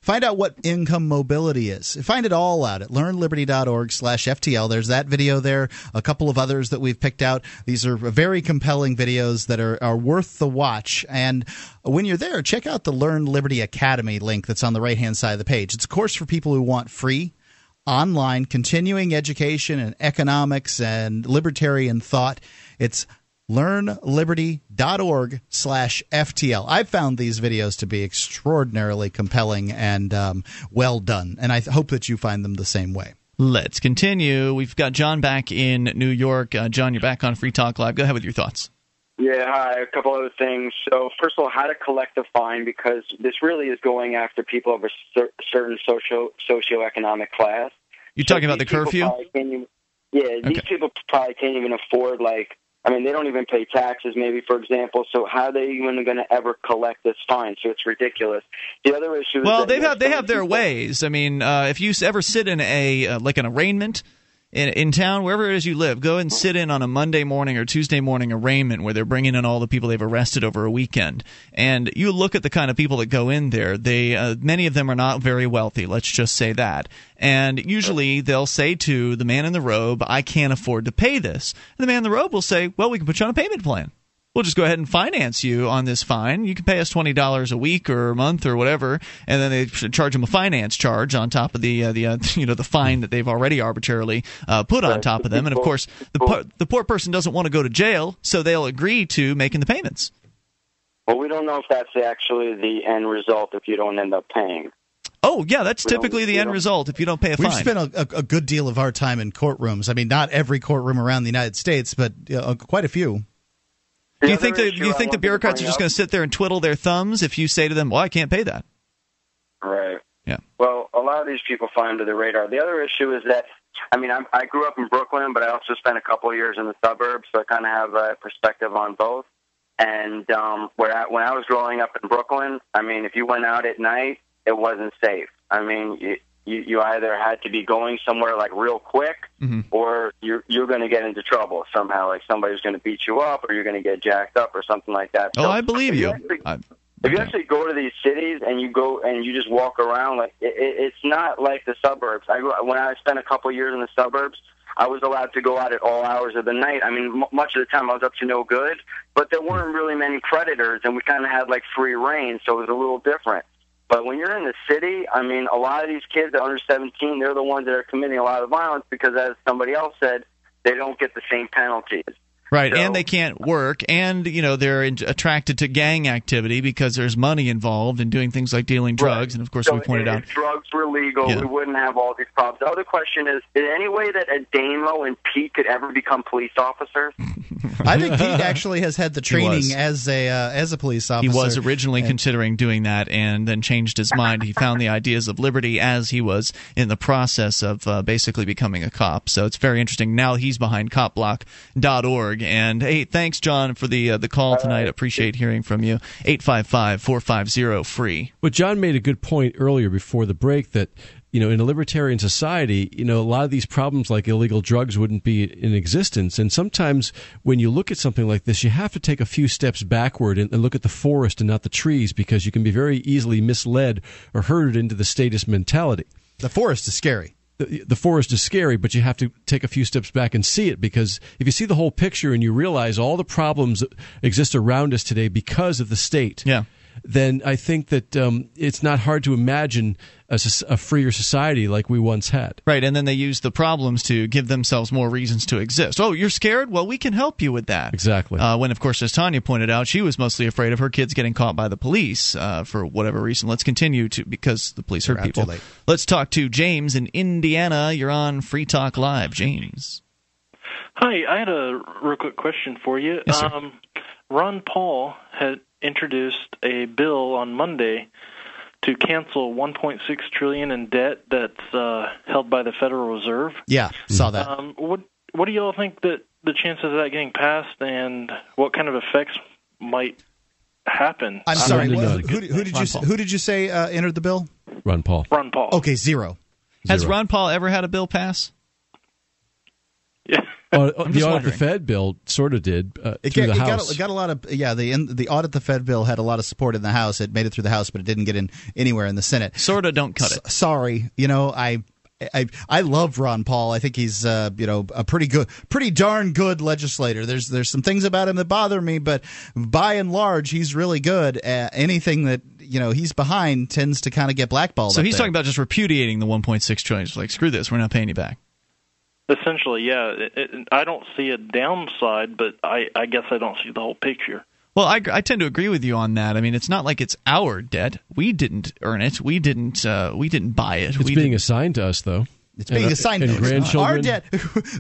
Find out what income mobility is. Find it all out at learnliberty.org slash FTL. There's that video there, a couple of others that we've picked out. These are very compelling videos that are, are worth the watch. And when you're there, check out the Learn Liberty Academy link that's on the right hand side of the page. It's a course for people who want free online continuing education in economics and libertarian thought. It's learnliberty.org slash FTL. I've found these videos to be extraordinarily compelling and um, well done, and I th- hope that you find them the same way. Let's continue. We've got John back in New York. Uh, John, you're back on Free Talk Live. Go ahead with your thoughts. Yeah, hi. A couple other things. So, first of all, how to collect a fine because this really is going after people of a cer- certain social socioeconomic class. You're talking about the curfew? Even, yeah, okay. these people probably can't even afford like I mean, they don't even pay taxes, maybe, for example. So how are they even going to ever collect this fine? So it's ridiculous. The other issue. Is Well, they have they have their ways. I mean, uh, if you ever sit in a uh, like an arraignment in, in town, wherever it is you live, go and sit in on a Monday morning or Tuesday morning arraignment where they're bringing in all the people they've arrested over a weekend. And you look at the kind of people that go in there. They uh, many of them are not very wealthy. Let's just say that. And usually they'll say to the man in the robe, "I can't afford to pay this." And the man in the robe will say, "Well, we can put you on a payment plan." We'll just go ahead and finance you on this fine. You can pay us twenty dollars a week or a month or whatever, and then they charge them a finance charge on top of the uh, the uh, you know the fine that they've already arbitrarily uh, put on top of them. And of course, the poor, the poor person doesn't want to go to jail, so they'll agree to making the payments. Well, we don't know if that's actually the end result if you don't end up paying. Oh yeah, that's typically the end result if you don't pay a We've fine. We've spent a, a, good deal of our time in courtrooms. I mean, not every courtroom around the United States, but uh, quite a few. Do you think that do you think the bureaucrats are just going to sit there and twiddle their thumbs if you say to them, "Well, I can't pay that"? Right. Yeah. Well, a lot of these people fly under the radar. The other issue is that, I mean, I'm, I grew up in Brooklyn, but I also spent a couple of years in the suburbs, so I kind of have a perspective on both. And um, where I, when I was growing up in Brooklyn, I mean, if you went out at night, it wasn't safe. I mean, you, you, you either had to be going somewhere like real quick, mm-hmm. or you're you're going to get into trouble somehow. Like somebody's going to beat you up, or you're going to get jacked up, or something like that. Oh, so I believe you. actually, if you actually go to these cities and you go and you just walk around, like it, it, it's not like the suburbs. I when I spent a couple of years in the suburbs. I was allowed to go out at all hours of the night. I mean, m- much of the time I was up to no good, but there weren't really many predators, and we kind of had like free reign, so it was a little different. But when you're in the city, I mean, a lot of these kids are under 17, they're the ones that are committing a lot of violence because, as somebody else said, they don't get the same penalties. Right, So- and they can't work, and you know they're in- attracted to gang activity because there's money involved in doing things like dealing drugs, and of course so we pointed if out. drugs were legal, Yeah. we wouldn't have all these problems. The other question is: Is any way that a Ademo and Pete could ever become police officers? I think Pete actually has had the training as a uh, as a police officer. He was originally And- considering doing that and then changed his mind. He found the ideas of liberty as he was in the process of uh, basically becoming a cop. So it's very interesting. Now he's behind copblock.org. And hey, thanks, John, for the uh, the call tonight. Appreciate hearing from you. 855 450 free. But John made a good point earlier before the break that you know in a libertarian society, you know a lot of these problems like illegal drugs wouldn't be in existence. And sometimes when you look at something like this, you have to take a few steps backward and, and look at the forest and not the trees because you can be very easily misled or herded into the status mentality. The forest is scary. The, the forest is scary, but you have to take a few steps back and see it because if you see the whole picture and you realize all the problems that exist around us today because of the state, Yeah. Then I think that um, it's not hard to imagine a, a freer society like we once had. Right, and then they use the problems to give themselves more reasons to exist. Oh, you're scared? Well, we can help you with that. Exactly. Uh, when, of course, as Tanya pointed out, she was mostly afraid of her kids getting caught by the police uh, for whatever reason. Let's continue to because the police hurt They're out people. late. Let's talk to James in Indiana. You're on Free Talk Live, James. Hi, I had a real quick question for you. Yes, sir. um, Ron Paul had introduced a bill on Monday to cancel 1.6 trillion in debt that's uh, held by the Federal Reserve. Yeah, saw that. Um, what What do y'all think that the chances of that getting passed, and what kind of effects might happen? I'm sorry. no, who, who did you say, who did you say uh, entered the bill? Ron Paul. Ron Paul. Okay, zero. Has Ron Paul ever had a bill pass? Yeah. Uh, the audit wondering. the Fed bill sort of did uh, It through got, the it, got, House. it got a lot of yeah. The in, the audit the Fed bill had a lot of support in the House. It made it through the House, but it didn't get in anywhere in the Senate. Sorta don't cut it. Sorry, you know I. I I love Ron Paul. I think he's uh, you know a pretty good, pretty darn good legislator. There's there's some things about him that bother me, but by and large, he's really good. At anything that you know he's behind tends to kind of get blackballed. So he's there. talking about just repudiating the 1.6 trillion. It's like screw this, we're not paying you back. Essentially, yeah. It, it, I don't see a downside, but I, I guess I don't see the whole picture. Well, I, I tend to agree with you on that. I mean, it's not like it's our debt. We didn't earn it. We didn't. Uh, we didn't buy it. it's we being didn't- assigned to us, though. It's being And- assigned and to us. grandchildren. Our debt.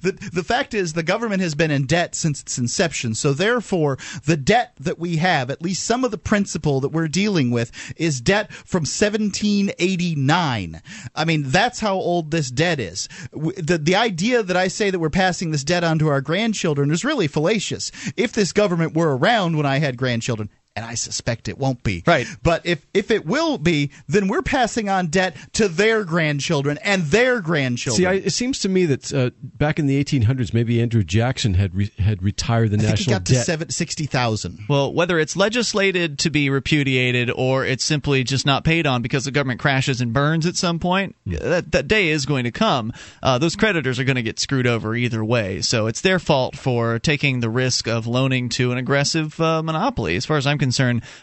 The, the fact is, the government has been in debt since its inception. So therefore, the debt that we have, at least some of the principal that we're dealing with, is debt from 1789. I mean, that's how old this debt is. The the idea that I say that we're passing this debt on to our grandchildren is really fallacious. If this government were around when I had grandchildren. And I suspect it won't be. Right. But if, if it will be, then we're passing on debt to their grandchildren and their grandchildren. See, I, it seems to me that uh, back in the 1800s, maybe Andrew Jackson had re- had retired the I think it national got to debt. seven, 60,000. Well, whether it's legislated to be repudiated or it's simply just not paid on because the government crashes and burns at some point, that, that day is going to come. Uh, those creditors are going to get screwed over either way. So it's their fault for taking the risk of loaning to an aggressive uh, monopoly. As far as I'm concerned,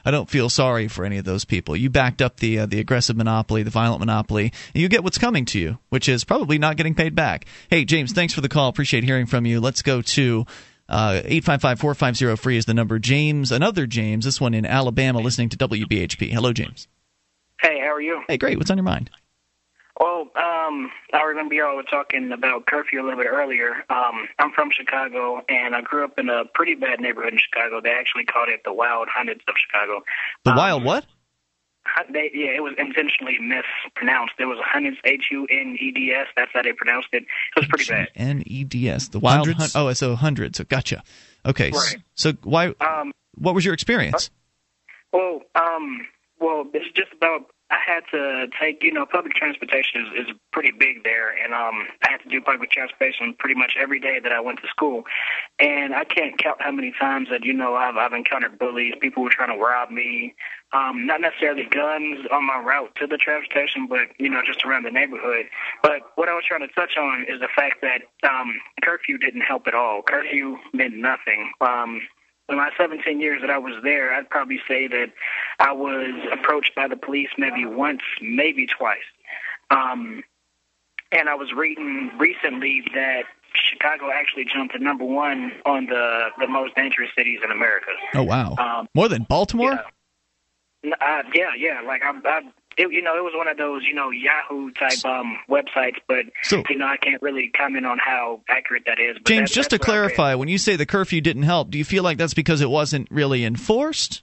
I don't feel sorry for any of those people. You backed up the uh, the aggressive monopoly, the violent monopoly, and you get what's coming to you, which is probably not getting paid back. Hey, James, thanks for the call. Appreciate hearing from you. Let's go to uh, 855 free is the number. James, another James, this one in Alabama, listening to WBHP. Hello, James. Hey, how are you? Hey, great. What's on your mind? Well, um, I remember y'all were talking about curfew a little bit earlier. Um, I'm from Chicago, and I grew up in a pretty bad neighborhood in Chicago. They actually called it the Wild Hundreds of Chicago. The Um, wild what? Hun- They, yeah, it was intentionally mispronounced. There was a hundreds, H U N E D S. That's how they pronounced it. It was pretty bad. N E D S. The wild. Hundreds? Hun- oh, so hundreds. So gotcha. Okay. s- Right. So why? Um, What was your experience? Well, um, well, it's just about. I had to take, you know, public transportation is, is pretty big there, and um, I had to do public transportation pretty much every day that I went to school. And I can't count how many times that, you know, I've I've encountered bullies. People were trying to rob me. Um, not necessarily guns on my route to the transportation, but you know, just around the neighborhood. But what I was trying to touch on is the fact that um, curfew didn't help at all. Curfew meant nothing. Um, in my 17 years that I was there, I'd probably say that I was approached by the police maybe once, maybe twice. Um, and I was reading recently that Chicago actually jumped to number one on the the most dangerous cities in America. Oh wow. Um, More than Baltimore. N- Uh, yeah, yeah. Like I, I, it, you know, it was one of those, you know, Yahoo type um websites, but So- you know, I can't really comment on how accurate that is. But James, that- just to that's what I read. clarify, when you say the curfew didn't help, do you feel like that's because it wasn't really enforced?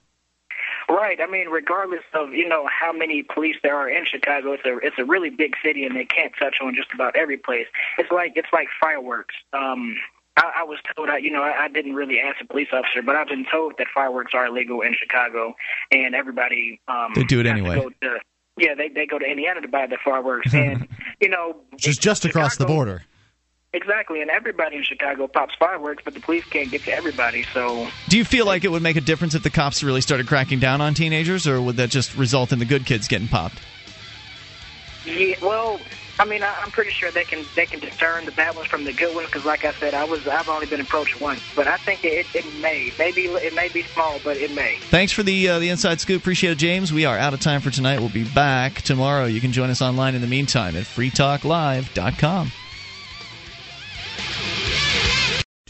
Right. I mean, regardless of you know how many police there are in Chicago, it's a it's a really big city, and they can't touch on just about every place. It's like it's like fireworks. Um, I, I was told, I, you know, I, I didn't really ask a police officer, but I've been told that fireworks are illegal in Chicago, and everybody um, They do it anyway. to- yeah, they they go to Indiana to buy the fireworks, and you know, is just across the border. exactly, and everybody in Chicago pops fireworks, but the police can't get to everybody, so. Do you feel like it would make a difference if the cops really started cracking down on teenagers, or would that just result in the good kids getting popped? Yeah, well, I mean, I'm pretty sure they can they can discern the bad ones from the good ones. Because, like I said, I was I've only been approached once, but I think it, it may maybe it may be small, but it may. Thanks for the uh, the inside scoop. Appreciate it, James. We are out of time for tonight. We'll be back tomorrow. You can join us online in the meantime at freetalklive.com.